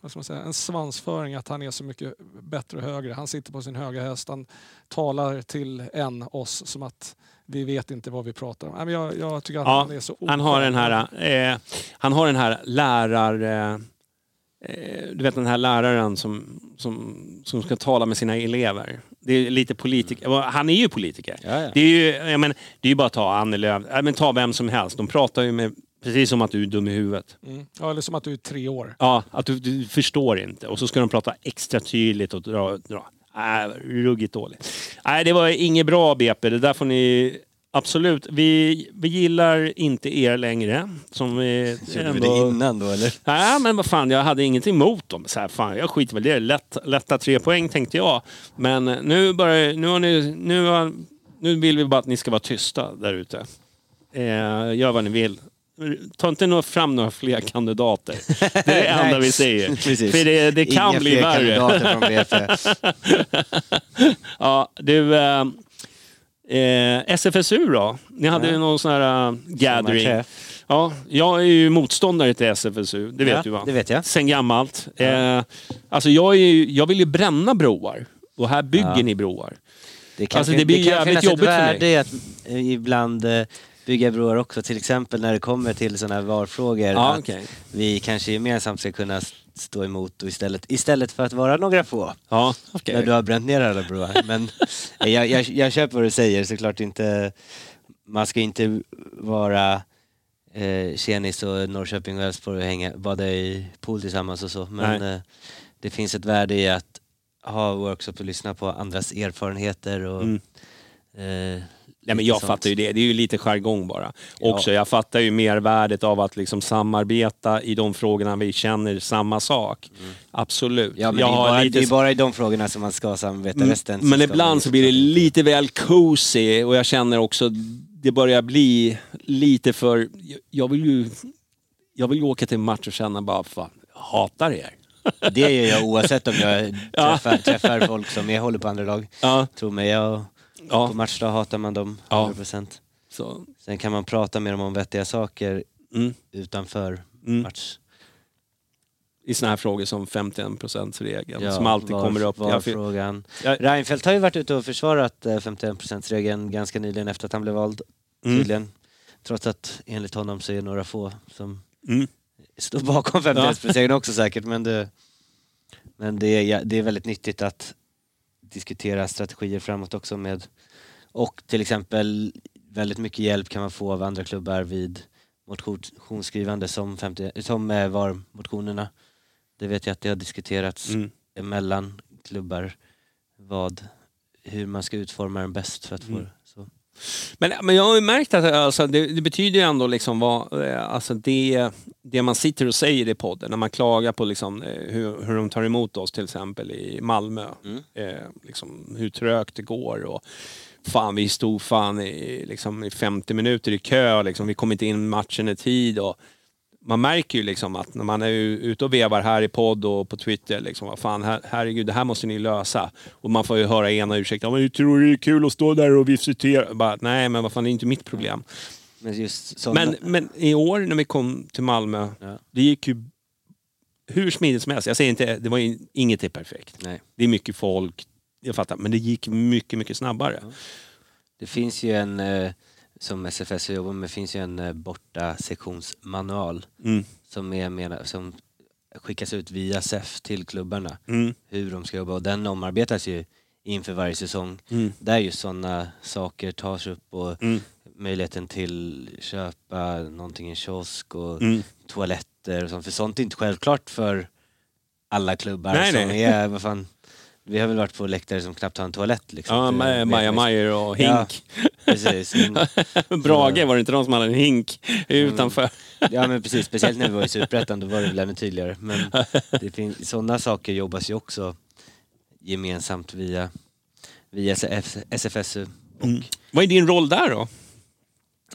[SPEAKER 3] vad ska man säga, en svansföring att han är så mycket bättre och högre. Han sitter på sin höga häst. Han talar till en, oss, som att vi vet inte vad vi pratar om. Jag, jag tycker att
[SPEAKER 1] Ja,
[SPEAKER 3] han är så
[SPEAKER 1] Han har den här, eh, han har den här lärar... Eh, eh, du vet den här läraren som, som, som ska tala med sina elever. Det är lite politiker. Han är ju politiker.
[SPEAKER 2] Ja, ja.
[SPEAKER 1] Det är ju, jag men, det är ju bara att ta Annie Lööf, ja, men ta vem som helst. De pratar ju med, precis som att du är dum i huvudet.
[SPEAKER 3] Mm. Ja, eller som att du är tre år.
[SPEAKER 1] Ja, att du, du förstår inte. Och så ska de prata extra tydligt och dra... dra. Äh, ruggigt dåligt. Nej, det var inget bra BP. Det där får ni... Absolut. Vi, vi gillar inte er längre. Som vi
[SPEAKER 2] Gjorde vi det innan då eller?
[SPEAKER 1] Nej, men vad fan, jag hade inget emot dem. Så här, fan, jag skiter väl i det. Lätt, lätta tre poäng tänkte jag. Men nu, börjar, nu, har ni, nu, har, nu vill vi bara att ni ska vara tysta där ute. Eh, gör vad ni vill. Ta inte fram några fler kandidater. <laughs> Det är det enda vi säger.
[SPEAKER 2] Precis.
[SPEAKER 1] För det, det kan
[SPEAKER 2] Inga
[SPEAKER 1] bli
[SPEAKER 2] fler
[SPEAKER 1] värre.
[SPEAKER 2] kandidater från BP. <laughs>
[SPEAKER 1] Ja, du... Eh, eh, SFSU då? Ni hade
[SPEAKER 2] Ja.
[SPEAKER 1] någon sån här uh, gathering. Ja, jag är ju motståndare till SFSU, det vet
[SPEAKER 2] Ja,
[SPEAKER 1] du va?
[SPEAKER 2] det vet jag.
[SPEAKER 1] Sen gammalt. Eh, alltså jag, är, ju- jag vill ju bränna broar. Och här bygger
[SPEAKER 2] Ja.
[SPEAKER 1] ni broar.
[SPEAKER 2] Det kan,
[SPEAKER 1] Alltså, det blir
[SPEAKER 2] kan
[SPEAKER 1] jävligt jobbigt för mig.
[SPEAKER 2] i att eh, ibland eh, bygga broar också. Till exempel när det kommer till sådana här VAR-frågor.
[SPEAKER 1] Ja,
[SPEAKER 2] att
[SPEAKER 1] okej.
[SPEAKER 2] vi kanske gemensamt ska kunna stå emot och istället, istället för att vara några få.
[SPEAKER 1] Ja, okej.
[SPEAKER 2] När du har bränt ner alla broar. Men <laughs> jag, jag, jag köper vad du säger, såklart inte... Man ska inte vara eh, Tjenis och Norrköping och Elfsborg och hänga, bada i pool tillsammans och så. Men eh, det finns ett värde i att ha workshop och lyssna på andras erfarenheter och
[SPEAKER 1] Mm.
[SPEAKER 2] eh,
[SPEAKER 1] Nej, men jag fattar ju det. Det är ju lite jargong bara.
[SPEAKER 2] Ja.
[SPEAKER 1] Också, jag fattar ju mervärdet av att liksom samarbeta i de frågorna vi känner samma sak. Absolut.
[SPEAKER 2] Mm. Ja men
[SPEAKER 1] jag
[SPEAKER 2] det, är bara,
[SPEAKER 1] lite
[SPEAKER 2] det är bara i de frågorna som man ska samarbeta. Resten
[SPEAKER 1] Men ibland så blir det lite väl cozy och jag känner också det börjar bli lite för... Jag vill ju, jag vill ju åka till en match och känna bara, fan, jag hatar er.
[SPEAKER 2] Det gör jag oavsett om jag <laughs>
[SPEAKER 1] Ja.
[SPEAKER 2] träffar, träffar folk som jag håller på andra lag.
[SPEAKER 1] Ja,
[SPEAKER 2] Tror mig, jag,
[SPEAKER 1] ja.
[SPEAKER 2] på matchdag hatar man dem
[SPEAKER 1] Ja.
[SPEAKER 2] 100%.
[SPEAKER 1] Så,
[SPEAKER 2] Sen kan man prata med dem om vettiga saker
[SPEAKER 1] mm,
[SPEAKER 2] utanför
[SPEAKER 1] mm.
[SPEAKER 2] match.
[SPEAKER 1] I såna här frågor som 51 regeln
[SPEAKER 2] Ja,
[SPEAKER 1] som alltid
[SPEAKER 2] var-
[SPEAKER 1] kommer upp. Jag,
[SPEAKER 2] frågan.
[SPEAKER 1] jag,
[SPEAKER 2] Reinfeldt har ju varit ute och försvarat eh, 51%-regeln ganska nyligen efter att han blev vald.
[SPEAKER 1] mm,
[SPEAKER 2] Tydligen. Trots att enligt honom så är det några få som
[SPEAKER 1] mm,
[SPEAKER 2] står bakom 51%-regeln också säkert. Men, det, men det, är, ja, det är väldigt nyttigt att diskutera strategier framåt också med och till exempel väldigt mycket hjälp kan man få av andra klubbar vid motionsskrivande som, 50, som eh, var motionerna. Det vet jag att det har diskuterats
[SPEAKER 1] mm.
[SPEAKER 2] mellan klubbar vad, hur man ska utforma den bäst för att få
[SPEAKER 1] Mm. Men, men jag har ju märkt att alltså, det, det betyder ju ändå liksom vad, eh, alltså det, det man sitter och säger i podden, när man klagar på liksom, eh, hur, hur de tar emot oss till exempel i Malmö.
[SPEAKER 2] Mm.
[SPEAKER 1] Eh, liksom, hur trögt det går och fan vi stod fan i, liksom, i 50 minuter i kö, liksom, vi kom inte in matchen i tid. Och, man märker ju liksom att när man är ute och vevar här i podd och på Twitter, liksom, vad fan, her, herregud, det här måste ni lösa. Och man får ju höra ena ursäkter, men tror det är kul att stå där och visitera. Bara, Nej, men vad fan, det är inte mitt problem.
[SPEAKER 2] Men sådana,
[SPEAKER 1] Men, men i år när vi kom till Malmö,
[SPEAKER 2] Ja.
[SPEAKER 1] det gick ju hur smidigt som helst. Jag säger inte, det var inget är perfekt.
[SPEAKER 2] nej.
[SPEAKER 1] Det är mycket folk, jag fattar, men det gick mycket, mycket snabbare.
[SPEAKER 2] Det finns ju en, eh, som SFS jobbar med, finns ju en eh, borta sektionsmanual
[SPEAKER 1] Mm.
[SPEAKER 2] som, är med, som skickas ut via SEF till klubbarna
[SPEAKER 1] Mm.
[SPEAKER 2] hur de ska jobba och den omarbetas ju inför varje säsong.
[SPEAKER 1] Mm.
[SPEAKER 2] Där just sådana saker tas upp och
[SPEAKER 1] Mm.
[SPEAKER 2] möjligheten till köpa någonting i en kiosk och
[SPEAKER 1] Mm.
[SPEAKER 2] toaletter och sånt. För sånt är inte självklart för alla klubbar
[SPEAKER 1] Nej,
[SPEAKER 2] som
[SPEAKER 1] nej.
[SPEAKER 2] är, vad fan, vi har väl varit på läktare som knappt har en toalett liksom.
[SPEAKER 1] Ja,
[SPEAKER 2] För-
[SPEAKER 1] Ma- Maja Majer och Hink. <laughs>
[SPEAKER 2] Precis. Men- <laughs>
[SPEAKER 1] Brage var det inte de som hade en hink utanför?
[SPEAKER 2] Ja men precis, speciellt när vi var i <laughs> Superettan då var det väl ännu tydligare. Men det finns, sådana saker jobbas ju också gemensamt via, via SF, SFSU. Och,
[SPEAKER 1] Mm. Vad är din roll där då?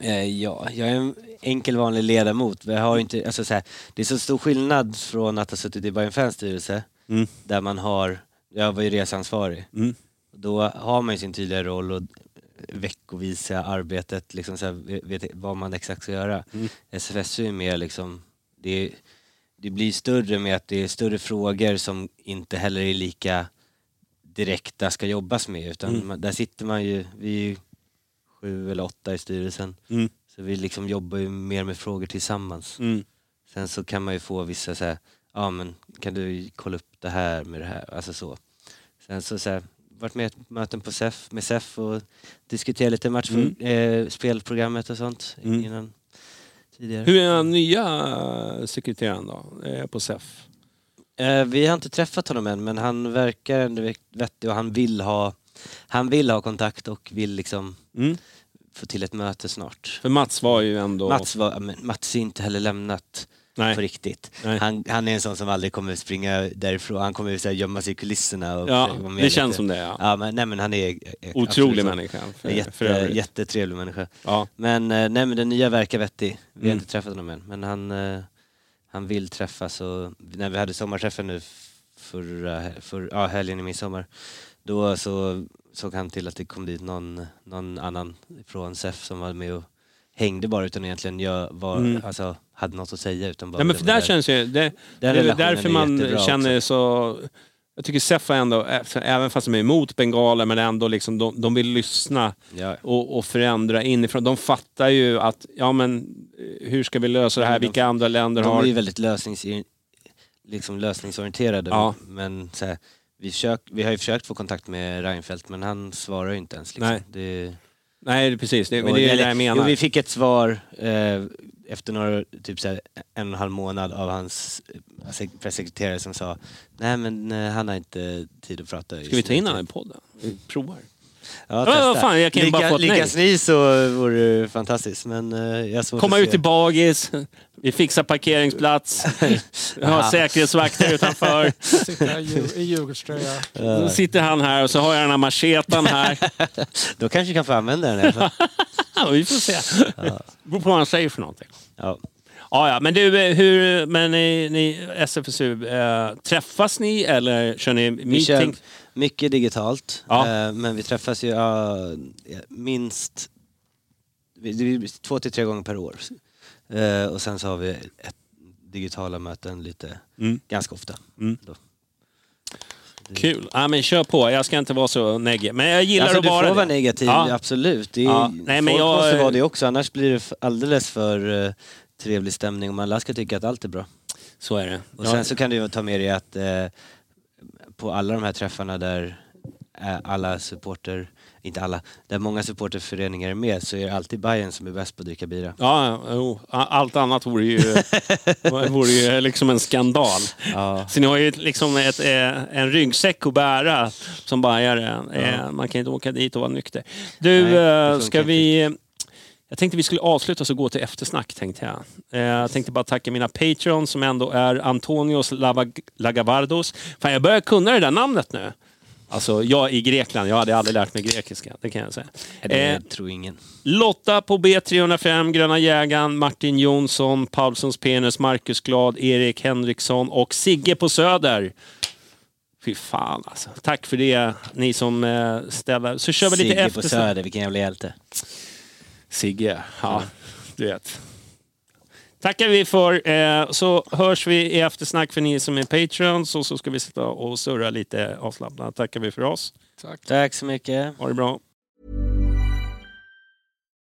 [SPEAKER 2] eh, ja, jag är en enkel vanlig ledamot. Vi har inte, alltså, så här, det är så stor skillnad från att ha suttit i Bayern Fans styrelse
[SPEAKER 1] Mm.
[SPEAKER 2] där man har, jag var ju resansvarig.
[SPEAKER 1] Mm.
[SPEAKER 2] Då har man ju sin tydliga roll och veckovisa arbetet, liksom så här, vet vad man exakt ska göra.
[SPEAKER 1] Mm.
[SPEAKER 2] SFSU är mer liksom, det, det blir större med att det är större frågor som inte heller är lika direkta ska jobbas med utan
[SPEAKER 1] Mm.
[SPEAKER 2] man, där sitter man ju, vi är ju sju eller åtta i styrelsen.
[SPEAKER 1] Mm.
[SPEAKER 2] Så vi liksom jobbar ju mer med frågor tillsammans.
[SPEAKER 1] Mm.
[SPEAKER 2] Sen så kan man ju få vissa så här, ja men kan du kolla upp det här med det här, alltså så. Sen så, så här, varit med i möten på SEF, med SEF och diskuterat lite match,
[SPEAKER 1] Mm.
[SPEAKER 2] eh, spelprogrammet och sånt
[SPEAKER 1] Mm.
[SPEAKER 2] innan tidigare.
[SPEAKER 1] Hur är den nya sekreteraren då, eh, på SEF?
[SPEAKER 2] Eh, vi har inte träffat honom än men han verkar ändå vettig och han vill ha, han vill ha kontakt och vill liksom
[SPEAKER 1] Mm.
[SPEAKER 2] få till ett möte snart.
[SPEAKER 1] För Mats var ju ändå...
[SPEAKER 2] Mats, var, Mats är inte heller lämnat
[SPEAKER 1] Nej.
[SPEAKER 2] på riktigt.
[SPEAKER 1] Nej.
[SPEAKER 2] Han, han är en sån som aldrig kommer springa därifrån, han kommer så här, gömma sig i kulisserna. Och
[SPEAKER 1] Ja, det känns
[SPEAKER 2] lite.
[SPEAKER 1] som det ja.
[SPEAKER 2] Ja, men, nej, men han är eh,
[SPEAKER 1] Otrolig
[SPEAKER 2] absolut
[SPEAKER 1] människa. För,
[SPEAKER 2] Jätte,
[SPEAKER 1] för
[SPEAKER 2] jättetrevlig människa.
[SPEAKER 1] Ja.
[SPEAKER 2] Men, eh, nej, men den nya verkar vettig. Vi har
[SPEAKER 1] Mm.
[SPEAKER 2] inte träffat honom än. Men han, eh, han vill träffas och när vi hade sommarträffen nu förra, för, ja, helgen i midsommar. Då så såg han till att det kom dit någon, någon annan från SEF som var med och hängde bara utan egentligen jag var,
[SPEAKER 1] Mm.
[SPEAKER 2] alltså, hade något att säga. Utan bara
[SPEAKER 1] Nej, men för där känns ju... Det, det är därför
[SPEAKER 2] är
[SPEAKER 1] man känner
[SPEAKER 2] också.
[SPEAKER 1] så... Jag tycker Seffa ändå, även fast de är emot bengaler, men ändå liksom, de, de vill lyssna
[SPEAKER 2] Ja.
[SPEAKER 1] och, och förändra inifrån. De fattar ju att, ja men eh, hur ska vi lösa det här?
[SPEAKER 2] Ja, de-
[SPEAKER 1] Vilka andra länder
[SPEAKER 2] De
[SPEAKER 1] har...
[SPEAKER 2] är ju väldigt lösnings, liksom lösningsorienterade.
[SPEAKER 1] Ja.
[SPEAKER 2] Men så här, vi, försök, vi har ju försökt få kontakt med Reinfeldt men han svarar ju inte ens. Liksom.
[SPEAKER 1] Nej.
[SPEAKER 2] Det,
[SPEAKER 1] Nej, precis. Det, men
[SPEAKER 2] och-
[SPEAKER 1] det är
[SPEAKER 2] eller-
[SPEAKER 1] det jag menar.
[SPEAKER 2] Jo, vi fick ett svar eh, efter några, typ så här, en och en halv månad av hans eh, sek- pressekreterare som sa Nej men eh, han har inte tid att prata.
[SPEAKER 1] Ska vi ta in honom i podden? Vi provar.
[SPEAKER 2] Ja,
[SPEAKER 1] Ja,
[SPEAKER 2] testa.
[SPEAKER 1] vad fan, jag kan ju
[SPEAKER 2] Lycka,
[SPEAKER 1] bara få ett.
[SPEAKER 2] Lyckas ni så vore det fantastiskt men eh, jag
[SPEAKER 1] Komma ut till bagis, vi fixar parkeringsplats, <laughs> vi har säkerhetsvakter utanför. <laughs>
[SPEAKER 3] Sitter i djur- i Djurgårdströja.
[SPEAKER 1] Så sitter han här och så har jag den här machetan här. <laughs>
[SPEAKER 2] Då kanske vi kan få använda den i alla fall.
[SPEAKER 1] Ja, vi får se. Beror på vad han säger för någonting.
[SPEAKER 2] Ja.
[SPEAKER 1] Ja, ja, men du, eh, hur, men ni, ni SFSU, eh, träffas ni eller kör ni
[SPEAKER 2] Vi
[SPEAKER 1] meeting?
[SPEAKER 2] Mycket digitalt,
[SPEAKER 1] Ja.
[SPEAKER 2] eh, men vi träffas ju minst två till tre gånger per år. Eh, och sen så har vi ett, digitala möten lite,
[SPEAKER 1] Mm.
[SPEAKER 2] ganska ofta.
[SPEAKER 1] Mm. Kul. Ja, men kör på. Jag ska inte vara så neggig. Men jag gillar
[SPEAKER 2] Alltså,
[SPEAKER 1] att
[SPEAKER 2] du
[SPEAKER 1] vara
[SPEAKER 2] får
[SPEAKER 1] det.
[SPEAKER 2] vara negativ,
[SPEAKER 1] Ja.
[SPEAKER 2] absolut. Är,
[SPEAKER 1] Ja. Nej, men
[SPEAKER 2] folk
[SPEAKER 1] jag-
[SPEAKER 2] måste vara det också, annars blir det alldeles för eh, trevlig stämning och alla ska tycka att allt är bra.
[SPEAKER 1] Så är det.
[SPEAKER 2] Och sen så kan du ta med dig att eh, på alla de här träffarna där eh, alla supporter, inte alla, där många supporterföreningar är med så är det alltid Bayern som är bäst på att dricka bira.
[SPEAKER 1] Ja, jo. allt annat vore ju, <laughs> vore ju liksom en skandal.
[SPEAKER 2] Ja.
[SPEAKER 1] Så ni har ju liksom ett, eh, en ryggsäck att bära som bajare. Eh, Man kan inte åka dit och vara nykter. Du,
[SPEAKER 2] Nej,
[SPEAKER 1] ska vi... Jag tänkte vi skulle avsluta och gå till eftersnack tänkte jag. Eh, Jag tänkte bara tacka mina Patreons som ändå är Antonios Lavag- Lagavardos. Fan, jag börjar kunna det där namnet nu. Alltså, jag i Grekland, jag hade aldrig lärt mig grekiska, det kan jag säga.
[SPEAKER 2] Det
[SPEAKER 1] Eh,
[SPEAKER 2] tror ingen.
[SPEAKER 1] Lotta på B305, Gröna Jägaren, Martin Jonsson, Paulssons Penis, Marcus Glad, Erik Henriksson och Sigge på Söder. Fy fan alltså. Tack för det, ni som eh, ställer. Så kör vi lite
[SPEAKER 2] Sigge på
[SPEAKER 1] efter.
[SPEAKER 2] Söder, vilken jävla hjälte.
[SPEAKER 1] Sigge, ja, du vet. Tackar vi för. Eh, så hörs vi i eftersnack för ni som är Patreons och så ska vi sitta och surra lite avslappnat. Tackar vi för oss.
[SPEAKER 3] Tack.
[SPEAKER 2] Tack så mycket.
[SPEAKER 1] Ha det bra.